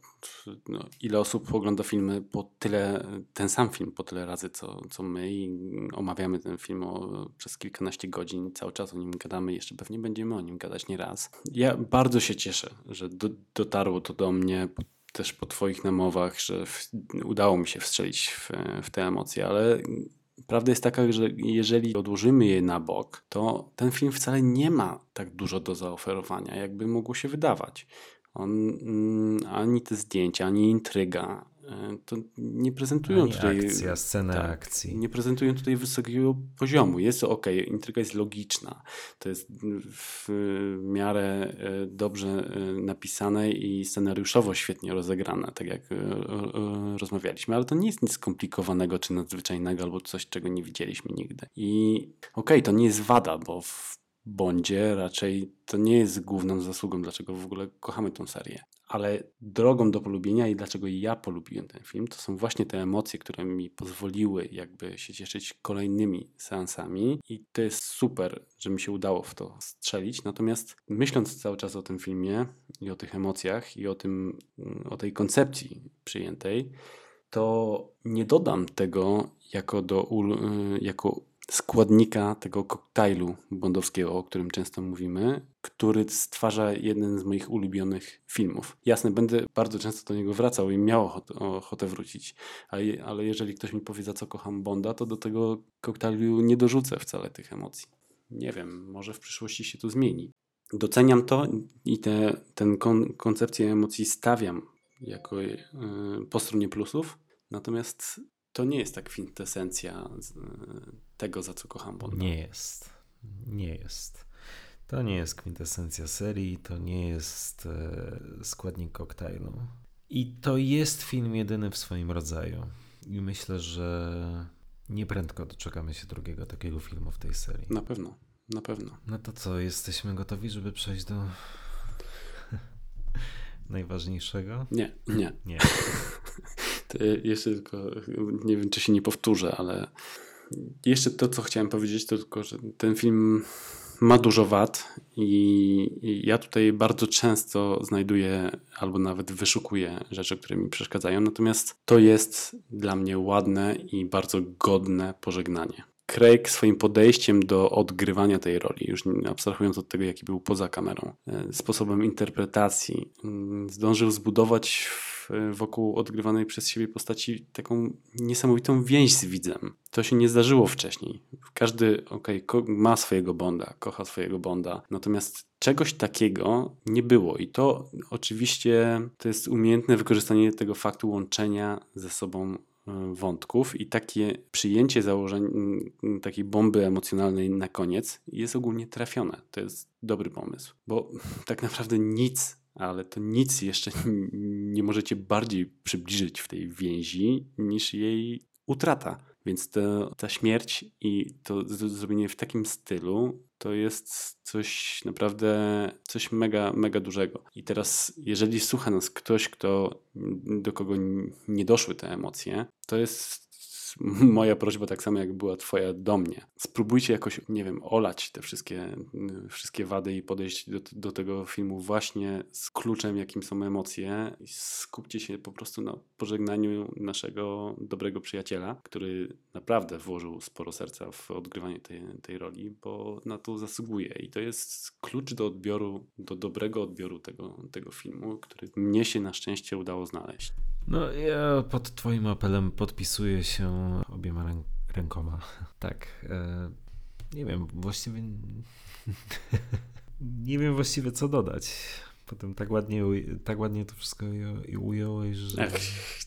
no, ile osób ogląda filmy po tyle, ten sam film po tyle razy, co, co my i omawiamy ten film o, przez kilkanaście godzin, cały czas o nim gadamy, jeszcze pewnie będziemy o nim gadać nie raz. Ja bardzo się cieszę, że do, dotarło to do mnie też po Twoich namowach, że w, udało mi się wstrzelić w, w te emocje, ale prawda jest taka, że jeżeli odłożymy je na bok, to ten film wcale nie ma tak dużo do zaoferowania, jakby mogło się wydawać. On, mm, ani te zdjęcia, ani intryga, to nie prezentują Ani tutaj. Akcja, scena tak, akcji. Nie prezentują tutaj wysokiego poziomu. Jest ok, intryga jest logiczna. To jest w miarę e, dobrze e, napisane i scenariuszowo świetnie rozegrane, tak jak rozmawialiśmy, ale to nie jest nic skomplikowanego czy nadzwyczajnego albo coś, czego nie widzieliśmy nigdy. I okej, okay, to nie jest wada, bo w Bondzie raczej to nie jest główną zasługą, dlaczego w ogóle kochamy tą serię. Ale drogą do polubienia i dlaczego ja polubiłem ten film, to są właśnie te emocje, które mi pozwoliły jakby się cieszyć kolejnymi seansami i to jest super, że mi się udało w to strzelić. Natomiast myśląc cały czas o tym filmie i o tych emocjach i o tym, o tej koncepcji przyjętej, to nie dodam tego jako, do, jako składnika tego koktajlu bondowskiego, o którym często mówimy, który stwarza jeden z moich ulubionych filmów. Jasne, będę bardzo często do niego wracał i miał ochotę, wrócić, ale, jeżeli ktoś mi powie, za co kocham Bonda, to do tego koktajlu nie dorzucę wcale tych emocji. Nie wiem, może w przyszłości się to zmieni. Doceniam to i tę ten kon, koncepcję emocji stawiam jako yy, po stronie plusów, natomiast to nie jest ta kwintesencja tego, za co kocham Bonda. Nie jest. Nie jest. To nie jest kwintesencja serii, to nie jest e, składnik koktajlu. I to jest film jedyny w swoim rodzaju. I myślę, że nieprędko doczekamy się drugiego takiego filmu w tej serii. Na pewno, na pewno. No to co, jesteśmy gotowi, żeby przejść do najważniejszego? Nie, nie. Nie. jeszcze tylko, nie wiem czy się nie powtórzę, ale jeszcze to, co chciałem powiedzieć, to tylko, że ten film ma dużo wad i, ja tutaj bardzo często znajduję albo nawet wyszukuję rzeczy, które mi przeszkadzają, natomiast to jest dla mnie ładne i bardzo godne pożegnanie. Craig swoim podejściem do odgrywania tej roli, już abstrahując od tego, jaki był poza kamerą, e, sposobem interpretacji, mm, zdążył zbudować wokół odgrywanej przez siebie postaci taką niesamowitą więź z widzem. To się nie zdarzyło wcześniej. Każdy, okej, ma swojego Bonda, kocha swojego Bonda, natomiast czegoś takiego nie było i to oczywiście to jest umiejętne wykorzystanie tego faktu łączenia ze sobą e, wątków i takie przyjęcie założeń takiej bomby emocjonalnej na koniec jest ogólnie trafione. To jest dobry pomysł, bo tak naprawdę nic ale to nic jeszcze nie możecie bardziej przybliżyć w tej więzi niż jej utrata. Więc to, ta śmierć i to zrobienie w takim stylu to jest coś naprawdę, coś mega, mega dużego. I teraz, jeżeli słucha nas ktoś, kto, do kogo nie doszły te emocje, to jest moja prośba tak samo jak była twoja do mnie. Spróbujcie jakoś, nie wiem, olać te wszystkie, wszystkie wady i podejść do, do tego filmu właśnie z kluczem, jakim są emocje i skupcie się po prostu na pożegnaniu naszego dobrego przyjaciela, który naprawdę włożył sporo serca w odgrywanie tej, tej roli, bo na to zasługuje i to jest klucz do odbioru, do dobrego odbioru tego, tego filmu, który mnie się na szczęście udało znaleźć. No, ja pod Twoim apelem podpisuję się obiema ręk rękoma. Tak. E, nie wiem, właściwie. nie wiem właściwie co dodać. Potem tak ładnie, tak ładnie to wszystko ująłeś, że. Ach,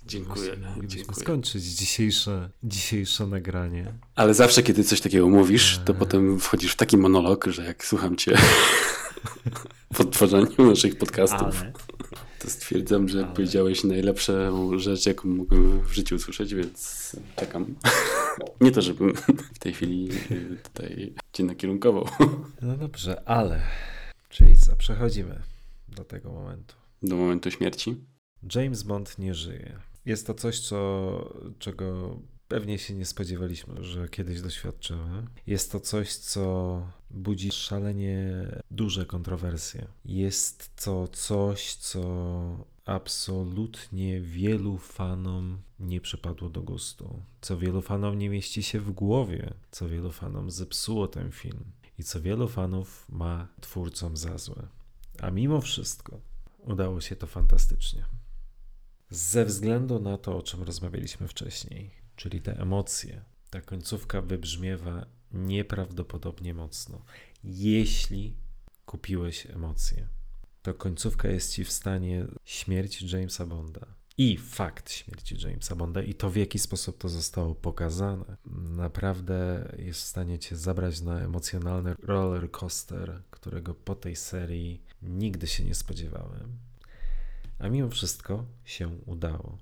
dziękuję. Moglibyśmy skończyć dzisiejsze, dzisiejsze nagranie. Ale zawsze, kiedy coś takiego mówisz, to e... potem wchodzisz w taki monolog, że jak słucham cię w odtwarzaniu naszych podcastów. Ale to stwierdzam, że Ale... powiedziałeś najlepszą rzecz, jaką mogłem w życiu usłyszeć, więc czekam. Nie to, żebym w tej chwili y, tutaj cię nakierunkował. No dobrze, ale Chase'a, przechodzimy do tego momentu. Do momentu śmierci? James Bond nie żyje. Jest to coś, co, czego pewnie się nie spodziewaliśmy, że kiedyś doświadczymy. Jest to coś, co budzi szalenie duże kontrowersje. Jest to coś, co absolutnie wielu fanom nie przypadło do gustu, co wielu fanom nie mieści się w głowie, co wielu fanom zepsuło ten film i co wielu fanów ma twórcom za złe. A mimo wszystko udało się to fantastycznie. Ze względu na to, o czym rozmawialiśmy wcześniej, czyli te emocje, ta końcówka wybrzmiewa nieprawdopodobnie mocno. Jeśli kupiłeś emocje, to końcówka jest ci w stanie śmierci Jamesa Bonda i fakt śmierci Jamesa Bonda i to w jaki sposób to zostało pokazane, naprawdę jest w stanie cię zabrać na emocjonalny roller coaster, którego po tej serii nigdy się nie spodziewałem. A mimo wszystko się udało.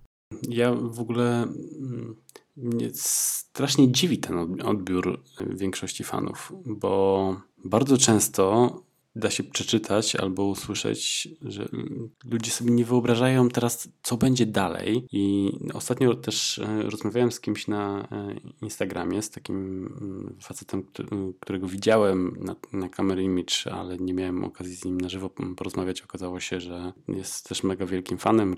Ja w ogóle mm, mnie strasznie dziwi ten odbiór większości fanów, bo bardzo często da się przeczytać albo usłyszeć, że ludzie sobie nie wyobrażają teraz, co będzie dalej. I ostatnio też e, rozmawiałem z kimś na e, Instagramie, z takim mm, facetem, którego widziałem na, na kamerę Image, ale nie miałem okazji z nim na żywo porozmawiać. Okazało się, że jest też mega wielkim fanem,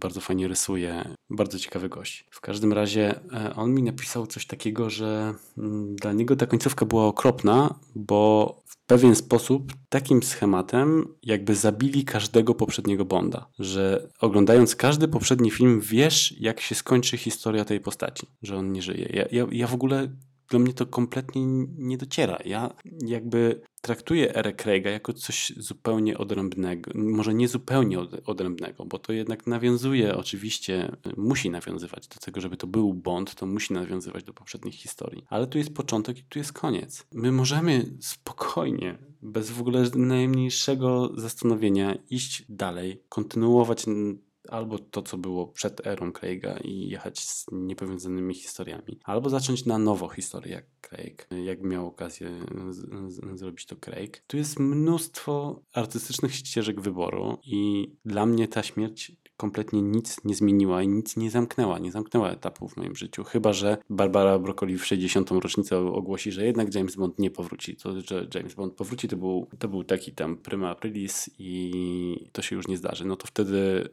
bardzo fajnie rysuje, bardzo ciekawy gość. W każdym razie e, on mi napisał coś takiego, że mm, dla niego ta końcówka była okropna, bo w pewien sposób takim schematem jakby zabili każdego poprzedniego Bonda, że oglądając każdy poprzedni film wiesz jak się skończy historia tej postaci, że on nie żyje. Ja, ja, ja w ogóle do mnie to kompletnie nie dociera. Ja jakby traktuję erę Craiga jako coś zupełnie odrębnego. Może nie zupełnie odrębnego, bo to jednak nawiązuje, oczywiście musi nawiązywać do tego, żeby to był Bond, to musi nawiązywać do poprzednich historii. Ale tu jest początek i tu jest koniec. My możemy spokojnie, bez w ogóle najmniejszego zastanowienia iść dalej, kontynuować albo to, co było przed erą Craiga i jechać z niepowiązanymi historiami, albo zacząć na nowo historię jak Craig, jak miał okazję z, z, zrobić to Craig. Tu jest mnóstwo artystycznych ścieżek wyboru i dla mnie ta śmierć kompletnie nic nie zmieniła i nic nie zamknęła, nie zamknęła etapu w moim życiu. Chyba, że Barbara Broccoli w 60. rocznicę ogłosi, że jednak James Bond nie powróci. To, że James Bond powróci, to był, to był taki tam prima aprilis i to się już nie zdarzy. No to wtedy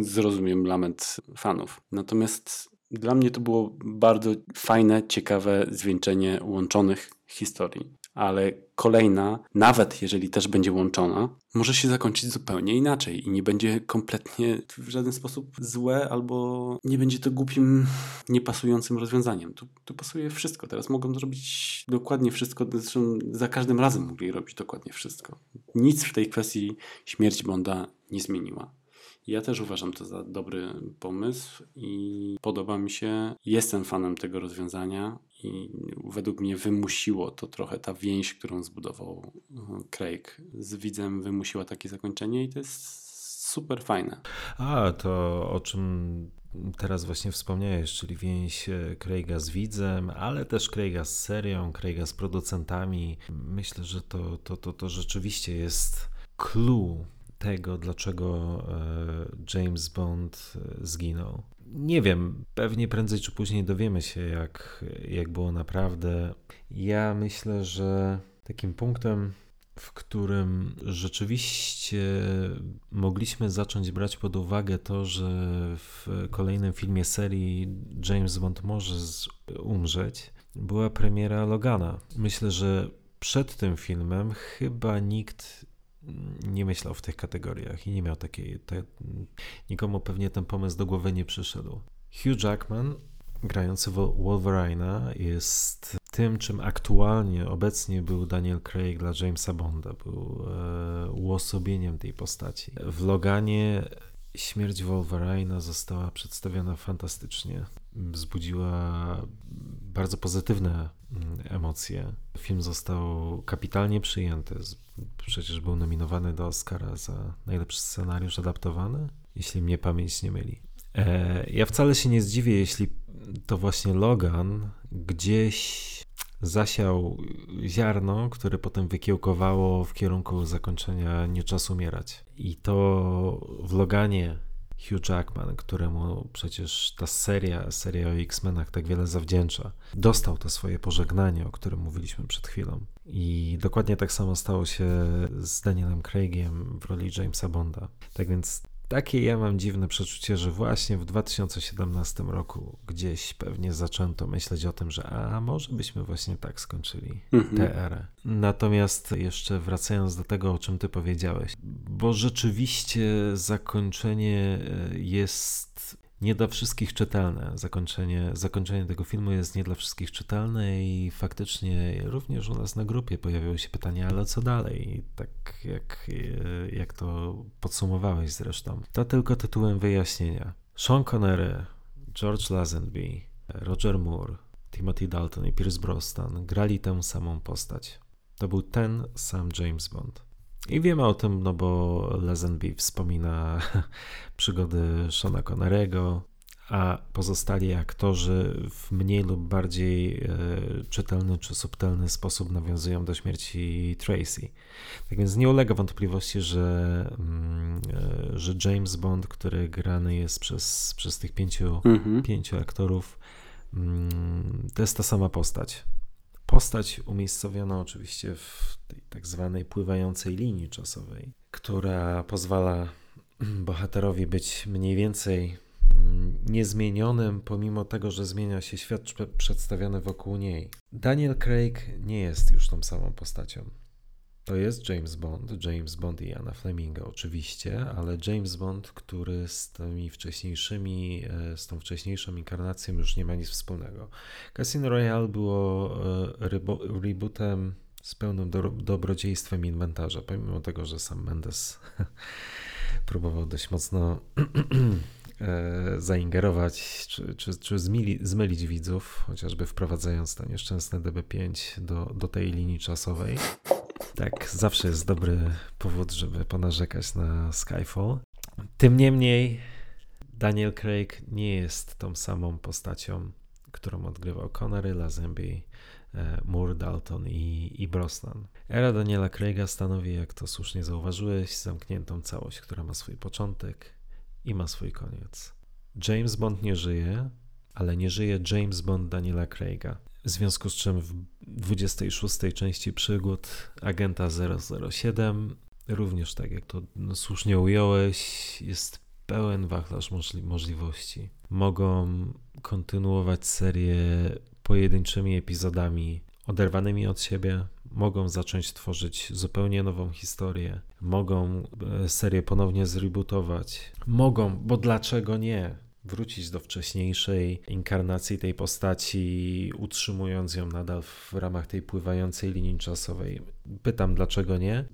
zrozumiem lament fanów. Natomiast dla mnie to było bardzo fajne, ciekawe zwieńczenie łączonych historii ale kolejna, nawet jeżeli też będzie łączona, może się zakończyć zupełnie inaczej i nie będzie kompletnie w żaden sposób złe, albo nie będzie to głupim, niepasującym rozwiązaniem. Tu, tu pasuje wszystko. Teraz mogą zrobić dokładnie wszystko, zresztą za każdym razem mogli robić dokładnie wszystko. Nic w tej kwestii śmierci Bonda nie zmieniła. Ja też uważam to za dobry pomysł i podoba mi się. Jestem fanem tego rozwiązania i według mnie wymusiło to trochę ta więź, którą zbudował e, Craig z widzem, wymusiła takie zakończenie i to jest super fajne. A, to o czym teraz właśnie wspomniałeś, czyli więź e, Craiga z widzem, ale też Craiga z serią, Craiga z producentami. Myślę, że to, to, to, to rzeczywiście jest clue tego, dlaczego James Bond zginął. Nie wiem, pewnie prędzej czy później dowiemy się, jak, jak było naprawdę. Ja myślę, że takim punktem w którym rzeczywiście mogliśmy zacząć brać pod uwagę to, że w kolejnym filmie serii James Bond może umrzeć, była premiera Logana. Myślę, że przed tym filmem chyba nikt nie myślał w tych kategoriach i nie miał takiej. Te, nikomu pewnie ten pomysł do głowy nie przyszedł. Hugh Jackman, grający Wolverina, jest tym, czym aktualnie, obecnie był Daniel Craig dla Jamesa Bonda. Był e, uosobieniem tej postaci. W Loganie śmierć Wolverina została przedstawiona fantastycznie. Wzbudziła bardzo pozytywne mm, emocje. Film został kapitalnie przyjęty. Przecież był nominowany do Oscara za najlepszy scenariusz adaptowany, jeśli mnie pamięć nie myli. E, ja wcale się nie zdziwię, jeśli to właśnie Logan gdzieś zasiał ziarno, które potem wykiełkowało w kierunku zakończenia Nie czas umierać. I to w Loganie Hugh Jackman, któremu przecież ta seria, seria o X-Menach tak wiele zawdzięcza, dostał to swoje pożegnanie, o którym mówiliśmy przed chwilą. I dokładnie tak samo stało się z Danielem Craigiem w roli Jamesa Bonda. Tak więc takie ja mam dziwne przeczucie, że właśnie w 2017 roku gdzieś pewnie zaczęto myśleć o tym, że a może byśmy właśnie tak skończyli mhm. tę erę. Natomiast jeszcze wracając do tego, o czym ty powiedziałeś, bo rzeczywiście zakończenie e, jest nie dla wszystkich czytelne. Zakończenie, zakończenie tego filmu jest nie dla wszystkich czytelne i faktycznie również u nas na grupie pojawiło się pytanie, ale co dalej? Tak jak, jak to podsumowałeś zresztą. To tylko tytułem wyjaśnienia. Sean Connery, George Lazenby, Roger Moore, Timothy Dalton i Pierce Brosnan grali tę samą postać. To był ten sam James Bond. I wiemy o tym, no bo Lazenby wspomina przygody Shona Connerego, a pozostali aktorzy w mniej lub bardziej e, czytelny czy subtelny sposób nawiązują do śmierci Tracy. Tak więc nie ulega wątpliwości, że, mm, e, że James Bond, który grany jest przez, przez tych pięciu, mhm. pięciu aktorów, mm, to jest ta sama postać. Postać umiejscowiona oczywiście w tej tak zwanej pływającej linii czasowej, która pozwala bohaterowi być mniej więcej mm, niezmienionym, pomimo tego, że zmienia się świat przedstawiony wokół niej. Daniel Craig nie jest już tą samą postacią. To jest James Bond, James Bond i Anna Fleminga oczywiście, ale James Bond, który z tymi wcześniejszymi, e, z tą wcześniejszą inkarnacją już nie ma nic wspólnego. Casino Royale było e, rebootem z pełnym do, dobrodziejstwem inwentarza, pomimo tego, że sam Mendes próbował dość mocno zaingerować czy, czy, czy zmyli, zmylić widzów, chociażby wprowadzając to nieszczęsne DB5 do, do tej linii czasowej. Tak, zawsze jest dobry powód, żeby ponarzekać na Skyfall. Tym niemniej Daniel Craig nie jest tą samą postacią, którą odgrywał Connery, Lazenby, e, Moore, Dalton i, i Brosnan. Era Daniela Craiga stanowi, jak to słusznie zauważyłeś, zamkniętą całość, która ma swój początek i ma swój koniec. James Bond nie żyje, ale nie żyje James Bond Daniela Craiga. W związku z czym w 26 części przygód agenta 007 również tak jak to no, słusznie ująłeś, jest pełen wachlarz możli możliwości. Mogą kontynuować serię pojedynczymi epizodami oderwanymi od siebie, mogą zacząć tworzyć zupełnie nową historię, mogą e, serię ponownie zrebootować, mogą, bo dlaczego nie? wrócić do wcześniejszej inkarnacji tej postaci, utrzymując ją nadal w ramach tej pływającej linii czasowej. Pytam, dlaczego nie?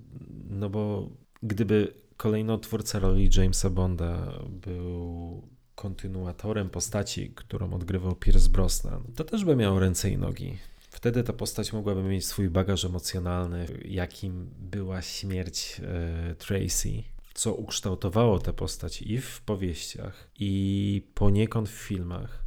No bo gdyby kolejnotwórca roli Jamesa Bonda był kontynuatorem postaci, którą odgrywał Pierce Brosnan, to też by miał ręce i nogi. Wtedy ta postać mogłaby mieć swój bagaż emocjonalny, jakim była śmierć e, Tracy co ukształtowało tę postać i w powieściach, i poniekąd w filmach.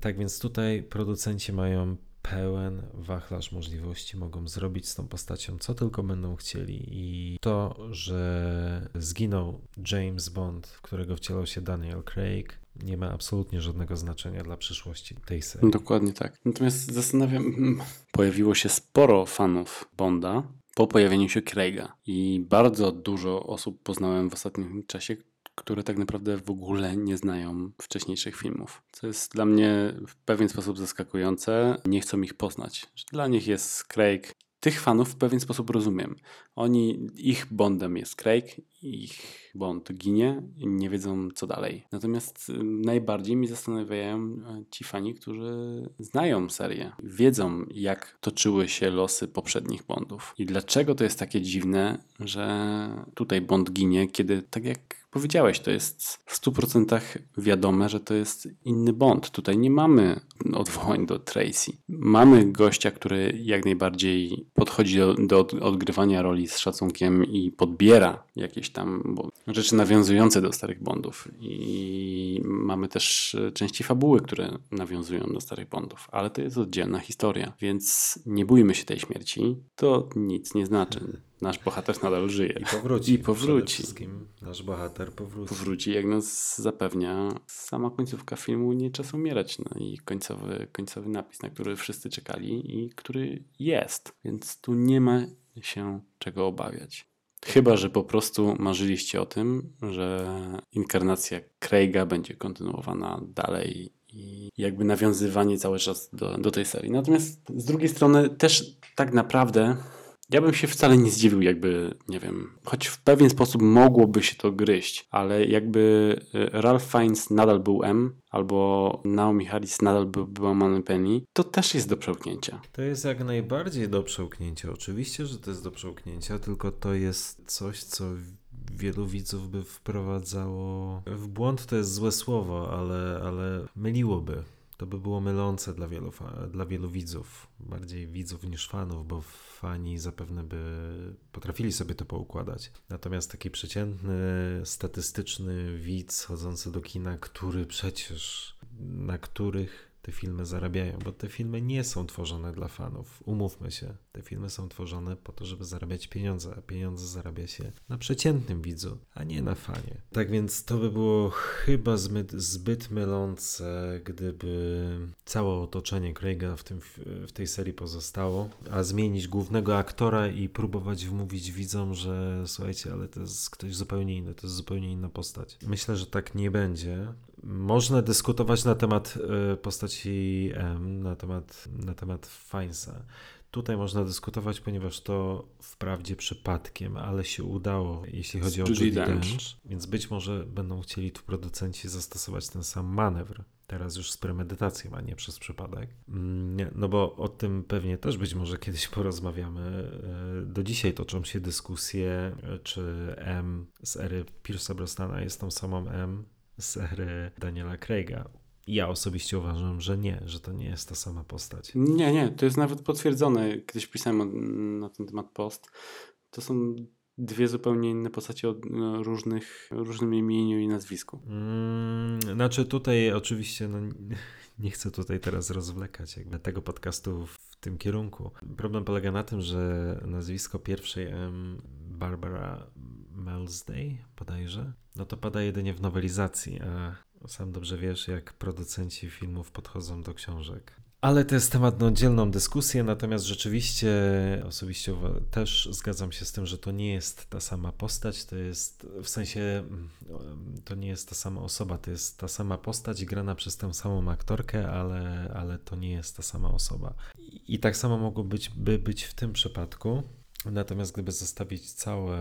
Tak więc tutaj producenci mają pełen wachlarz możliwości, mogą zrobić z tą postacią co tylko będą chcieli. I to, że zginął James Bond, którego wcielał się Daniel Craig, nie ma absolutnie żadnego znaczenia dla przyszłości tej serii. Dokładnie tak. Natomiast zastanawiam, mm, pojawiło się sporo fanów Bonda po pojawieniu się Craiga i bardzo dużo osób poznałem w ostatnim czasie, które tak naprawdę w ogóle nie znają wcześniejszych filmów. Co jest dla mnie w pewien sposób zaskakujące. Nie chcą ich poznać. Dla nich jest Craig. Tych fanów w pewien sposób rozumiem. Oni, ich Bondem jest Craig, ich Bond ginie nie wiedzą co dalej. Natomiast y, najbardziej mi zastanawiają e, ci fani, którzy znają serię, wiedzą jak toczyły się losy poprzednich Bondów i dlaczego to jest takie dziwne, że tutaj Bond ginie, kiedy tak jak powiedziałeś, to jest w 100% wiadome, że to jest inny Bond. Tutaj nie mamy odwołań do Tracy. Mamy gościa, który jak najbardziej podchodzi do, do odgrywania roli z szacunkiem i podbiera jakieś tam rzeczy nawiązujące do starych Bondów. I mamy też części fabuły, które nawiązują do starych Bondów, ale to jest oddzielna historia, więc nie bójmy się tej śmierci. To nic nie znaczy nasz bohater nadal żyje. I powróci. I powróci. wszystkim nasz bohater powróci. Powróci, jak nas zapewnia sama końcówka filmu Nie czas umierać. No i końcowy, końcowy napis, na który wszyscy czekali i który jest. Więc tu nie ma się czego obawiać. Chyba, że po prostu marzyliście o tym, że inkarnacja Craiga będzie kontynuowana dalej i jakby nawiązywanie cały czas do, do tej serii. Natomiast z drugiej strony też tak naprawdę ja bym się wcale nie zdziwił, jakby, nie wiem, choć w pewien sposób mogłoby się to gryźć, ale jakby y, Ralph Fiennes nadal był M, albo Naomi Harris nadal by, była Moneypenny, to też jest do przełknięcia. To jest jak najbardziej do przełknięcia. Oczywiście, że to jest do przełknięcia, tylko to jest coś, co wielu widzów by wprowadzało w błąd. To jest złe słowo, ale, ale myliłoby to by było mylące dla wielu, dla wielu widzów, bardziej widzów niż fanów, bo fani zapewne by potrafili sobie to poukładać. Natomiast taki przeciętny, statystyczny widz chodzący do kina, który przecież, na których te filmy zarabiają, bo te filmy nie są tworzone dla fanów. Umówmy się, te filmy są tworzone po to, żeby zarabiać pieniądze, a pieniądze zarabia się na przeciętnym widzu, a nie na fanie. Tak więc to by było chyba zbyt, zbyt mylące, gdyby całe otoczenie Craiga w, tym, w tej serii pozostało, a zmienić głównego aktora i próbować wmówić widzom, że słuchajcie, ale to jest ktoś zupełnie inny, to jest zupełnie inna postać. Myślę, że tak nie będzie. Można dyskutować na temat e, postaci M, na temat, na temat Feinsa. Tutaj można dyskutować, ponieważ to wprawdzie przypadkiem, ale się udało, jeśli chodzi o Judy Dench. Więc być może będą chcieli tu producenci zastosować ten sam manewr. Teraz już z premedytacją, a nie przez przypadek. Mm, no bo o tym pewnie też być może kiedyś porozmawiamy. E, do dzisiaj toczą się dyskusje, czy M z ery Pierce'a Brosnana jest tą samą M, z ery Daniela Craiga. Ja osobiście uważam, że nie, że to nie jest ta sama postać. Nie, nie, to jest nawet potwierdzone. Kiedyś pisałem na ten temat post. To są dwie zupełnie inne postacie o no, różnych, różnym imieniu i nazwisku. Mm, znaczy tutaj oczywiście no, nie chcę tutaj teraz rozwlekać jakby tego podcastu w tym kierunku. Problem polega na tym, że nazwisko pierwszej M Barbara Melsday bodajże, no to pada jedynie w nowelizacji, a sam dobrze wiesz, jak producenci filmów podchodzą do książek. Ale to jest temat na oddzielną dyskusję, natomiast rzeczywiście osobiście też zgadzam się z tym, że to nie jest ta sama postać, to jest w sensie mm, to nie jest ta sama osoba, to jest ta sama postać grana przez tę samą aktorkę, ale, ale to nie jest ta sama osoba. I, tak samo mogło być, by być w tym przypadku. Natomiast gdyby zostawić całe,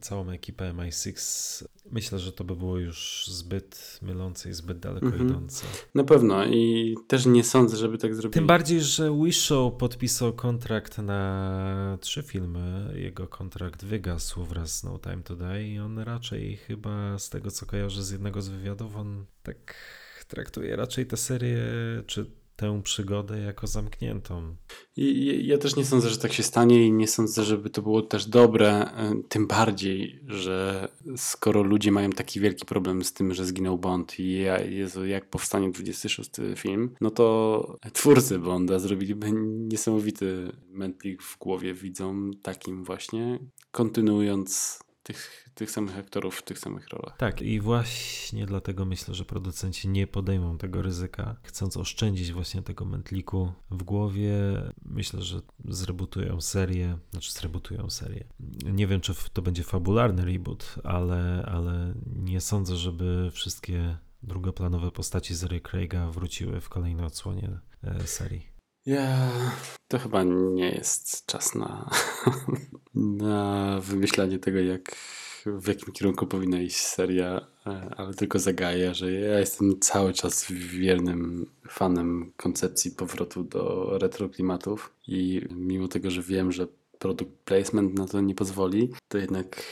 całą ekipę MI6, myślę, że to by było już zbyt mylące i zbyt daleko mhm. idące. Na pewno i też nie sądzę, żeby tak zrobić. Tym bardziej, że Wishow podpisał kontrakt na trzy filmy. Jego kontrakt wygasł wraz z No Time to Die i on raczej chyba z tego, co kojarzę z jednego z wywiadów, on tak traktuje raczej tę serię, czy tę przygodę jako zamkniętą. I ja też nie sądzę, że tak się stanie i nie sądzę, żeby to było też dobre, e, tym bardziej, że skoro ludzie mają taki wielki problem z tym, że zginął Bond i ja, Jezu, jak powstanie 26 film, no to twórcy Bonda zrobiliby niesamowity mętlik w głowie widzą takim właśnie, kontynuując tych, tych samych aktorów w tych samych rolach. Tak, i właśnie dlatego myślę, że producenci nie podejmą tego ryzyka, chcąc oszczędzić właśnie tego mętliku w głowie. Myślę, że zrebutują serię, znaczy zrebutują serię. Nie wiem, czy to będzie fabularny reboot, ale, ale nie sądzę, żeby wszystkie drugoplanowe postaci z Ray Craiga wróciły w kolejnej odsłonie e, serii. Ja, to chyba nie jest czas na, na wymyślanie tego, jak, w jakim kierunku powinna iść seria, e, ale tylko zagaję, że ja jestem cały czas wiernym fanem koncepcji powrotu do retro klimatów i mimo tego, że wiem, że produkt placement na to nie pozwoli, to jednak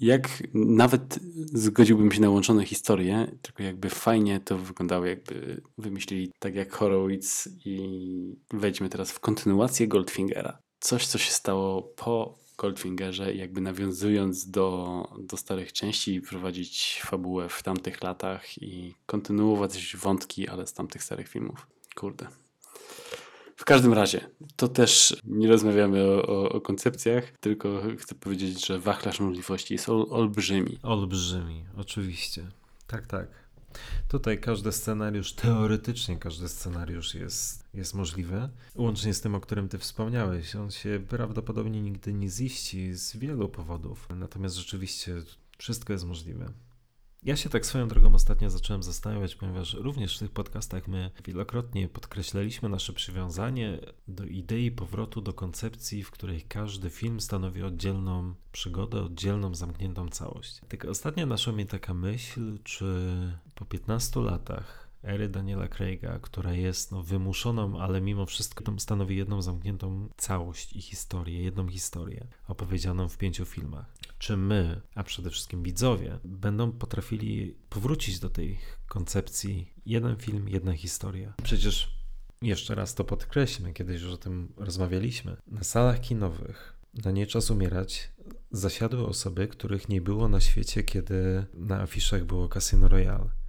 jak nawet zgodziłbym się na łączone historie, tylko jakby fajnie to wyglądało, jakby wymyślili tak jak Horowitz i wejdźmy teraz w kontynuację Goldfingera. Coś, co się stało po Goldfingerze, jakby nawiązując do, do starych części, prowadzić fabułę w tamtych latach i kontynuować wątki, ale z tamtych starych filmów. Kurde. W każdym razie, to też nie rozmawiamy o, o, o, koncepcjach, tylko chcę powiedzieć, że wachlarz możliwości jest ol, olbrzymi. Olbrzymi, oczywiście. Tak, tak. Tutaj każdy scenariusz, teoretycznie każdy scenariusz jest, jest możliwy. Łącznie z tym, o którym ty wspomniałeś. On się prawdopodobnie nigdy nie ziści z wielu powodów. Natomiast rzeczywiście wszystko jest możliwe. Ja się tak swoją drogą ostatnio zacząłem zastanawiać, ponieważ również w tych podcastach my wielokrotnie podkreślaliśmy nasze przywiązanie do idei powrotu do koncepcji, w której każdy film stanowi oddzielną przygodę, oddzielną, zamkniętą całość. Tylko ostatnio naszła mnie taka myśl, czy po 15 latach ery Daniela Craiga, która jest no, wymuszoną, ale mimo wszystko stanowi jedną zamkniętą całość i historię, jedną historię opowiedzianą w pięciu filmach. Czy my, a przede wszystkim widzowie, będą potrafili powrócić do tej koncepcji jeden film, jedna historia? Przecież jeszcze raz to podkreślmy, kiedyś już o tym rozmawialiśmy. Na salach kinowych na Nie Czas Umierać zasiadły osoby, których nie było na świecie, kiedy na afiszach było Casino Royale.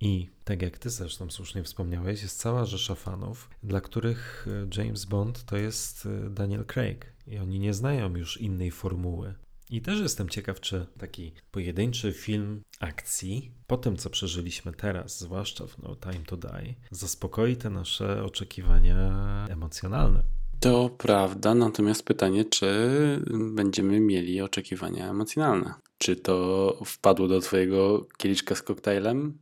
I tak jak ty zresztą słusznie wspomniałeś, jest cała rzesza fanów, dla których e, James Bond to jest e, Daniel Craig i oni nie znają już innej formuły. I też jestem ciekaw, czy taki pojedynczy film akcji, po tym co przeżyliśmy teraz, zwłaszcza w No Time to Die, zaspokoi te nasze oczekiwania emocjonalne. To prawda, natomiast pytanie, czy będziemy mieli oczekiwania emocjonalne? Czy to wpadło do Twojego kieliczka z koktajlem?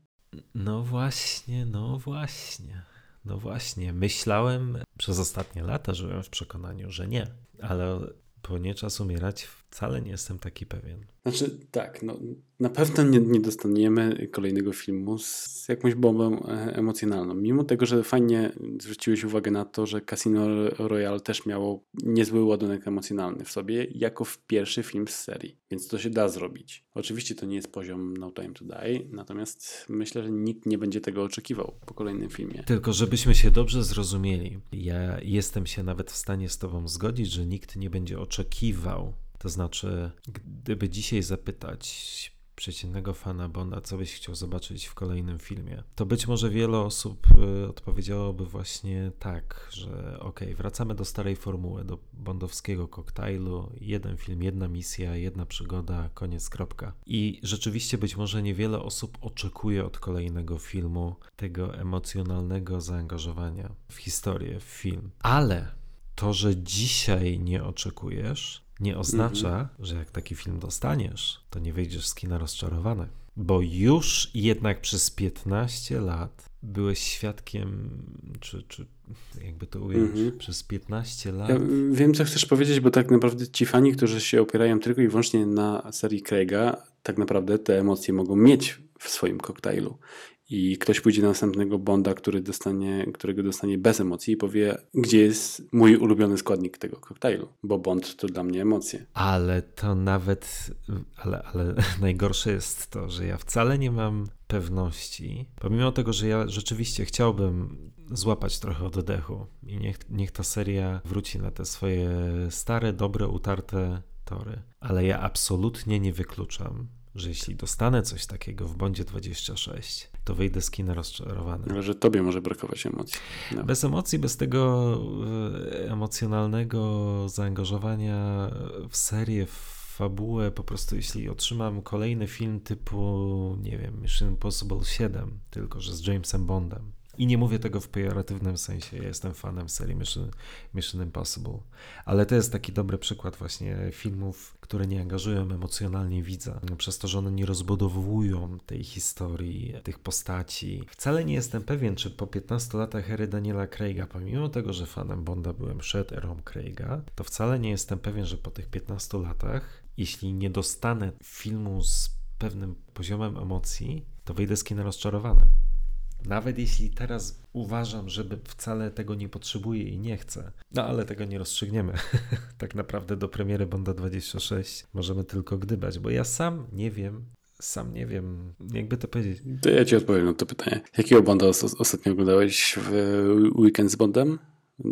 No właśnie, no właśnie. No właśnie, myślałem przez ostatnie lata, żyłem w przekonaniu, że nie, ale po nie czas umierać wcale nie jestem taki pewien. Znaczy, tak, no, na pewno nie, nie dostaniemy kolejnego filmu z jakąś bombą e, emocjonalną. Mimo tego, że fajnie zwróciłeś uwagę na to, że Casino Royale też miało niezły ładunek emocjonalny w sobie, jako w pierwszy film z serii. Więc to się da zrobić. Oczywiście to nie jest poziom No Time to Die, natomiast myślę, że nikt nie będzie tego oczekiwał po kolejnym filmie. Tylko żebyśmy się dobrze zrozumieli. Ja jestem się nawet w stanie z Tobą zgodzić, że nikt nie będzie oczekiwał to znaczy, gdyby dzisiaj zapytać przeciętnego fana Bonda, co byś chciał zobaczyć w kolejnym filmie, to być może wiele osób y, odpowiedziałoby właśnie tak, że ok, wracamy do starej formuły, do bondowskiego koktajlu, jeden film, jedna misja, jedna przygoda, koniec, kropka. I rzeczywiście być może niewiele osób oczekuje od kolejnego filmu tego emocjonalnego zaangażowania w historię, w film. Ale to, że dzisiaj nie oczekujesz, nie oznacza, mhm. że jak taki film dostaniesz, to nie wyjdziesz z kina rozczarowany. Bo już jednak przez 15 lat byłeś świadkiem, czy, czy jakby to ująć, mhm. przez 15 lat. Ja wiem, co chcesz powiedzieć, bo tak naprawdę ci fani, którzy się opierają tylko i wyłącznie na serii Craiga, tak naprawdę te emocje mogą mieć w swoim koktajlu. I ktoś pójdzie na następnego Bonda, który dostanie, którego dostanie bez emocji i powie, gdzie jest mój ulubiony składnik tego koktajlu, bo Bond to dla mnie emocje. Ale to nawet, ale, ale najgorsze jest to, że ja wcale nie mam pewności, pomimo tego, że ja rzeczywiście chciałbym złapać trochę oddechu i niech, niech ta seria wróci na te swoje stare, dobre, utarte tory. Ale ja absolutnie nie wykluczam, że jeśli dostanę coś takiego w Bondzie 26, to wyjdę z kina rozczarowany. Ale że tobie może brakować emocji. No. Bez emocji, bez tego e, emocjonalnego zaangażowania w serię, w fabułę, po prostu jeśli otrzymam kolejny film typu, nie wiem, Mission Impossible 7, tylko że z Jamesem Bondem, i nie mówię tego w pejoratywnym sensie. Ja jestem fanem serii Mission, Mission Impossible. Ale to jest taki dobry przykład właśnie filmów, które nie angażują emocjonalnie widza. Przez to, że one nie rozbudowują tej historii, tych postaci. Wcale nie jestem pewien, czy po 15 latach ery Daniela Craiga, pomimo tego, że fanem Bonda byłem przed erą Craiga, to wcale nie jestem pewien, że po tych 15 latach, jeśli nie dostanę filmu z pewnym poziomem emocji, to wyjdę z kina rozczarowany. Nawet jeśli teraz uważam, że wcale tego nie potrzebuję i nie chcę, no ale tego nie rozstrzygniemy. tak naprawdę do premiery Bonda 26 możemy tylko gdybać, bo ja sam nie wiem, sam nie wiem, jakby to powiedzieć. To ja ci odpowiem na to pytanie. Jakiego Bonda os ostatnio oglądałeś w weekend z Bondem?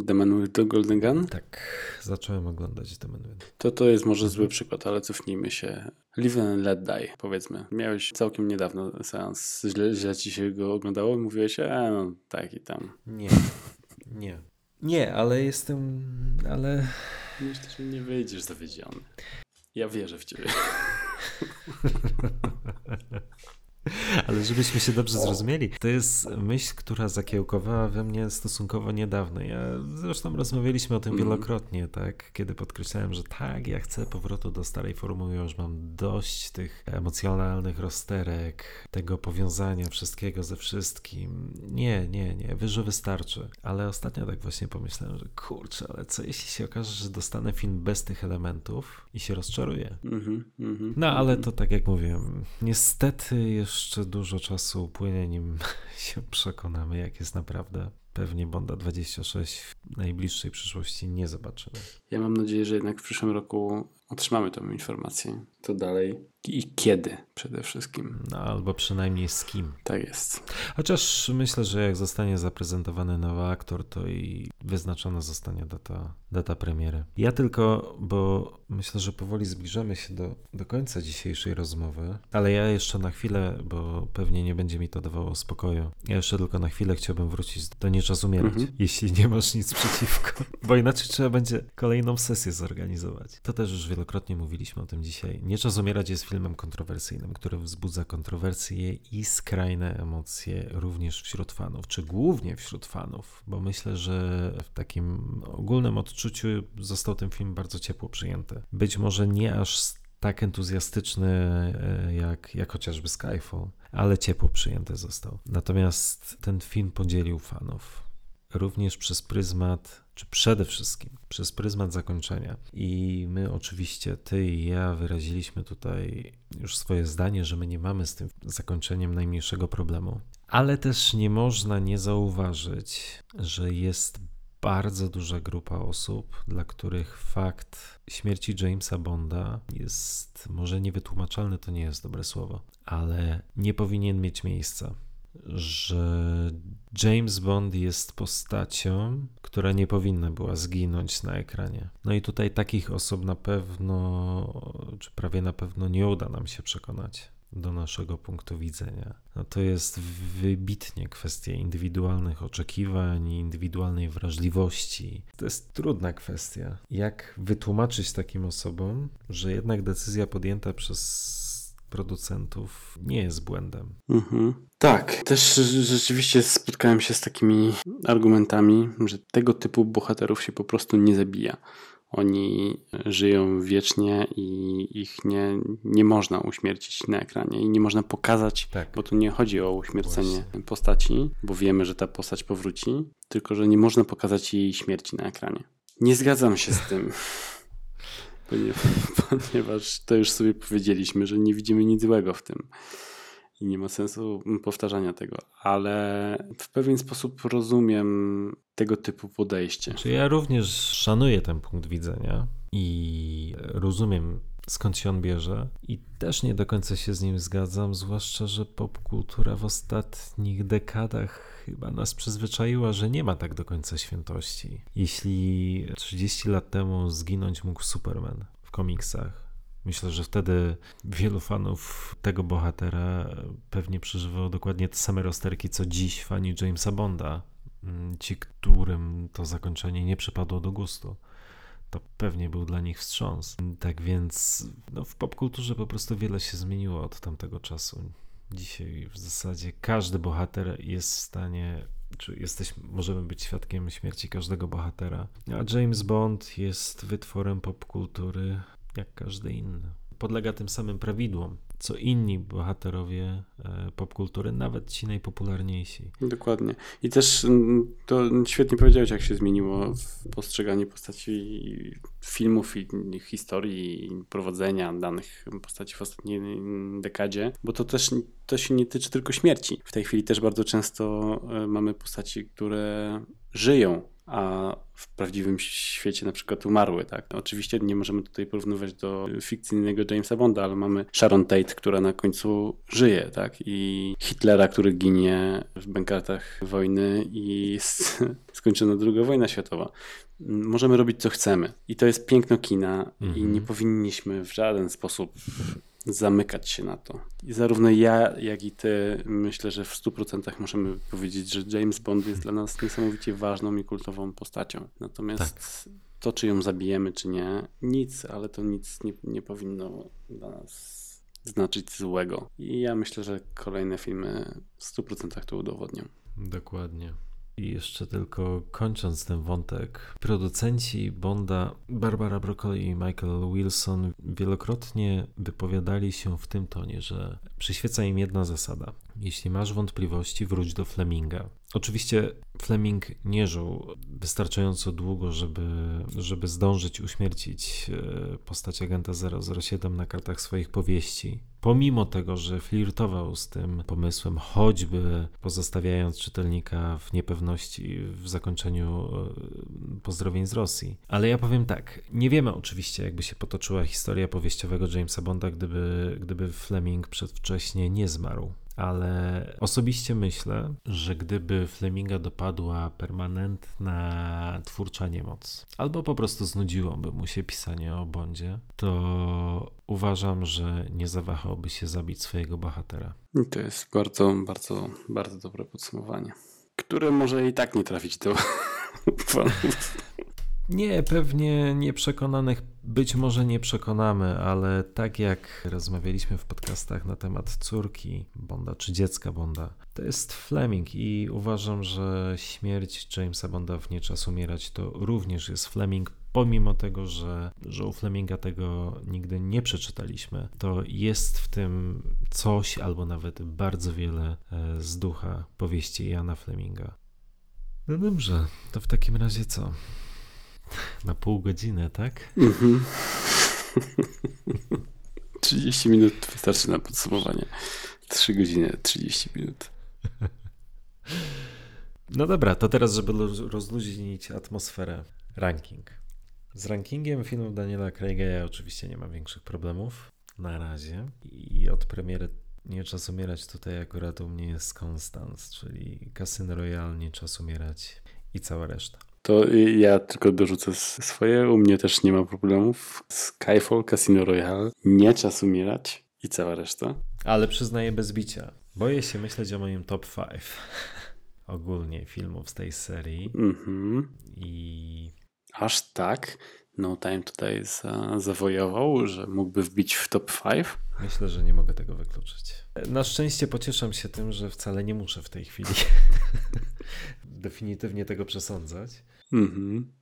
The Man with the Golden Gun? Tak, zacząłem oglądać The Man with. To to jest może zły przykład, ale cofnijmy się. Live and Let Die, powiedzmy. Miałeś całkiem niedawno seans, źle, źle ci się go oglądało i mówiłeś, e, no tak i tam. Nie, nie. Nie, ale jestem, ale... Myślę, że nie wyjdziesz zawiedziony. Ja wierzę w ciebie. Ale żebyśmy się dobrze zrozumieli, to jest myśl, która zakiełkowała we mnie stosunkowo niedawno. Ja zresztą rozmawialiśmy o tym mm. wielokrotnie, tak? Kiedy podkreślałem, że tak, ja chcę powrotu do starej formuły, już mam dość tych emocjonalnych rozterek, tego powiązania wszystkiego ze wszystkim. Nie, nie, nie, wyżej wystarczy. Ale ostatnio tak właśnie pomyślałem, że kurczę, ale co jeśli się okaże, że dostanę film bez tych elementów i się rozczaruję? Mm -hmm, no ale to tak jak mówiłem, niestety jeszcze jeszcze dużo czasu upłynie, nim się przekonamy, jak jest naprawdę. Pewnie Bonda 26 w najbliższej przyszłości nie zobaczymy. Ja mam nadzieję, że jednak w przyszłym roku otrzymamy tę informację. To dalej i kiedy przede wszystkim. No, albo przynajmniej z kim. Tak jest. Chociaż myślę, że jak zostanie zaprezentowany nowy aktor, to i wyznaczona zostanie data, data premiery. Ja tylko, bo myślę, że powoli zbliżamy się do, do końca dzisiejszej rozmowy, ale ja jeszcze na chwilę, bo pewnie nie będzie mi to dawało spokoju, ja jeszcze tylko na chwilę chciałbym wrócić do Nie czas umierać, mhm. jeśli nie masz nic przeciwko, bo inaczej trzeba będzie kolejną sesję zorganizować. To też już wielokrotnie mówiliśmy o tym dzisiaj. Nie czas umierać jest filmem kontrowersyjnym, który wzbudza kontrowersje i skrajne emocje również wśród fanów, czy głównie wśród fanów, bo myślę, że w takim ogólnym odczuciu został ten film bardzo ciepło przyjęty. Być może nie aż tak entuzjastyczny e, jak, jak chociażby Skyfall, ale ciepło przyjęty został. Natomiast ten film podzielił fanów również przez pryzmat, czy przede wszystkim przez pryzmat zakończenia. I my oczywiście, ty i ja wyraziliśmy tutaj już swoje zdanie, że my nie mamy z tym zakończeniem najmniejszego problemu. Ale też nie można nie zauważyć, że jest bardzo duża grupa osób, dla których fakt śmierci Jamesa Bonda jest może niewytłumaczalny, to nie jest dobre słowo, ale nie powinien mieć miejsca że James Bond jest postacią, która nie powinna była zginąć na ekranie. No i tutaj takich osób na pewno, czy prawie na pewno nie uda nam się przekonać do naszego punktu widzenia. No to jest wybitnie kwestia indywidualnych oczekiwań, indywidualnej wrażliwości. To jest trudna kwestia. Jak wytłumaczyć takim osobom, że jednak decyzja podjęta przez producentów nie jest błędem. Mhm. Tak, też rzeczywiście spotkałem się z takimi argumentami, że tego typu bohaterów się po prostu nie zabija. Oni żyją wiecznie i ich nie, nie można uśmiercić na ekranie i nie można pokazać, tak. bo tu nie chodzi o uśmiercenie Właśnie. postaci, bo wiemy, że ta postać powróci, tylko że nie można pokazać jej śmierci na ekranie. Nie zgadzam się z tym. ponieważ to już sobie powiedzieliśmy, że nie widzimy nic złego w tym. i nie ma sensu powtarzania tego, ale w pewien sposób rozumiem tego typu podejście. Czy ja również szanuję ten punkt widzenia i rozumiem skąd się on bierze i też nie do końca się z nim zgadzam, zwłaszcza, że popkultura w ostatnich dekadach chyba nas przyzwyczaiła, że nie ma tak do końca świętości. Jeśli 30 lat temu zginąć mógł Superman w komiksach, Myślę, że wtedy wielu fanów tego bohatera pewnie przeżywało dokładnie te same rozterki, co dziś fani Jamesa Bonda. Mm, ci, którym to zakończenie nie przypadło do gustu to pewnie był dla nich wstrząs. Tak więc no, w popkulturze po prostu wiele się zmieniło od tamtego czasu. Dzisiaj w zasadzie każdy bohater jest w stanie, czy jesteś, możemy być świadkiem śmierci każdego bohatera. A James Bond jest wytworem popkultury jak każdy inny. Podlega tym samym prawidłom co inni bohaterowie e, popkultury, nawet ci najpopularniejsi. Dokładnie. I też mm, to świetnie powiedziałeś, jak się zmieniło postrzeganie postaci filmów i historii i prowadzenia danych postaci w ostatniej dekadzie, bo to też to się nie tyczy tylko śmierci. W tej chwili też bardzo często e, mamy postaci, które żyją a w prawdziwym świecie na przykład umarły, tak? Oczywiście nie możemy tutaj porównywać do fikcyjnego Jamesa Bonda, ale mamy Sharon Tate, która na końcu żyje, tak? I Hitlera, który ginie w bękartach wojny i skończona druga wojna światowa. Możemy robić co chcemy i to jest piękno kina mhm. i nie powinniśmy w żaden sposób zamykać się na to. I zarówno ja, jak i ty myślę, że w 100% możemy powiedzieć, że James Bond jest dla nas niesamowicie ważną i kultową postacią. Natomiast tak. to, czy ją zabijemy, czy nie, nic, ale to nic nie, nie powinno dla nas znaczyć złego. I ja myślę, że kolejne filmy w 100% to udowodnią. Dokładnie. I jeszcze tylko kończąc ten wątek, producenci Bonda Barbara Broccoli i Michael Wilson wielokrotnie wypowiadali się w tym tonie, że przyświeca im jedna zasada. Jeśli masz wątpliwości, wróć do Fleminga. Oczywiście Fleming nie żył wystarczająco długo, żeby, żeby zdążyć uśmiercić e, postać agenta 007 na kartach swoich powieści. Pomimo tego, że flirtował z tym pomysłem, choćby pozostawiając czytelnika w niepewności w zakończeniu e, pozdrowień z Rosji. Ale ja powiem tak, nie wiemy oczywiście, jakby się potoczyła historia powieściowego Jamesa Bonda, gdyby, gdyby Fleming przedwcześnie nie zmarł ale osobiście myślę, że gdyby Fleminga dopadła permanentna twórcza niemoc, albo po prostu znudziłoby mu się pisanie o Bondzie, to uważam, że nie zawahałby się zabić swojego bohatera. I to jest bardzo, bardzo, bardzo dobre podsumowanie, które może i tak nie trafić do fanów. Nie, pewnie nieprzekonanych być może nie przekonamy, ale tak jak rozmawialiśmy w podcastach na temat córki Bonda czy dziecka Bonda, to jest Fleming i uważam, że śmierć Jamesa Bonda w Nie czas umierać to również jest Fleming, pomimo tego, że, że u Fleminga tego nigdy nie przeczytaliśmy, to jest w tym coś albo nawet bardzo wiele e, z ducha powieści Jana Fleminga. No dobrze, to w takim razie co? Na pół godziny, tak? Mhm. 30 minut wystarczy na podsumowanie. 3 godziny, 30 minut. No dobra, to teraz, żeby rozluźnić atmosferę, ranking. Z rankingiem filmów Daniela Craiga ja oczywiście nie mam większych problemów na razie. I od premiery Nie Czas Umierać tutaj akurat u mnie jest Constance, czyli Casino Royale, Nie Czas Umierać i cała reszta. To ja tylko dorzucę swoje. U mnie też nie ma problemów. Skyfall, Casino Royale, Nie Czas Umierać i cała reszta. Ale przyznaję bez bicia. Boję się myśleć o moim top 5 ogólnie filmów z tej serii. Mhm. I... Aż tak? No Time tutaj za, zawojował, że mógłby wbić w top 5? Myślę, że nie mogę tego wykluczyć. Na szczęście pocieszam się tym, że wcale nie muszę w tej chwili definitywnie tego przesądzać. Mhm.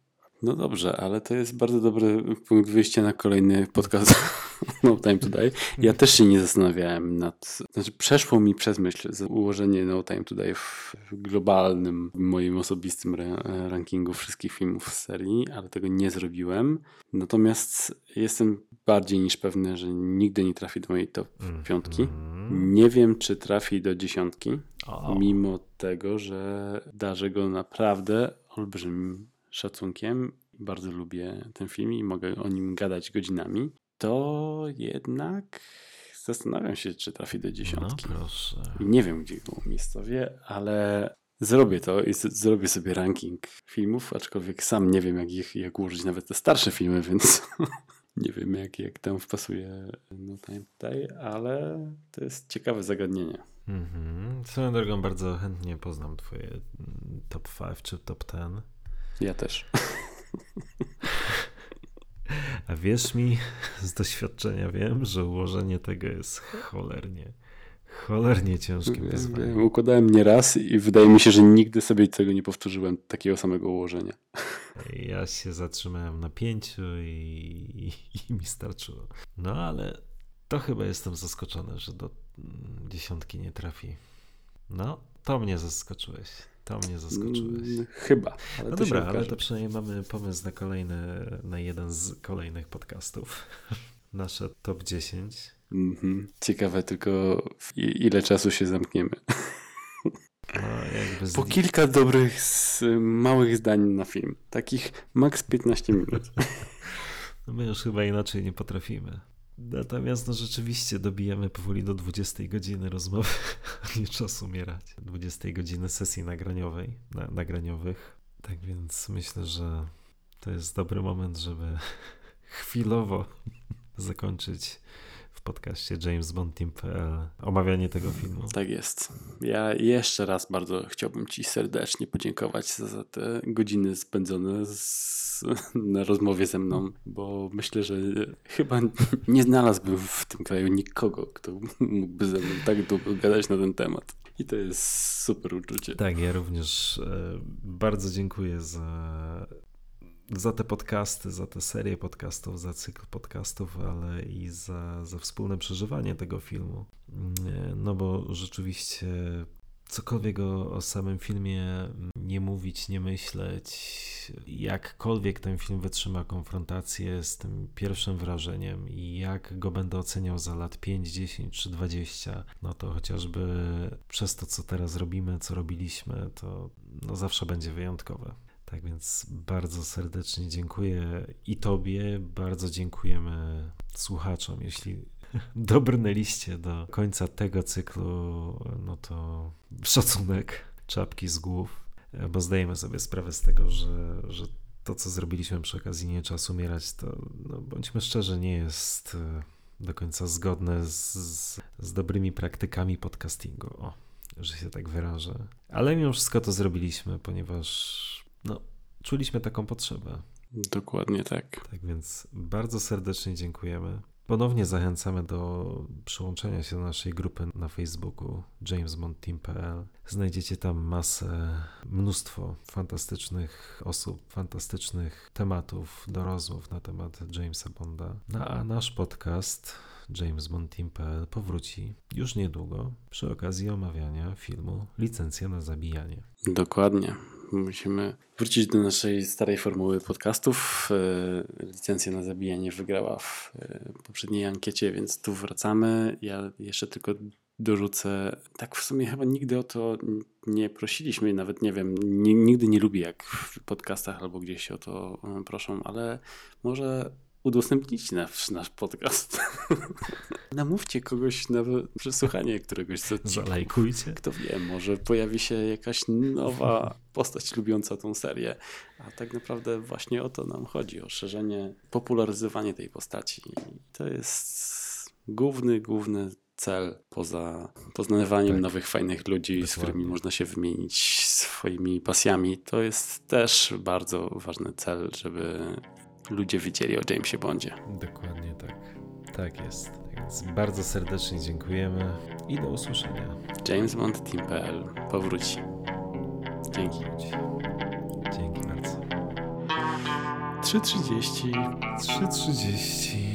No dobrze, ale to jest bardzo dobry punkt wyjścia na kolejny podcast No Time Today. Ja też się nie zastanawiałem nad... Znaczy przeszło mi przez myśl ułożenie No Time Today w globalnym, moim osobistym rankingu wszystkich filmów z serii, ale tego nie zrobiłem. Natomiast jestem bardziej niż pewny, że nigdy nie trafi do mojej top mm, piątki. Nie wiem, czy trafi do dziesiątki, mimo tego, że darzę go naprawdę olbrzymim szacunkiem. Bardzo lubię ten film i mogę o nim gadać godzinami. To jednak zastanawiam się, czy trafi do No dziesiątki. proszę. I Nie wiem, gdzie go umiejscowię, ale zrobię to i zrobię sobie ranking filmów, aczkolwiek sam nie wiem, jak ich jak ułożyć nawet te starsze filmy, więc nie wiem, jak, jak tam wpasuje no, tutaj- tutaj, ale to jest ciekawe zagadnienie. Mhm. Swoją drogą bardzo chętnie poznam twoje top 5 czy top 10. Ja też. A wierz mi, z doświadczenia wiem, że ułożenie tego jest cholernie, cholernie ciężkim wyzwaniem. Układałem nie raz i wydaje mi się, że nigdy sobie tego nie powtórzyłem, takiego samego ułożenia. Ja się zatrzymałem na pięciu i, i mi starczyło. No ale to chyba jestem zaskoczony, że do mm, dziesiątki nie trafi. No, to mnie zaskoczyłeś. To mnie zaskoczyłeś. Mm, Chyba. Ale No dobra, ale to przynajmniej mamy pomysł na kolejny, na jeden z kolejnych podcastów. Nasze top 10. Mhm. Ciekawe tylko ile czasu się zamkniemy. No, z... Po kilka dobrych, z, małych zdań na film. Takich maks 15 minut. no my już chyba inaczej nie potrafimy. Natomiast no rzeczywiście dobijamy powoli do 20 godziny rozmowy, nie czas umierać. 20 godziny sesji nagraniowej, na, nagraniowych. Tak więc myślę, że to jest dobry moment, żeby chwilowo zakończyć w podcaście jamesbondteam.pl omawianie tego filmu. Tak jest. Ja jeszcze raz bardzo chciałbym Ci serdecznie podziękować za, za te godziny spędzone z, na rozmowie ze mną, bo myślę, że chyba nie znalazłbym w tym kraju nikogo, kto mógłby ze mną tak długo gadać na ten temat. I to jest super uczucie. Tak, ja również e, bardzo dziękuję za, za te podcasty, za tę serię podcastów, za cykl podcastów, ale i za, za wspólne przeżywanie tego filmu. No bo rzeczywiście cokolwiek o, o samym filmie nie mówić, nie myśleć, jakkolwiek ten film wytrzyma konfrontację z tym pierwszym wrażeniem i jak go będę oceniał za lat 5, 10 czy 20, no to chociażby przez to, co teraz robimy, co robiliśmy, to no zawsze będzie wyjątkowe. Tak więc bardzo serdecznie dziękuję i Tobie, bardzo dziękujemy słuchaczom. Jeśli dobrnęliście do końca tego cyklu, no to szacunek, czapki z głów, bo zdajemy sobie sprawę z tego, że, że to, co zrobiliśmy przy okazji Nie Czas Umierać, to no, bądźmy szczerzy, nie jest e, do końca zgodne z, z, z dobrymi praktykami podcastingu. O, że się tak wyrażę. Ale mimo wszystko to zrobiliśmy, ponieważ no, czuliśmy taką potrzebę. Dokładnie tak. Tak więc bardzo serdecznie dziękujemy. Ponownie zachęcamy do przyłączenia się do naszej grupy na Facebooku jamesbondteam.pl. Znajdziecie tam masę, mnóstwo fantastycznych osób, fantastycznych tematów do rozmów na temat Jamesa Bonda. No, a nasz podcast jamesbondteam.pl powróci już niedługo przy okazji omawiania filmu Licencja na zabijanie. Dokładnie. Musimy wrócić do naszej starej formuły podcastów. E, Licencja na zabijanie wygrała w e, poprzedniej ankiecie, więc tu wracamy. Ja jeszcze tylko dorzucę. Tak w sumie chyba nigdy o to nie prosiliśmy, nawet nie wiem, ni- nigdy nie lubię jak w podcastach albo gdzieś o to e, proszą, ale może udostępnić nasz, nasz podcast. Namówcie kogoś na przesłuchanie któregoś z odcinków. Zalajkujcie. Kto wie, może pojawi się jakaś nowa postać lubiąca tą serię. A tak naprawdę właśnie o to nam chodzi, o szerzenie, popularyzowanie tej postaci. I to jest główny, główny cel poza poznawaniem Tak. nowych, fajnych ludzi, z Dokładnie. którymi można się wymienić swoimi pasjami. To jest też bardzo ważny cel, żeby ludzie wiedzieli o Jamesie Bondzie. Dokładnie tak. Tak jest. Więc bardzo serdecznie dziękujemy i do usłyszenia. JamesBondTeam.pl powróci. Dzięki. Dzięki bardzo. 3.30 3.30